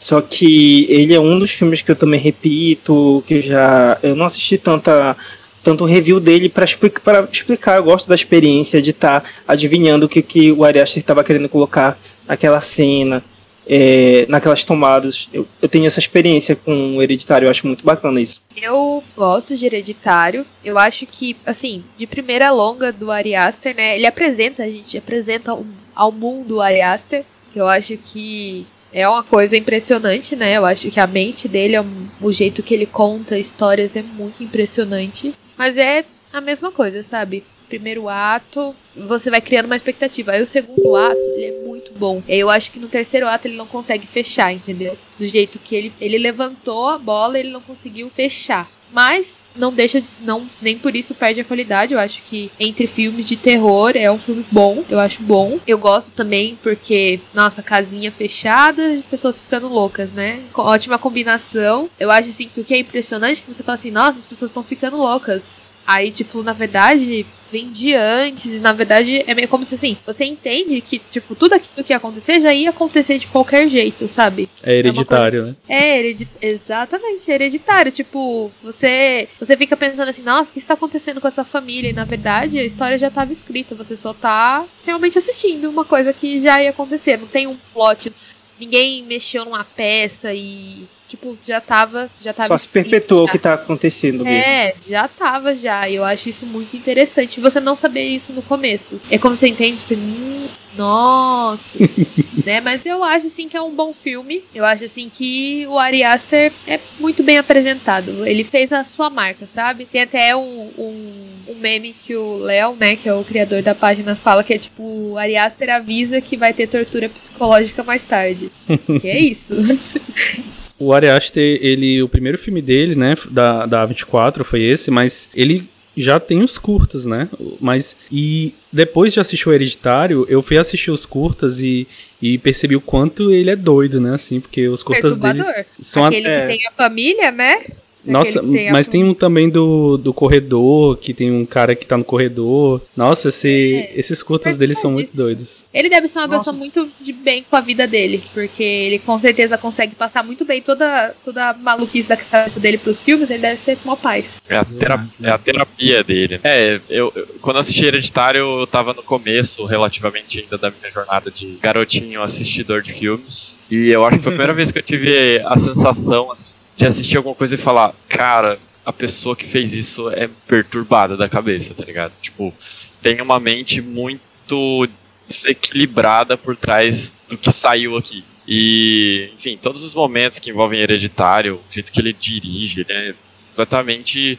só que ele é um dos filmes que eu também repito, que já. Eu não assisti tanta tanto review dele para explicar, explicar. Eu gosto da experiência de estar tá adivinhando o que, que o Ari Aster estava querendo colocar naquela cena, é, naquelas tomadas. Eu, eu, tenho essa experiência com o Hereditário, eu acho muito bacana isso. Eu gosto de Hereditário. Eu acho que, assim, de primeira longa do Ari Aster, né? Ele apresenta, a gente apresenta ao mundo o Ari Aster, que eu acho que é uma coisa impressionante, né? Eu acho que a mente dele, o jeito que ele conta histórias é muito impressionante. Mas é a mesma coisa, sabe? Primeiro ato, você vai criando uma expectativa. Aí o segundo ato, ele é muito bom. Eu acho que no terceiro ato ele não consegue fechar, entendeu? Do jeito que ele, ele levantou a bola, ele não conseguiu fechar. Mas não deixa de, não nem por isso perde a qualidade. Eu acho que entre filmes de terror é um filme bom, eu acho bom. Eu gosto também porque nossa, casinha fechada, pessoas ficando loucas, né? Ótima combinação. Eu acho assim que o que é impressionante é que você fala assim, nossa, as pessoas estão ficando loucas. Aí, tipo, na verdade, vem de antes, e na verdade é meio como se assim, você entende que, tipo, tudo aquilo que ia acontecer já ia acontecer de qualquer jeito, sabe? É hereditário, é né? É, heredi exatamente, é hereditário. Tipo, você você fica pensando assim, nossa, o que está acontecendo com essa família? E na verdade a história já estava escrita, você só tá realmente assistindo uma coisa que já ia acontecer. Não tem um plot, ninguém mexeu numa peça e tipo, já tava. Já tava Só se perpetuou o que tá acontecendo mesmo. É, já tava já. E eu acho isso muito interessante. Você não saber isso no começo. É como você entende, você. Hum, nossa! (laughs) né? Mas eu acho assim que é um bom filme. Eu acho assim que o Ari Aster é muito bem apresentado. Ele fez a sua marca, sabe? Tem até um, um, um meme que o Léo, né, que é o criador da página, fala que é tipo, o Ari Aster avisa que vai ter tortura psicológica mais tarde. (laughs) que é isso. (laughs) O Ari Aster, ele, o primeiro filme dele, né, da, da 24 foi esse, mas ele já tem os curtas, né? Mas e depois de assistir o Hereditário, eu fui assistir os curtas e, e percebi o quanto ele é doido, né? Assim, porque os curtas deles são aquele a, é, que tem a família, né? Nossa, mas tem um também do, do corredor, que tem um cara que tá no corredor. Nossa, esse, é, esses curtas dele são muito doidos. Ele deve ser uma Nossa. pessoa muito de bem com a vida dele, porque ele com certeza consegue passar muito bem toda, toda a maluquice da cabeça dele pros filmes, ele deve ser uma paz. É a, terapia, é a terapia dele. É, eu, eu, quando assisti Hereditário, eu tava no começo, relativamente ainda, da minha jornada de garotinho assistidor de filmes. E eu acho que foi a primeira (laughs) vez que eu tive a sensação, assim, de assistir alguma coisa e falar, cara, a pessoa que fez isso é perturbada da cabeça, tá ligado? Tipo, tem uma mente muito desequilibrada por trás do que saiu aqui. E, enfim, todos os momentos que envolvem hereditário, o jeito que ele dirige, né, completamente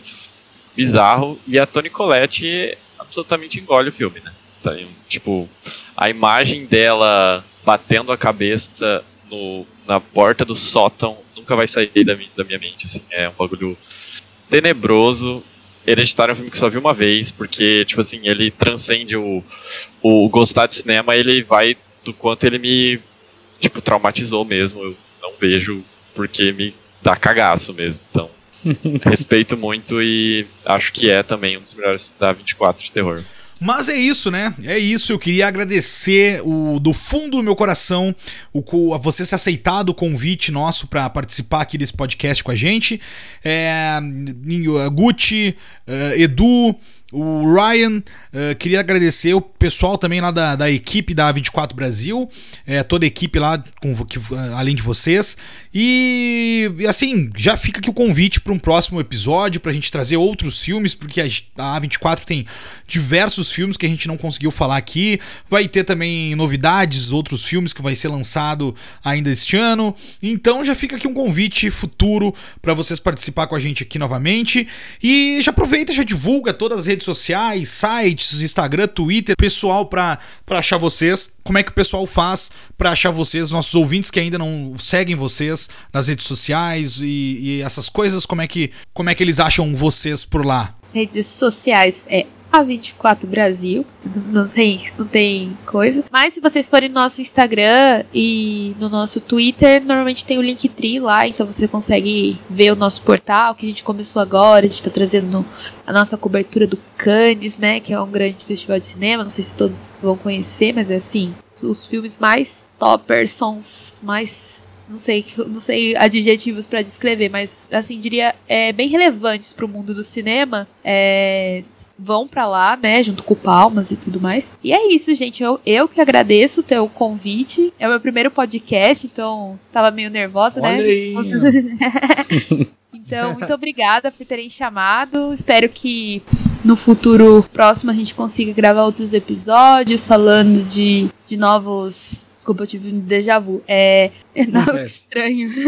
bizarro. E a Toni Collette absolutamente engole o filme, né? Então, tipo, a imagem dela batendo a cabeça no, na porta do sótão nunca vai sair da minha, da minha mente, assim. É um bagulho tenebroso. Hereditário é um filme que só vi uma vez, porque, tipo assim, ele transcende o, o gostar de cinema, ele vai do quanto ele me, tipo, traumatizou mesmo. Eu não vejo porque me dá cagaço mesmo. Então, (laughs) respeito muito e acho que é também um dos melhores da 24 de terror. Mas é isso, né? É isso. Eu queria agradecer o, do fundo do meu coração o, a você ser aceitado o convite nosso para participar aqui desse podcast com a gente. É, Gucci, uh, Edu, o Ryan, uh, queria agradecer o pessoal também lá da, da equipe da 24 Brasil, é, toda a equipe lá, com, que, além de vocês. E, e, assim, já fica aqui o convite para um próximo episódio, para a gente trazer outros filmes, porque a, a A24 tem diversos filmes que a gente não conseguiu falar aqui. Vai ter também novidades, outros filmes que vai ser lançado ainda este ano. Então já fica aqui um convite futuro para vocês participar com a gente aqui novamente. E já aproveita, já divulga todas as redes redes sociais, sites, Instagram, Twitter, pessoal para achar vocês. Como é que o pessoal faz para achar vocês, nossos ouvintes que ainda não seguem vocês nas redes sociais e, e essas coisas, como é que como é que eles acham vocês por lá? Redes sociais é A24 Brasil. Não tem, não tem coisa. Mas se vocês forem no nosso Instagram e no nosso Twitter, normalmente tem o Linktree lá, então você consegue ver o nosso portal que a gente começou agora. A gente tá trazendo a nossa cobertura do Cannes, né? Que é um grande festival de cinema. Não sei se todos vão conhecer, mas é assim. Os filmes mais toppers são os mais não sei, não sei adjetivos para descrever, mas assim diria é, bem relevantes para o mundo do cinema. É, vão para lá, né, junto com o Palmas e tudo mais. E é isso, gente. Eu, eu que agradeço o teu convite. É o meu primeiro podcast, então tava meio nervosa, Olha né? Aí. (laughs) então, muito obrigada por terem chamado. Espero que no futuro próximo a gente consiga gravar outros episódios falando de, de novos Desculpa, eu tive um déjà vu. É. Não, que estranho. (laughs)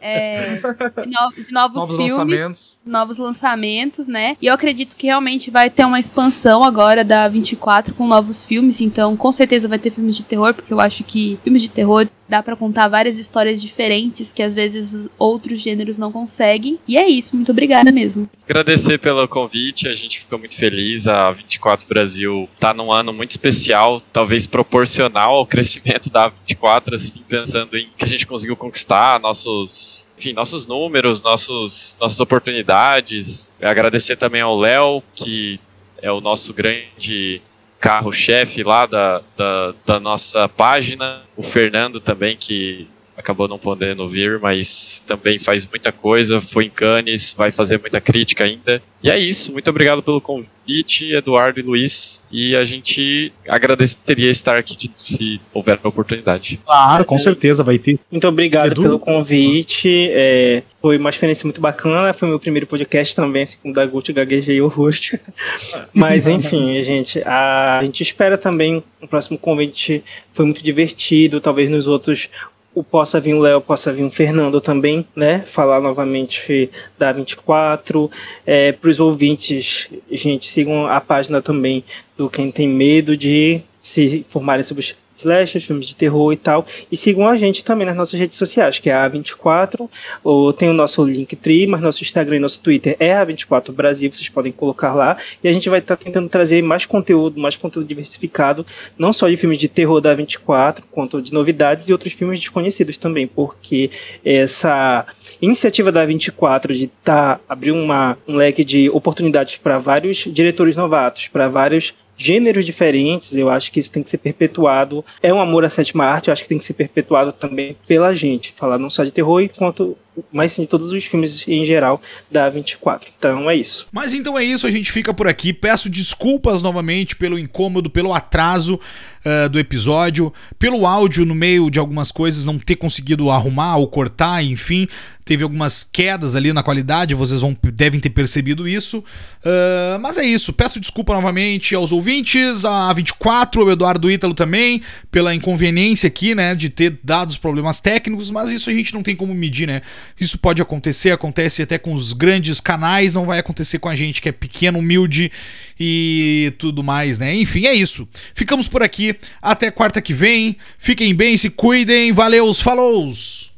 É, de, no, de novos, Novos filmes, lançamentos. novos lançamentos, né? E eu acredito que realmente vai ter uma expansão agora da 24 com novos filmes. Então, com certeza vai ter filmes de terror, porque eu acho que filmes de terror dá pra contar várias histórias diferentes que às vezes os outros gêneros não conseguem. E é isso, muito obrigada mesmo. Agradecer pelo convite, a gente ficou muito feliz. A 24 Brasil tá num ano muito especial, talvez proporcional ao crescimento da 24, assim, pensando em que a gente conseguiu conquistar nossos, enfim, nossos números, nossos, nossas oportunidades. Agradecer também ao Léo, que é o nosso grande carro-chefe lá da, da, da nossa página. O Fernando também, que acabou não podendo vir, mas também faz muita coisa, foi em Cannes, vai fazer muita crítica ainda. E é isso, muito obrigado pelo convite, Eduardo e Luiz, e a gente agradeceria estar aqui de- se houver a oportunidade. Claro, com certeza vai ter. Muito obrigado Edu? pelo convite. é, foi uma experiência muito bacana. Foi meu primeiro podcast também, assim, com o Dagut, gaguejei o rosto. (laughs) Mas enfim, gente, a, a gente espera também o próximo convite. Foi muito divertido. Talvez nos outros o possa vir o Léo, possa vir o Fernando também, né? Falar novamente da 24. É, Para os ouvintes, gente, sigam a página também do Quem Tem Medo de se informarem sobre os flashers, filmes de terror e tal. E sigam a gente também nas nossas redes sociais, que é a 24, ou tem o nosso Linktree, mas nosso Instagram e nosso Twitter é a 24 Brasil, vocês podem colocar lá. E a gente vai estar tentando trazer mais conteúdo, mais conteúdo diversificado, não só de filmes de terror da 24, quanto de novidades e outros filmes desconhecidos também, porque essa iniciativa da 24 de tá, abrir uma, um leque de oportunidades para vários diretores novatos, para vários gêneros diferentes, eu acho que isso tem que ser perpetuado. É um amor à sétima arte, eu acho que tem que ser perpetuado também pela gente. Falar não só de terror, quanto, mas sim todos os filmes em geral da 24. Então é isso. Mas então é isso, a gente fica por aqui. Peço desculpas novamente pelo incômodo, pelo atraso eh, do episódio, pelo áudio no meio de algumas coisas não ter conseguido arrumar ou cortar, enfim. Teve algumas quedas ali na qualidade, vocês vão, devem ter percebido isso. Ah, mas é isso, peço desculpa novamente aos ouvintes, a 24, ao Eduardo Ítalo também, pela inconveniência aqui, né, de ter dado os problemas técnicos, mas isso a gente não tem como medir, né? Isso pode acontecer, acontece até com os grandes canais, não vai acontecer com a gente que é pequeno, humilde e tudo mais, né? Enfim, é isso. Ficamos por aqui, até quarta que vem. Fiquem bem, se cuidem, valeu, falou!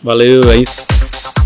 Valeu, é isso.